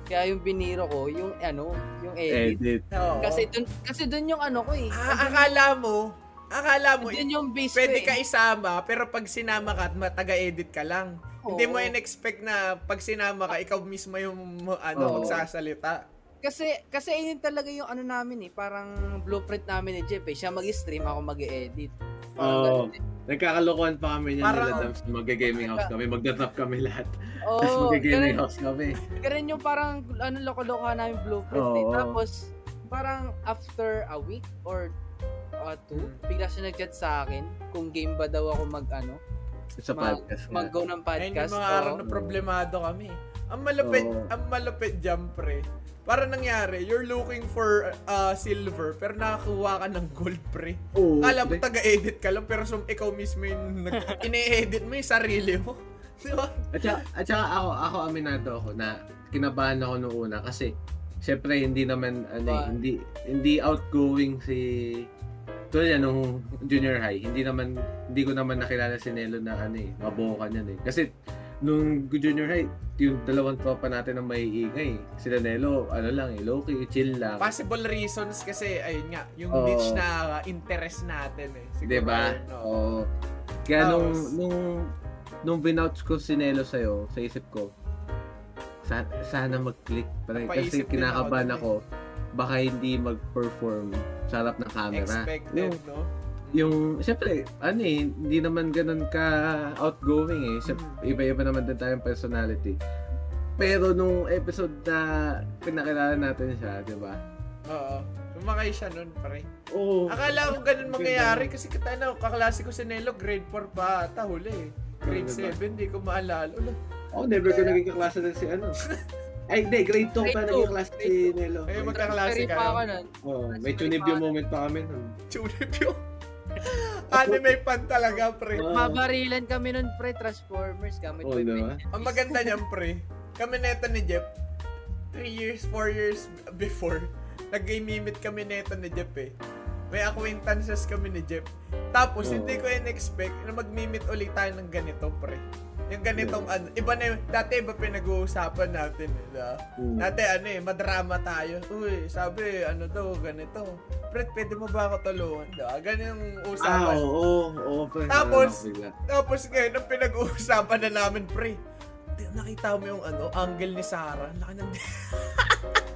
Kaya yung biniro ko, yung ano, yung edit.
Edit.
Oo.
Kasi dun, kasi dun yung ano ko eh.
Ah, akala mo, akala mo,
Dun yung base
pwede
ko
ka
eh.
isama, pero pag sinama ka at mataga-edit ka lang. Hindi mo
Oo.
in-expect na pag sinama ka, ikaw mismo yung ano,
Oo.
magsasalita.
Kasi, kasi yun talaga yung ano namin eh, parang blueprint namin ni Jeff eh. Siya mag-stream, ako mag-edit.
Oo.
eh.
Nagkakalokohan pa kami niyan
Parang-
nila Dams. Mag-gaming house kami. Magda-drop kami lahat.
Oo, [laughs]
Tapos mag-gaming house kami.
Ganun yung parang ano loko-loko namin blueprint eh.
Oo.
Tapos parang after a week or uh, two, bigla siya nag-chat sa akin kung game ba daw ako mag ano,
Sa
mag,
podcast.
mag-go ng
Ayun
podcast.
yung mga araw
Oo.
na problemado kami. Ang malupit,
Oo.
ang malupit jump pre. Para nangyari, you're looking for uh, silver, pero nakakuha ka ng gold pre.
Oo.
Kala mo taga-edit ka lang, pero sum, ikaw mismo yung nag- [laughs] ine-edit mo yung sarili mo. [laughs] Di ba?
At saka, at saka ako, ako aminado ako na kinabahan ako nung una kasi syempre hindi naman ano, eh,
Ba-
hindi hindi outgoing si tulad yan nung junior high, hindi naman hindi ko naman nakilala si Nelo na ano eh, mabuo ka niyan eh. Kasi nung junior high, yung dalawang tropa natin ang maiingay. Sila Nelo, ano lang eh, low-key, chill lang.
Possible reasons kasi, ayun nga, yung
Oo.
niche na interest natin eh. Siguro,
Diba?
oo.
Oo. Kaya nung,
Tapos-
nung, nung binouch ko si Nelo sa'yo, sa isip ko, sa, sana mag-click. Parang, kasi kinakabahan
ako
ako, baka hindi mag-perform sa harap ng camera.
Expected,
Yung,
no?
yung, syempre, ano eh, hindi naman ganun ka outgoing eh. Syempre,
Mm.
Iba-iba naman din tayong personality. Pero nung episode na pinakilala natin siya, di ba?
Oo. Sumakay siya nun, pare.
Oo.
Akala ko ganun mangyayari kasi kita na, kaklase ko si Nelo, grade 4 pa ata huli eh. Grade
Ano ba?
7, di ko maalala. Ulo,
Ako, never ko naging kaklase din si ano. [laughs] Ay, hindi. Grade 2 pa naging klase si Nelo.
Eh, magkaklase
Transferee pa
kayo.
ako nun.
Oh, may tunibyo moment pa kami nun.
Yun. Anime fan talaga, pre.
Ah.
Mabarilan kami nun pre, Transformers gamit yung
diba?
Ang maganda niyan, pre. Kami neto ni Jeff, 3 years, 4 years before, nag-mimit kami neto ni Jeff eh. May acquaintances kami ni Jeff. Tapos,
Oo.
hindi ko in-expect na mag-mimit ulit tayo ng ganito, pre. Yung ganitong ano, iba na yung, dati iba pinag-uusapan natin eh, diba?
Mm.
Dati ano eh, madrama tayo. Uy, sabi, ano daw, ganito. Pre, pwede mo ba ako tulungan? Diba? Ganyan yung
Ah,
usapan.
oo, oo, pre.
Tapos-
bigla.
Tapos ngayon, ang pinag-uusapan na namin, pre, nakita mo yung ano, angle ni Sarah. Laki ng... [laughs]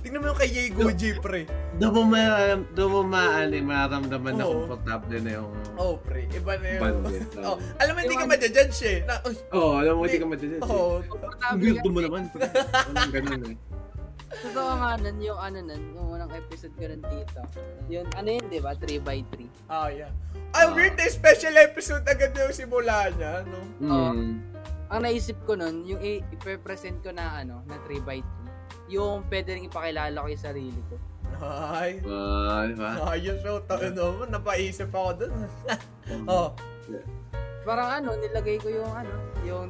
Tingnan mo yung kay Yay Guji, pre.
Doon mo ma, doon mo maali, mararamdaman na
Oo.
komportable na yung
Oh, pre, iba na yung...
bandit. [laughs]
Oh, alam mo, hindi ka madjudge eh. Na, uy,
Oo, alam mo, hindi ka madidid.
oh,
Ang weirdo mo naman. pre. Walang ganun eh.
Totoo nga nun, yung ano nun, yung unang episode ko nun dito. Yung ano yun, di ba? 3x3.
oh, yeah. Ay,
Ah.
weird eh, special episode agad yung simula niya, no?
Oo.
Mm.
Ang naisip ko nun, yung i- ipe-present ko na ano, na 3x3. Yung pwede rin ipakilala ko yung sarili ko.
Ay,
Ah, di ba?
ayos so, ta- ano, napaisip ako dun. oh,
Parang ano, nilagay ko yung ano, yung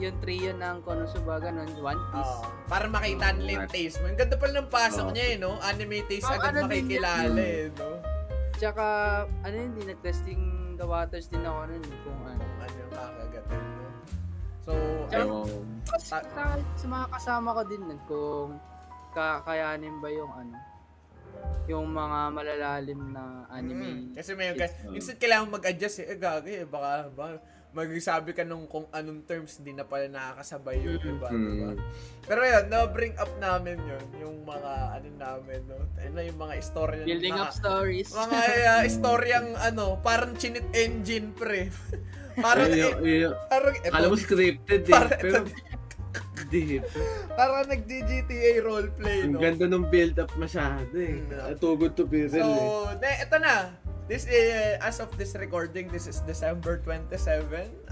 yung trio ng Konosuba ganun, One Piece.
oh, para makita nila yung taste mo. Ang ganda pala ng pasok
Oo.
niya eh, no? Anime taste
Oh,
agad
ano
makikilala eh, no?
Tsaka, ano yun, din, nag-testing the waters din ako nun kung ano. Sa, sa, sa mga kasama ko din nun kung kakayanin ba yung ano, yung mga malalalim na anime.
Mm, kasi may guys, minsan kailangan mag-adjust eh, eh gagi eh, baka ba, magsabi ka nung kung anong terms hindi na pala nakakasabay yung
Mm.
iba,
Mm.
diba? Pero yun, na-bring up namin yun, yung mga ano namin, no? Ano yung mga istorya
Building
mga,
up stories.
mga [laughs] uh, istoryang ano, parang chinit engine pre. [laughs] parang eh, parang eto,
Akala mo scripted eh.
Parang
Pero, [laughs] hindi.
parang nag-GTA roleplay,
Ang
no?
ganda ng build-up masyado eh.
Mm.
Too good to be real eh.
So, de, ito na. This is, as of this recording, this is December 27,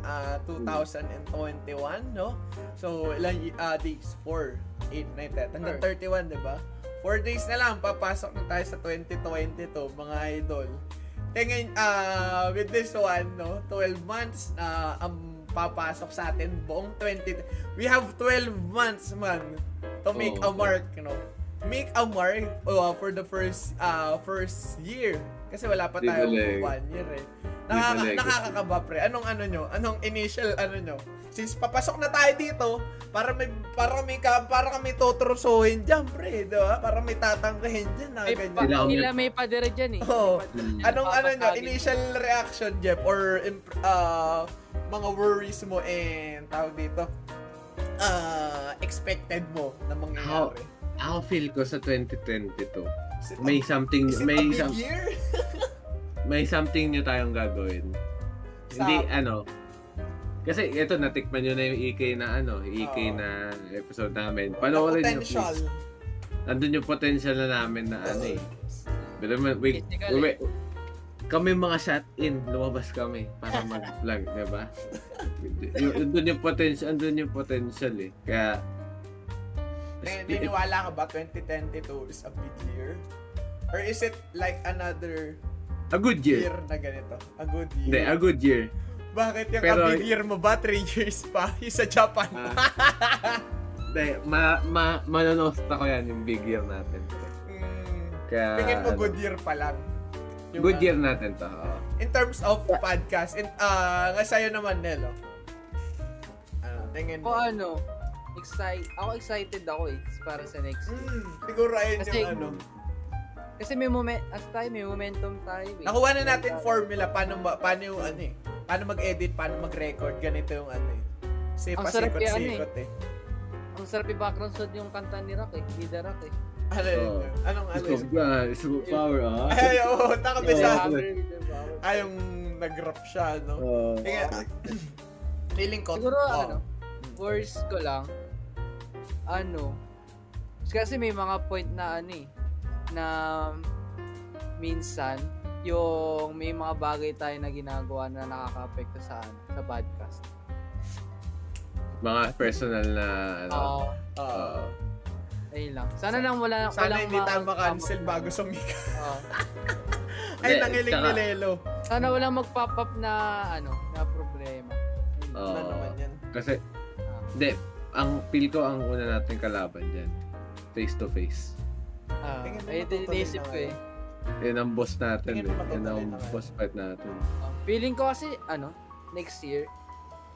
uh, 2021, no? So, ilang y- uh, days? 4, 8, 9, 10. Hanggang 31, di ba? 4 days na lang, papasok na tayo sa 2022, mga idol. Tingin, uh, with this one, no? 12 months na ang papasok sa atin buong 20... We have 12 months, man, to make a
Oo.
mark, you know? Make a mark uh, for the first uh, first year. Kasi wala pa
balik.
one year eh. Nakaka, nakakakaba pre. Anong ano nyo? Anong initial ano nyo? Since papasok na tayo dito, para may para may ka, para kami tutrusuhin diyan, pre, 'di ba? Para may tatangkahin diyan na
May
ganyan.
pa, nila may padere dyan eh.
Mm.
Anong ano nyo? Initial reaction, Jeff, or uh, mga worries mo and tawag dito, uh, expected mo na mangyayari?
Ako feel ko sa 2022,
Is it a-
may something,
is it
may
a big
some,
year? [laughs]
may something new tayong gagawin. Hindi,
Sa-
ano, kasi ito, natikman nyo na yung EK na ano, EK
Oo.
na episode namin. Panoorin nyo,
potential.
please. Nandun yung potential na namin na ano eh. Pero we, we, we, kami mga shot in, lumabas kami para [laughs] mag-vlog, di ba? Doon yung potential, andun yung potential eh. Kaya,
Naniniwala ka ba 2022 is a big year? Or is it like another
a good year.
year na ganito? A good
Hindi,
year?
a good year.
Bakit yung
Pero-
a big year mo ba? 3 years pa? [laughs] Yung sa Japan?
Hindi, ma, ma, manonosta ko yan yung big year natin.
Mm,
Kaya,
tingin mo
ano,
good year pa lang? Yung,
good
ah,
year natin to.
In terms of podcast, in, ah, nga sa'yo naman, Nelo. Ano, tingin mo?
ano, excited, ako excited ako eh, para sa next year.
Hmm, siguro ayun
Kasi-
yung ano.
Kasi may moment, as tayo, may momentum tayo eh.
Nakuha na natin formula paano ba, paano yung ano eh. Paano mag-edit, paano mag-record, ganito yung ano eh. Kasi
Ang sarap yan,
pasikot-sikot eh.
Ang sarap yung background sound yung kanta ni Rock eh, ni The Rock eh.
Ano. Anong ano yun?
ko ba? Gusto ko power, ah. [laughs]
Ay, oo, takabis
Oo.
siya.
Hammer with the power.
Ay, yung nag-rap siya, no? Tingnan, [clears throat] feeling ko.
Siguro
oh,
ano, worst ko lang, ano, kasi may mga point na ano eh, na minsan, yung may mga bagay tayo na ginagawa na nakaka-apekto sa ano, sa podcast.
Mga personal na, ano.
Oo,
Oo.
Oo.
Ayun lang. Sana lang wala,
Sana
walang
hindi tayo
ma-
makancel bago sumikat.
Oo. [laughs]
Ay,
Hindi,
nangiling ni Lelo.
Sana walang mag-pop up na, ano, na problema. Ayun.
Oo.
Ano naman yan?
Kasi,
Ah.
hindi, ang feel ko ang una natin kalaban dyan. Face to face.
Ah,
Tingin mo
ayun din
matutuloy
iniisip
na
ko eh.
Yan ang boss natin
Tingin
eh. Yan ang
na
boss fight natin.
Ah, feeling ko kasi, ano, next year,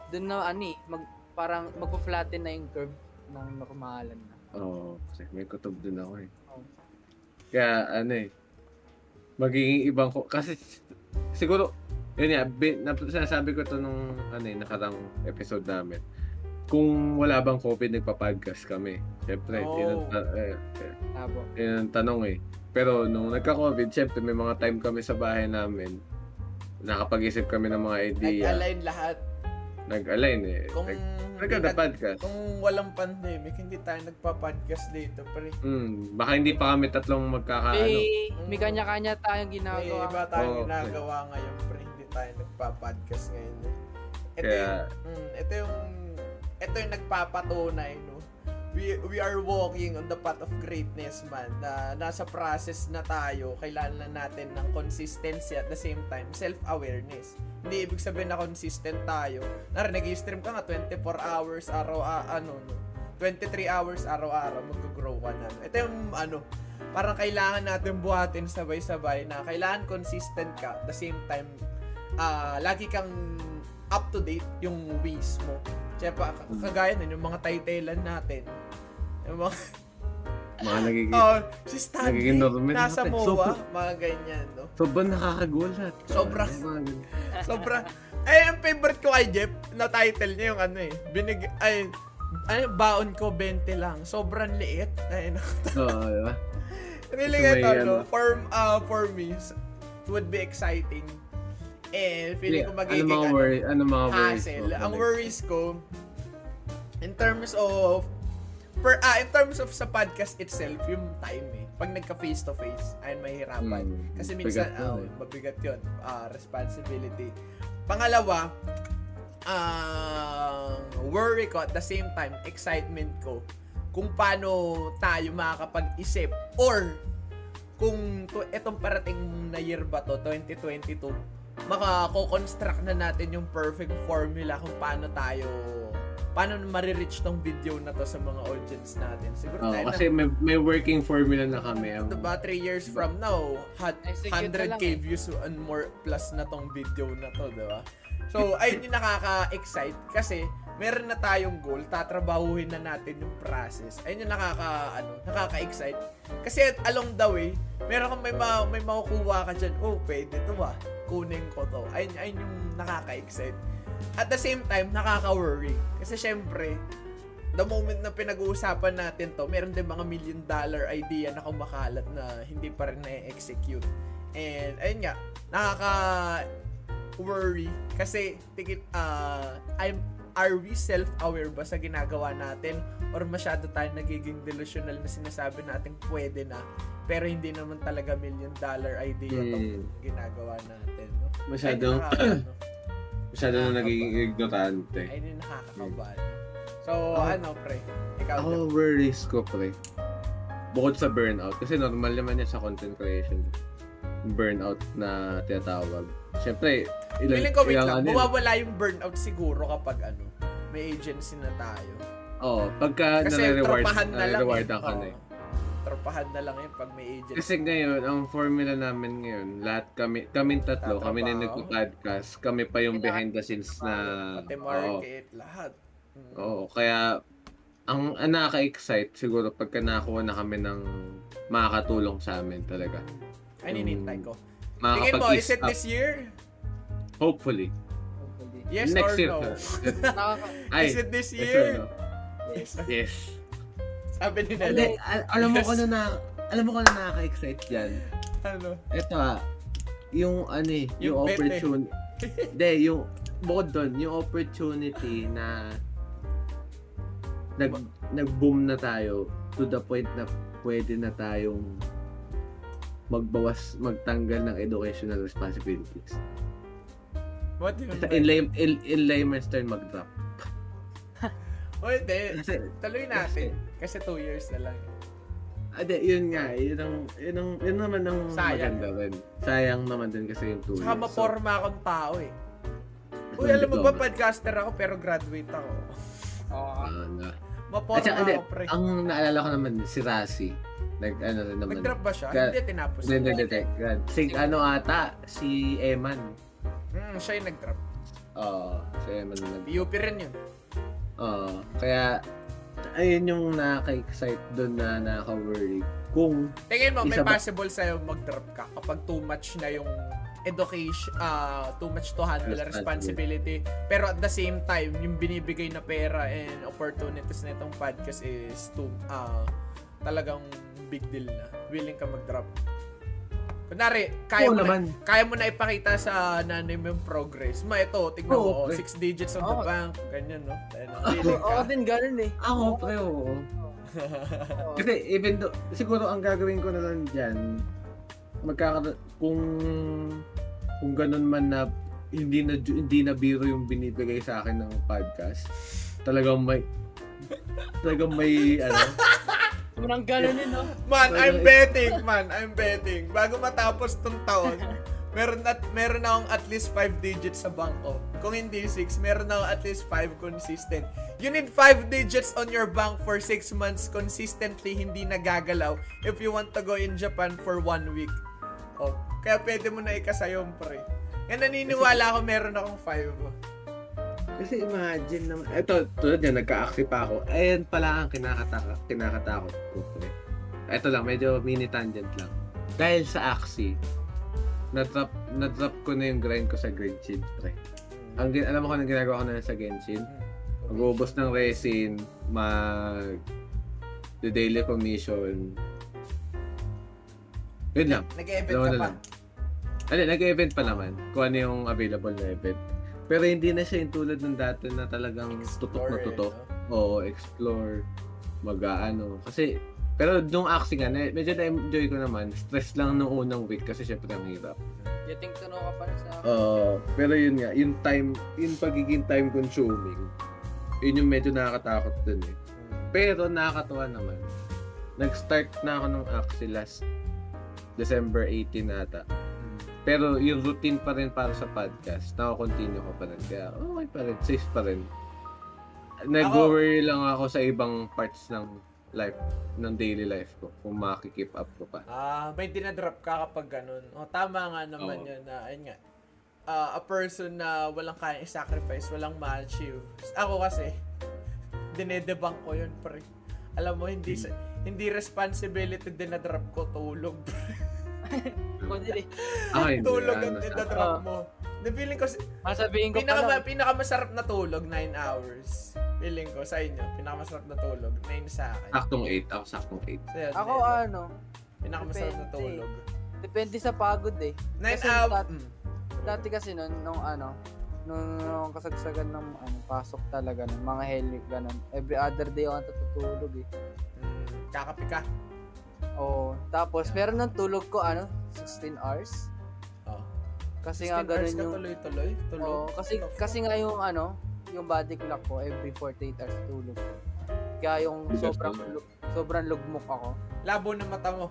Doon na, ano eh, mag, parang magpa-flatten na yung curve ng normalan na.
Oo, kasi may kutob din ako eh.
Oo.
Kaya ano eh, magiging ibang ko, kasi siguro, yun nga, bi- na, sinasabi ko to nung ano eh, nakarang episode namin. Kung wala bang COVID, nagpa-podcast kami. Siyempre,
Oo.
yun, ang, ta- eh, eh, yun ang tanong eh. Pero nung nagka-COVID, siyempre may mga time kami sa bahay namin, nakapag-isip kami ng mga idea,
Nag-align lahat.
Nag-align eh.
Kung
Nag-
hindi
Nagkada
nag-
podcast.
kung walang pandemic, hindi tayo nagpa-podcast dito, pre.
Hmm, baka hindi pa kami tatlong magkakaano.
May, may kanya-kanya tayong
May
ginagawa.
iba tayong
Oo,
ginagawa ngayon, pre. Hindi tayo nagpa-podcast ngayon. eh. Ito
Kaya,
yung, mm, ito yung, ito yung nagpapatunay, no? We, we are walking on the path of greatness, man. Na nasa process na tayo, kailangan na natin ng consistency at the same time, self-awareness. Hindi ibig sabihin na consistent tayo. Nara, nag-stream ka nga 24 hours, araw, ah, ano, no? 23 hours araw-araw, mag-grow ka na. Ito yung, ano, parang kailangan natin buhatin sabay-sabay na kailangan consistent ka, at the same time, ah lagi kang up to date yung ways mo. Pa, k- kagaya nun, yung mga titlean natin. Yung mga,
mga nagiging, [laughs]
oh, si Stanley, nasa
natin.
MOA,
So,
mga ganyan, no?
sobrang nakakagulat.
Sobra. [laughs] Sobra. Ay, ang favorite ko kay Jeff, na title niya yung ano eh, binig, ay, ay, baon ko 20 lang. Sobrang liit. Ay, no. [laughs]
Oo, diba?
Really ito, no?
ano.
For, uh, for me, it would be exciting. And feeling ko
ano
magiging
mga
ano,
worry, ano mga worries
hassle.
mo?
Ang worries ko, in terms of, per, ah, in terms of sa podcast itself, yung time eh. Pag nagka face to face, ay mahirapan.
Hmm,
Kasi minsan,
yun
ah,
eh.
mabigat yun. Ah, responsibility. Pangalawa, ang worry ko at the same time, excitement ko kung paano tayo makakapag-isip or kung to, etong parating na year ba to, 2022, makako-construct na natin yung perfect formula kung paano tayo paano marireach tong video na to sa mga audience natin. Siguro
Oo,
tayo na
kasi may, may working formula na kami. Ang,
Diba, 3 years from now, had
Execute na
100k
lang eh.
views and more plus na tong video na to, diba? So, ayun yung nakaka-excite kasi meron na tayong goal, tatrabahuhin na natin yung process. Ayun yung nakaka, ano, nakaka-excite. Kasi along the way, meron kang may, ma- may makukuha ka dyan, oh, pwede to ah, kunin ko to. Ayun, ayun yung nakaka-excite. At the same time, nakaka-worry. Kasi syempre, the moment na pinag-uusapan natin to, meron din mga million dollar idea na kumakalat na hindi pa rin na-execute. And, ayun nga, nakaka worry kasi tingin uh, I'm are we self-aware ba sa ginagawa natin or masyado tayong nagiging delusional na sinasabi natin pwede na pero hindi naman talaga million dollar idea tong
Hmm.
ginagawa natin no? ano, [clears throat]
masyado na nagiging ignorante.
ayun yung nakakakaba no? so
Ako-
ano pre ikaw
Ako, worries ko, pre. Bukod sa burnout, kasi normal naman yan sa content creation. Burnout na tinatawag. Siyempre, ilang,
Feeling ko, wait
ilang
lang,
ano
mawawala yung burnout siguro kapag ano, may agency na tayo.
Oo, pagka
Kasi
nare-reward,
na
nare-reward
eh.
ka na
Oo.
eh.
Tropahan na lang yun pag may agency.
Kasi ngayon, ang formula namin ngayon, lahat kami, kaming tatlo, kami na
Tatrabaho.
nagpo-podcast, kami pa yung behind the scenes na,
Pati market, lahat. Mm.
oo, kaya, ang, ang nakaka-excite siguro pagka nakakuha na kami ng makakatulong sa amin talaga.
Ay, ninintay ko. Tingin mo, is it
up,
this year?
hopefully.
Yes
Next
or
year.
no?
Ay, [laughs]
is it this
yes
year?
no?
yes.
Yes.
Sabi ni
Hindi,
Nelo.
al- alam mo
Yes.
ko na na, alam mo ko na nakaka-excite yan.
Ano?
Ito ah, yung ano eh, yung,
Yung
opportunity. [laughs] Hindi, yung, bukod doon, yung opportunity na nag, nag-boom na tayo to the point na pwede na tayong magbawas, magtanggal ng educational responsibilities.
What do you
Sa in, lay, in, in layman's term, mag-drop. [laughs]
O, hindi. Tuloy natin. Kasi two years na lang.
ade, yun nga, yun ang, yun ang, yun naman ang
Sayang.
maganda rin. Sayang naman din kasi yung two
Saka
years.
maporma akong tao eh. Uy, alam mo ba,
diploma.
podcaster ako pero graduate ako.
Oo.
Ah, na.
Maporma
At saka, hindi,
ako, pre.
ang naalala ko naman, si Rasi. Nag, ano rin naman.
Nag-drop ba siya?
Ka-
Hindi, tinapos.
Hindi, hindi, hindi. Si, ano ata, si Eman.
Hmm, siya yung nag-drop.
Oo, si Eman nag
PUP rin yun.
Oo, kaya ayun yung nakaka-excite doon na nakaka-worry. Kung
Tingin mo, may
ba-
possible sa'yo mag-drop ka kapag too much na yung education, ah too much to handle responsibility. Pero at the same time, yung binibigay na pera and opportunities na itong podcast is too, ah talagang big deal na. Willing ka mag-drop. Kunwari, kaya
Oo
mo,
naman.
na, kaya mo na ipakita sa nanay mo yung progress. Ma, ito, tignan
Oo,
mo, oh,
pre.
six digits on the
Oo.
bank. Ganyan, no? Ayun?
Oo,
Willing
ako
ka.
din ganun eh.
ako, pre, oo.
Oo. [laughs]
Kasi even though, siguro ang gagawin ko na lang dyan, magkakaroon, kung, kung ganun man na hindi na hindi na biro yung binibigay sa akin ng podcast, talagang may talagang may ano,
Sobrang ganun eh, no?
Man, I'm
it-
betting, man. I'm betting. Bago matapos tong taon, meron at meron na akong at least 5 digits sa bangko. Kung hindi 6, meron na akong at least 5 consistent. You need 5 digits on your bank for 6 months consistently hindi nagagalaw if you want to go in Japan for 1 week. Oh, kaya pwede mo na ikasayong pre. Kaya naniniwala ako meron akong 5.
Kasi imagine naman, eto, tulad yan, nagka-axi pa ako. Ayan pala ang kinakataka, kinakatakot ko. Eto lang, medyo mini tangent lang. Dahil sa axi, na-drop, na-drop ko na yung grind ko sa Genshin, pre. Ang, gin- alam mo kung anong ginagawa ko na sa Genshin? Mag-ubos ng resin, mag the daily commission. Yun lang.
Nag-event ka pa.
Ano, nag-event pa naman kung ano yung available na event. Pero hindi na siya yung tulad ng dati na talagang tutok na
Explore,
tutok.
no?
Oo, explore, mag-ano. Kasi, pero nung acting nga, medyo na-enjoy ko naman. Stress lang nung unang week kasi syempre ang hirap.
Yating tuno ka pa rin sa akin.
Oo, pero yun nga, yung time, yung pagiging time consuming, yun yung medyo nakakatakot dun eh. Pero nakakatuwa naman. Nag-start na ako ng Axie last December 18 ata. Pero yung routine pa rin para sa podcast, nakakontinue ko pa rin. Kaya okay pa rin, safe pa rin. Nag-worry lang ako sa ibang parts ng life, ng daily life ko, kung makikip up ko pa.
Ah, may dinadrop ka kapag ganun. O, tama nga naman
Oo.
yun na, ayun nga, ah, a person na walang kaya i-sacrifice, walang ma-achieve. Ako kasi, [laughs] dinedebunk ko yun, pre. Alam mo, hindi sa, hindi responsibility dinadrop ko, tulog. [laughs]
Kundi,
Ah, hindi.
tulog
ano,
ang
Ah.
mo. Na feeling ko,
masabihin ko
pinaka,
lang.
pinakamasarap na tulog, 9 hours. Feeling ko, sa inyo, pinakamasarap na tulog, 9 sa akin.
Saktong 8. Ako saktong 8.
So, yun,
Ako
yun.
ano,
pinakamasarap na
depende.
tulog.
depende sa pagod eh.
9
Kasi
hours.
dat-
Mm.
Dati kasi nun, nung ano, nung, nung kasagsagan ng ano, pasok talaga ng mga helic ganun. Every other day ako natutulog eh.
Mm, kakapi ka.
Oo. Tapos, meron ng tulog ko, ano, 16 hours.
Oh.
Kasi nga
16 hours
ganun yung...
tuloy-tuloy. Tulog.
Oo, kasi,
What the
kasi nga yung ano, yung body clock ko, every 48 hours tulog. Kaya yung sobrang, lug- sobrang lugmok ako.
Labo ng mata mo.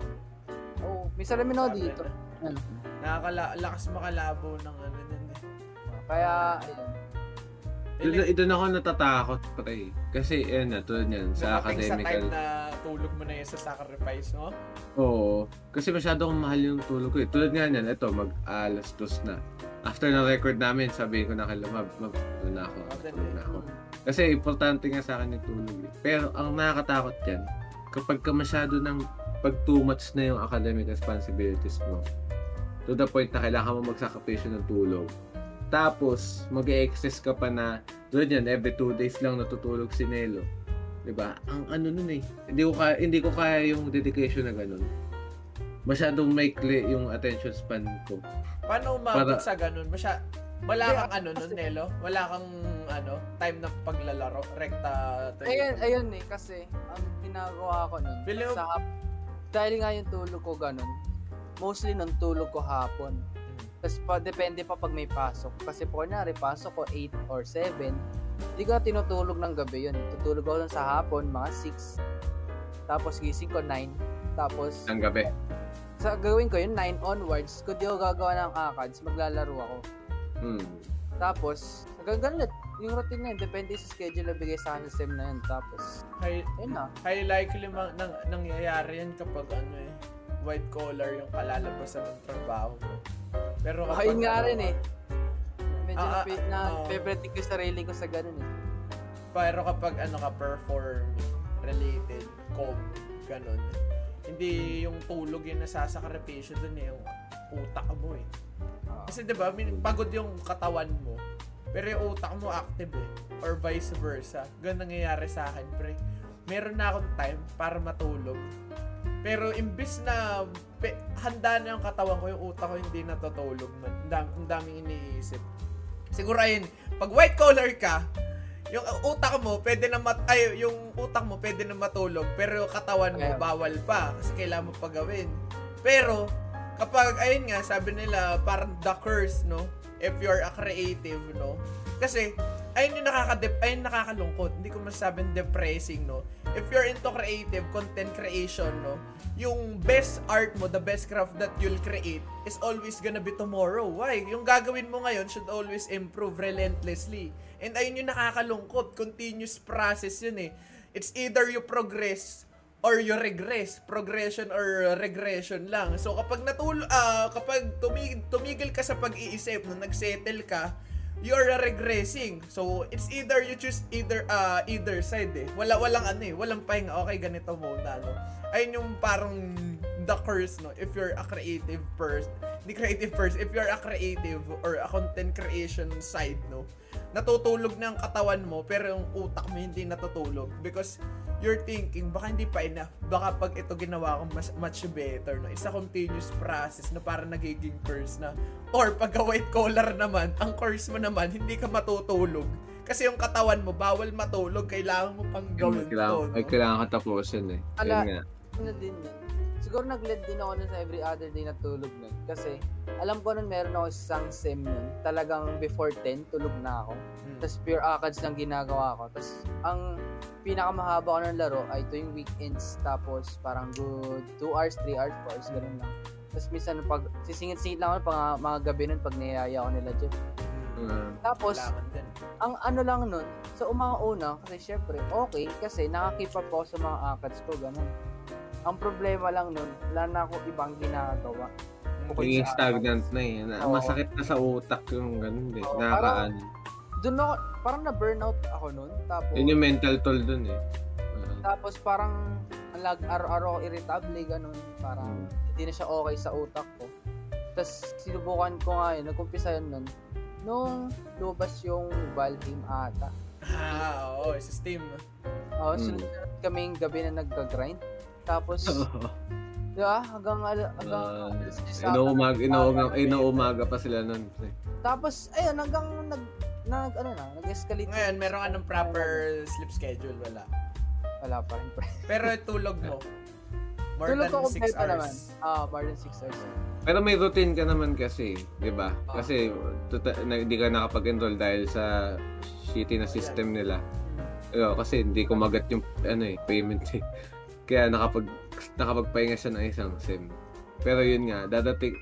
Oo, may salamin ako dito.
na.
Ano?
Nakakalakas makalabo ng ano eh.
Kaya, ayun.
Doon, doon ako natatakot pre. Kasi, yun na, tulad yan, sa
Dumating sa time
academical.
na tulog mo na yun sa sacrifice mo.
Oo. Kasi masyado akong mahal yung tulog ko eh. Tulad nga niyan, ito, mag alas dos na. After na record namin, sabihin ko na kay Lumab, mag, na ako, tulog na ako. Kasi importante nga sa akin yung tulog eh. Pero ang nakakatakot yan, kapag ka masyado ng pag too much na yung academic responsibilities mo, to the point na kailangan mo magsakripisyo ng tulog. Tapos, mag excess ka pa na, tulad yan, every two days lang natutulog si Nelo. 'Di ba? Ang ano nun eh. Hindi ko kaya, hindi ko kaya yung dedication na ganun. Masyadong maikli yung attention span ko.
Paano umabot
Para-
sa ganun? Masya, wala kang ano nun, Nelo? Wala kang ano, time na paglalaro? Rekta
Ayun, ayun eh, kasi ang ginagawa ko nun,
mo-
sa dahil nga yung tulog ko ganun, mostly nung tulog ko hapon. Tapos pa, depende pa pag may pasok. Kasi po, kunyari, pasok ko 8 or 7, hindi ko na tinutulog ng gabi yun. Tutulog ako lang sa hapon, mga 6. Tapos gising ko 9. Tapos,
Ang gabi.
sa gawin ko yun, 9 onwards, kung di ako gagawa ng ACADS, maglalaro ako.
Hmm.
Tapos, hanggang ganun, yung routine na yun, depende sa schedule na bigay sa akin ng SEM na yun. Tapos,
High,
yun na.
high likely mang, nang, nangyayari yan kapag ano eh, white collar yung kalalabasan ng trabaho mo. Pero
Oh, yun nga rin eh. medyo
Ah,
na, na
ah, oo.
favorite ko sa sarili ko sa ganun eh.
Pero kapag ano ka, perform related, com, ganun. Hindi yung tulog yung nasasakripisyo dun eh, yung utak mo eh.
Oo.
Kasi 'di ba, min- pagod yung katawan mo, pero yung utak mo active eh. Or vice versa. Ganun nangyayari sa akin, pre. Meron na akong time para matulog. Pero imbis na pe, handa na yung katawan ko, yung utak ko hindi natutulog man. Ang, dam, daming iniisip. Siguro ayun, pag white collar ka, yung utak mo pwede na mat ay yung utak mo pwede na matulog pero yung katawan mo bawal pa kasi kailangan mo pa gawin. Pero kapag ayun nga sabi nila parang the curse no if you're a creative no kasi ayun yung nakaka ayun nakakalungkot. Hindi ko masasabing depressing no? If you're into creative content creation no? Yung best art mo the best craft that you'll create is always gonna be tomorrow. Why? Yung gagawin mo ngayon should always improve relentlessly. And ayun yung nakakalungkot. Continuous process yun eh. It's either you progress or you regress, progression or regression lang. So kapag natul ah, kapag tumigil, tumigil ka sa pag-iisip na nagsettle ka, you're regressing. So it's either you choose either uh, either side eh. Wala walang ano eh, walang pahinga. Okay, ganito muna no. Ayun yung parang the curse no if you're a creative person. Hindi creative person, if you're a creative or a content creation side no. Natutulog na ang katawan mo pero yung utak mo hindi natutulog because you're thinking, baka hindi pa enough. Baka pag ito ginawa ko mas, much better. No? Isa continuous process na parang nagiging curse na. Or pagka white collar naman, ang curse mo naman, hindi ka matutulog. Kasi yung katawan mo, bawal matulog. Kailangan mo pang gawin to.
kailangan,
No?
ay, kailangan ka tapusin eh.
Ala-
nga.
Ano din yun. Siguro nag-lead din ako nun sa every other day na tulog nun. Kasi alam ko nun meron ako isang sim nun. Talagang before 10, tulog na ako.
Hmm.
Tapos pure ACADS lang ginagawa ko. Tapos ang pinakamahaba ko ng laro ay tuwing weekends. Tapos parang good 2 hours, 3 hours, 4 hours, ganun lang. Tapos minsan pag sisingit-singit lang ako pang mga gabi nun pag niyaya ko nila Jeff.
Uh,
Tapos ang ano lang nun, sa umang una, kasi syempre, okay, kasi nakakip up ako sa mga ACADS ko, ganun. Ang problema lang nun, wala na ako ibang ginagawa. Bukod
Naging
sa
stagnant na eh. Na,
Oo.
Masakit na sa utak yung ganun eh.
Oo,
Nakakaan.
Doon ako, parang na-burnout ako nun. Tapos,
Yun yung mental toll dun eh. Uh,
tapos parang, ang lag, araw-araw ako irritable, ganun. Parang,
Mm.
hindi na siya okay sa utak ko. Tapos, sinubukan ko nga yun, nagkumpisa yun nun. Nung lumabas yung Valheim ata.
Ah, oo, sa Steam.
Oo,
Mm.
sunod-sunod kaming gabi na nagka-grind. Tapos, di ba, hanggang, al- hanggang,
Uh,
alas 10 ata,
inuumag, inuumag,
nagpa-
inuumaga pa sila nun. pre.
Tapos, ayun, hanggang nag, nag, ano na, nag-escalate.
Ngayon, meron ka ng proper sleep schedule, wala.
Wala pa rin.
Pero tulog mo, more
Tulog
than 6
kompleto
hours.
naman. Ah, more than 6 hours.
Pero may routine ka naman kasi, di ba?
Ah.
Kasi tuta- na, hindi ka nakapag-enroll dahil sa shitty na system nila. Pero kasi hindi kumagat yung ano eh, payment eh. Kaya nakapag nakapagpahinga siya ng isang sim. Pero yun nga, dadating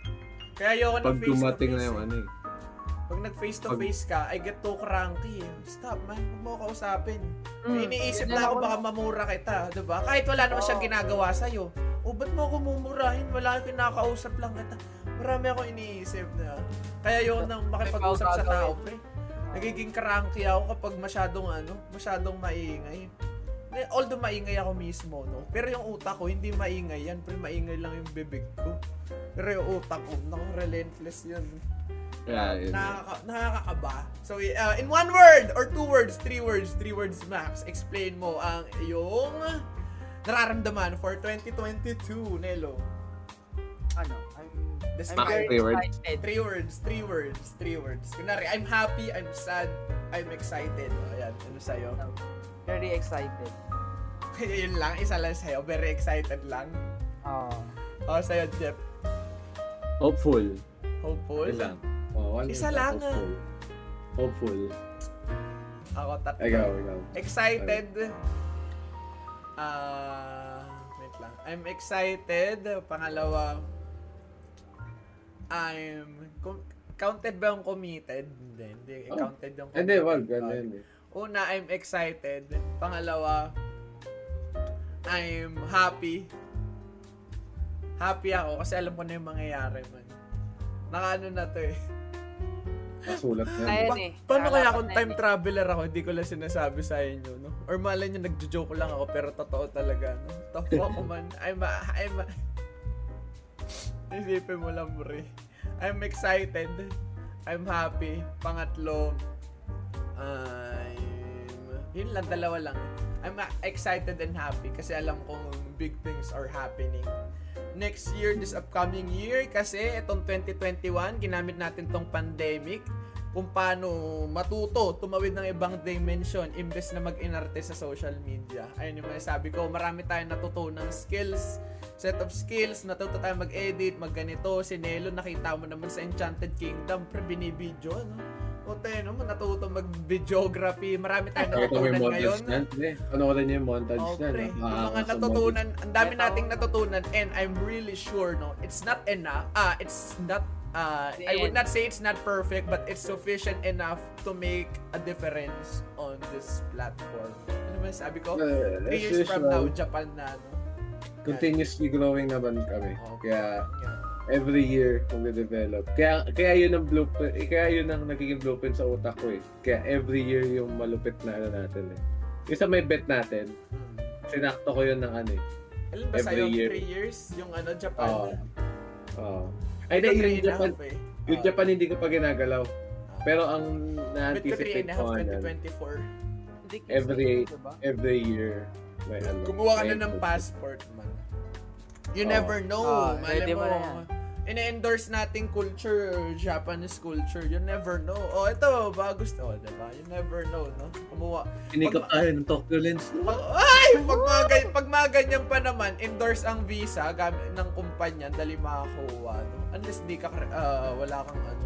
Kaya ayoko
pag
face to
dumating
face.
na yung
eh.
ano eh.
Pag nag face to face ka, I get too cranky. eh. Stop man, huwag mo ako kausapin.
Mm,
iniisip na ako
ako
baka mamura kita, 'di ba? Kahit wala naman siyang ginagawa sa iyo. O ba't mo ako mumurahin? Wala akong kinakausap lang kita. Marami akong iniisip na. Kaya yun nang makipag-usap sa tao, pre. Nagiging cranky ako kapag masyadong ano, masyadong maingay. Eh, Although maingay ako mismo, no? Pero yung utak ko, hindi maingay yan. Pero maingay lang yung bibig ko. Pero yung utak ko, naku, relentless yun.
Kaya yun.
Nakaka nakakakaba. So, uh, in one word, or two words, three words, three words max, explain mo ang iyong nararamdaman for 2022, Nelo.
Ano, I'm,
This
I'm
Max,
very
three words.
excited.
Three words, three words, three words. Kunwari, I'm happy, I'm sad, I'm excited. O, ayan, ano sa'yo?
Very excited. [laughs]
Yun lang, isa lang sa'yo. Very excited lang.
Oh,
O, sa'yo, Jeff.
Hopeful.
Hopeful.
Yun lang.
Oh, one
Isa lang, ah.
Hopeful. Hopeful.
Ako, tatlo.
Ikaw, ikaw.
Excited. Ah, wait lang. I'm excited. Pangalawa, I'm com- counted ba yung committed? Hindi, hindi
Oh.
counted yung
Hindi,
committed.
wag. Ano yun eh.
Una, I'm excited. Pangalawa, I'm happy. Happy ako kasi alam ko na yung mangyayari man. Naka ano na to eh.
Masulat na.
Ayan
Pa-
eh.
paano kaya kung time
eh.
traveler ako, hindi ko lang sinasabi sa inyo, no? Or malay nyo, nagjo-joke lang ako, pero totoo talaga, no? Tapo ako man. I'm, a, I'm, a... Isipin mo lang, Bri. I'm excited. I'm happy. Pangatlo, I'm... Yun lang, dalawa lang. I'm excited and happy kasi alam kong big things are happening. Next year, this upcoming year, kasi itong 2021, ginamit natin tong pandemic kung paano matuto, tumawid ng ibang dimension imbes na mag-inarte sa social media. Ayun yung sabi ko, marami tayong natutunang skills, set of skills, natuto tayo mag-edit, magganito, si Nelo, nakita mo naman sa Enchanted Kingdom, pre, binibidyo, no? O tayo naman, natuto mag-videography, marami tayong natutunan ngayon.
na? Hindi. Panoorin niyo yung montage
Oh,
na.
pre, yung
Nakakaawa
mga
sa
natutunan, ang dami nating natutunan and I'm really sure no, it's not enough. Ah, it's not uh, I would not say it's not perfect, but it's sufficient enough to make a difference on this platform. Ano ba sabi ko?
Uh,
Three years from now, Japan na, no?
continuously growing naman kami.
Okay.
Kaya
Yeah.
Every year magde-develop. Kaya kaya yun ang blueprint, eh, kaya yun ang nagiging blueprint sa utak ko eh. Kaya every year yung malupit na ano natin eh. Yung sa may bet natin,
Hmm.
sinakto ko yun ng ano eh.
Ilan ba
Every
sa'yo?
year.
Three years? Yung ano, Japan?
Oo. Oo. Ay,
Ikaw,
di,
three
yung Japan,
half, eh.
yung
Oo.
Japan hindi ko pa ginagalaw. Pero ang na-anticipate ko
half,
nga yan,
2024.
Hindi ko
Every-
diba?
every year, may ano.
Kumuha ka na ng passport, man. You
Oo.
never know.
Oo,
Malay
ready
mo,
mo
ine-endorse nating culture, Japanese culture. You never know. Oh, ito, ba gusto, oh, diba? You never know, no? Kumuha.
Sinikap tayo ng Tokyo Lens. no?
Ay! Pag mga, gan- pag mga ganyan pa naman, endorse ang visa gamit ng kumpanya, dali makakuha, no? Unless di ka, ah, wala kang ano,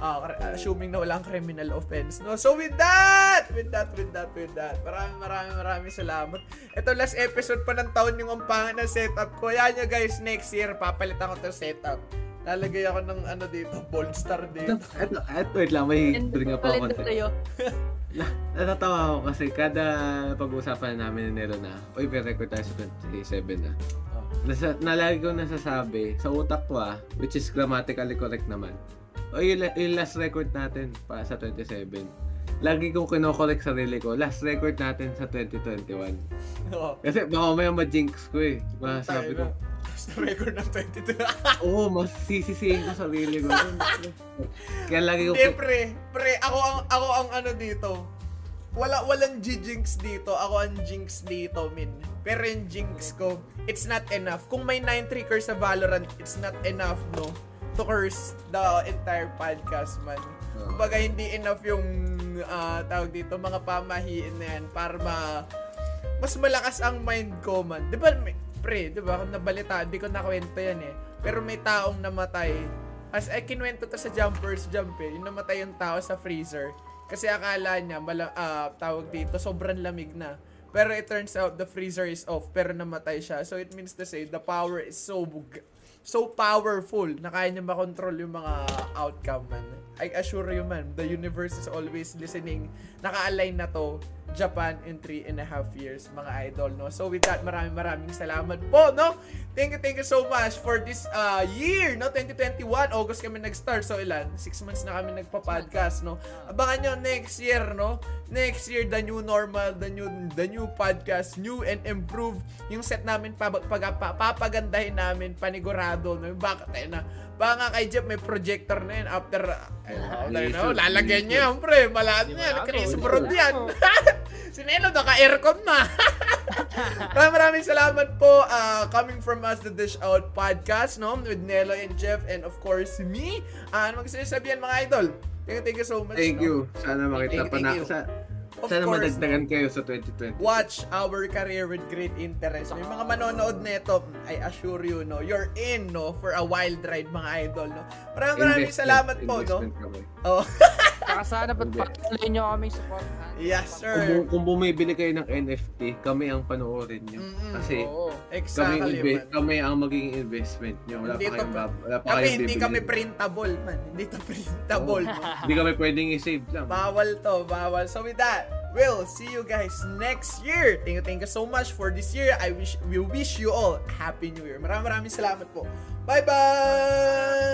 ah, kri- assuming na walang criminal offense, no? So with that, with that, with that, with that, maraming maraming maraming salamat. Ito last episode pa ng taon yung ampangan na setup ko. Yan nyo guys, next year, papalitan ko to setup. Lalagay ako ng ano dito, bold star
Ito,
dito.
ito, ito, wait lang, may
And
bring up ako. [laughs] Natatawa ako kasi kada pag-uusapan namin ni Nero na, uy, may record tayo sa 27 na.
Oh.
Nasa, nalagi ko nasasabi, sa utak ko ah, which is grammatically correct naman. O yung, la- yung last record natin pa sa 27. Lagi kong kinokorek sarili ko, last record natin sa 2021.
Oo.
Kasi baka may ma-jinx ko eh. Masabi ko,
Basta record ng 22.
oo, mas sisisihin ko sarili ko. Kaya lagi ko,
Hindi, pre. Pre, ako ang, ako ang ano dito. Wala, walang G-jinx dito. Ako ang jinx dito, min. Pero yung jinx ko, it's not enough. Kung may 9-3 curse sa Valorant, it's not enough, no? To curse the entire podcast, man. Kumbaga, hindi enough yung ah, tawag dito, mga pamahiin na yan para ma... Mas malakas ang mind ko, man. Di ba, pre, di ba, kung nabalita, di ko nakwento yan eh. Pero may taong namatay. As ay kinuwento to sa Jumpers Jump eh. Yung namatay yung tao sa freezer. Kasi akala niya, mala, ah, tawag dito, sobrang lamig na. Pero it turns out the freezer is off, pero namatay siya. So it means to say, the power is so bug- so powerful na kaya niya makontrol yung mga outcome man. I assure you man, the universe is always listening. Naka-align na to Japan in three and a half years, mga idol, no? So with that, maraming maraming salamat po, no? Thank you, thank you so much for this uh, year, no? 2021, August kami nag-start. So ilan? Six months na kami nagpa-podcast, no? Abangan nyo next year, no? Next year, the new normal, the new the new podcast, new and improved. Yung set namin, pa, pag, pa, papagandahin namin, panigurado, no? Bakit, eh, na, baka kay Jeff, may projector na yun after, no,
sir.
lalagyan niya, pre, malaan
ba?
Chris
ba?
yan. [laughs] si Nelo, naka-aircon na. [laughs] maraming maraming salamat po uh, coming from us the Dish Out podcast no with Nelo and Jeff and of course me uh, ano magsasabihan mga idol thank you, thank you so much
thank
no?
you. Sana makita
Thank
pa
you,
na,
thank you.
sa,
Of
sana
course,
madagdagan kayo sa 2020.
watch our career with great interest. May mga manonood nito, I assure you, no, you're in, no, for a wild ride, mga idol, no. Maraming maraming
Investment-
salamat po, no.
kami.
Oh, [laughs]
Saka sana ba't patuloy nyo kami supportahan?
yes,
Kung,
sir.
bu- kung bumibili kayo ng NFT, kami ang panoorin nyo.
Mm-mm.
Kasi
Oo.
kami,
Exactly,
inve-
man.
kami ang magiging investment nyo. Wala
Hindi
pa
to-
kayong bab- wala pa
Kami,
kayong
hindi kami printable, man. Hindi to printable.
Hindi kami pwedeng i-save lang.
Bawal to, bawal. So with that, we'll see you guys next year. Thank you, thank you so much for this year. I wish, we wish you all a Happy New Year. Maraming maraming salamat po. Bye-bye!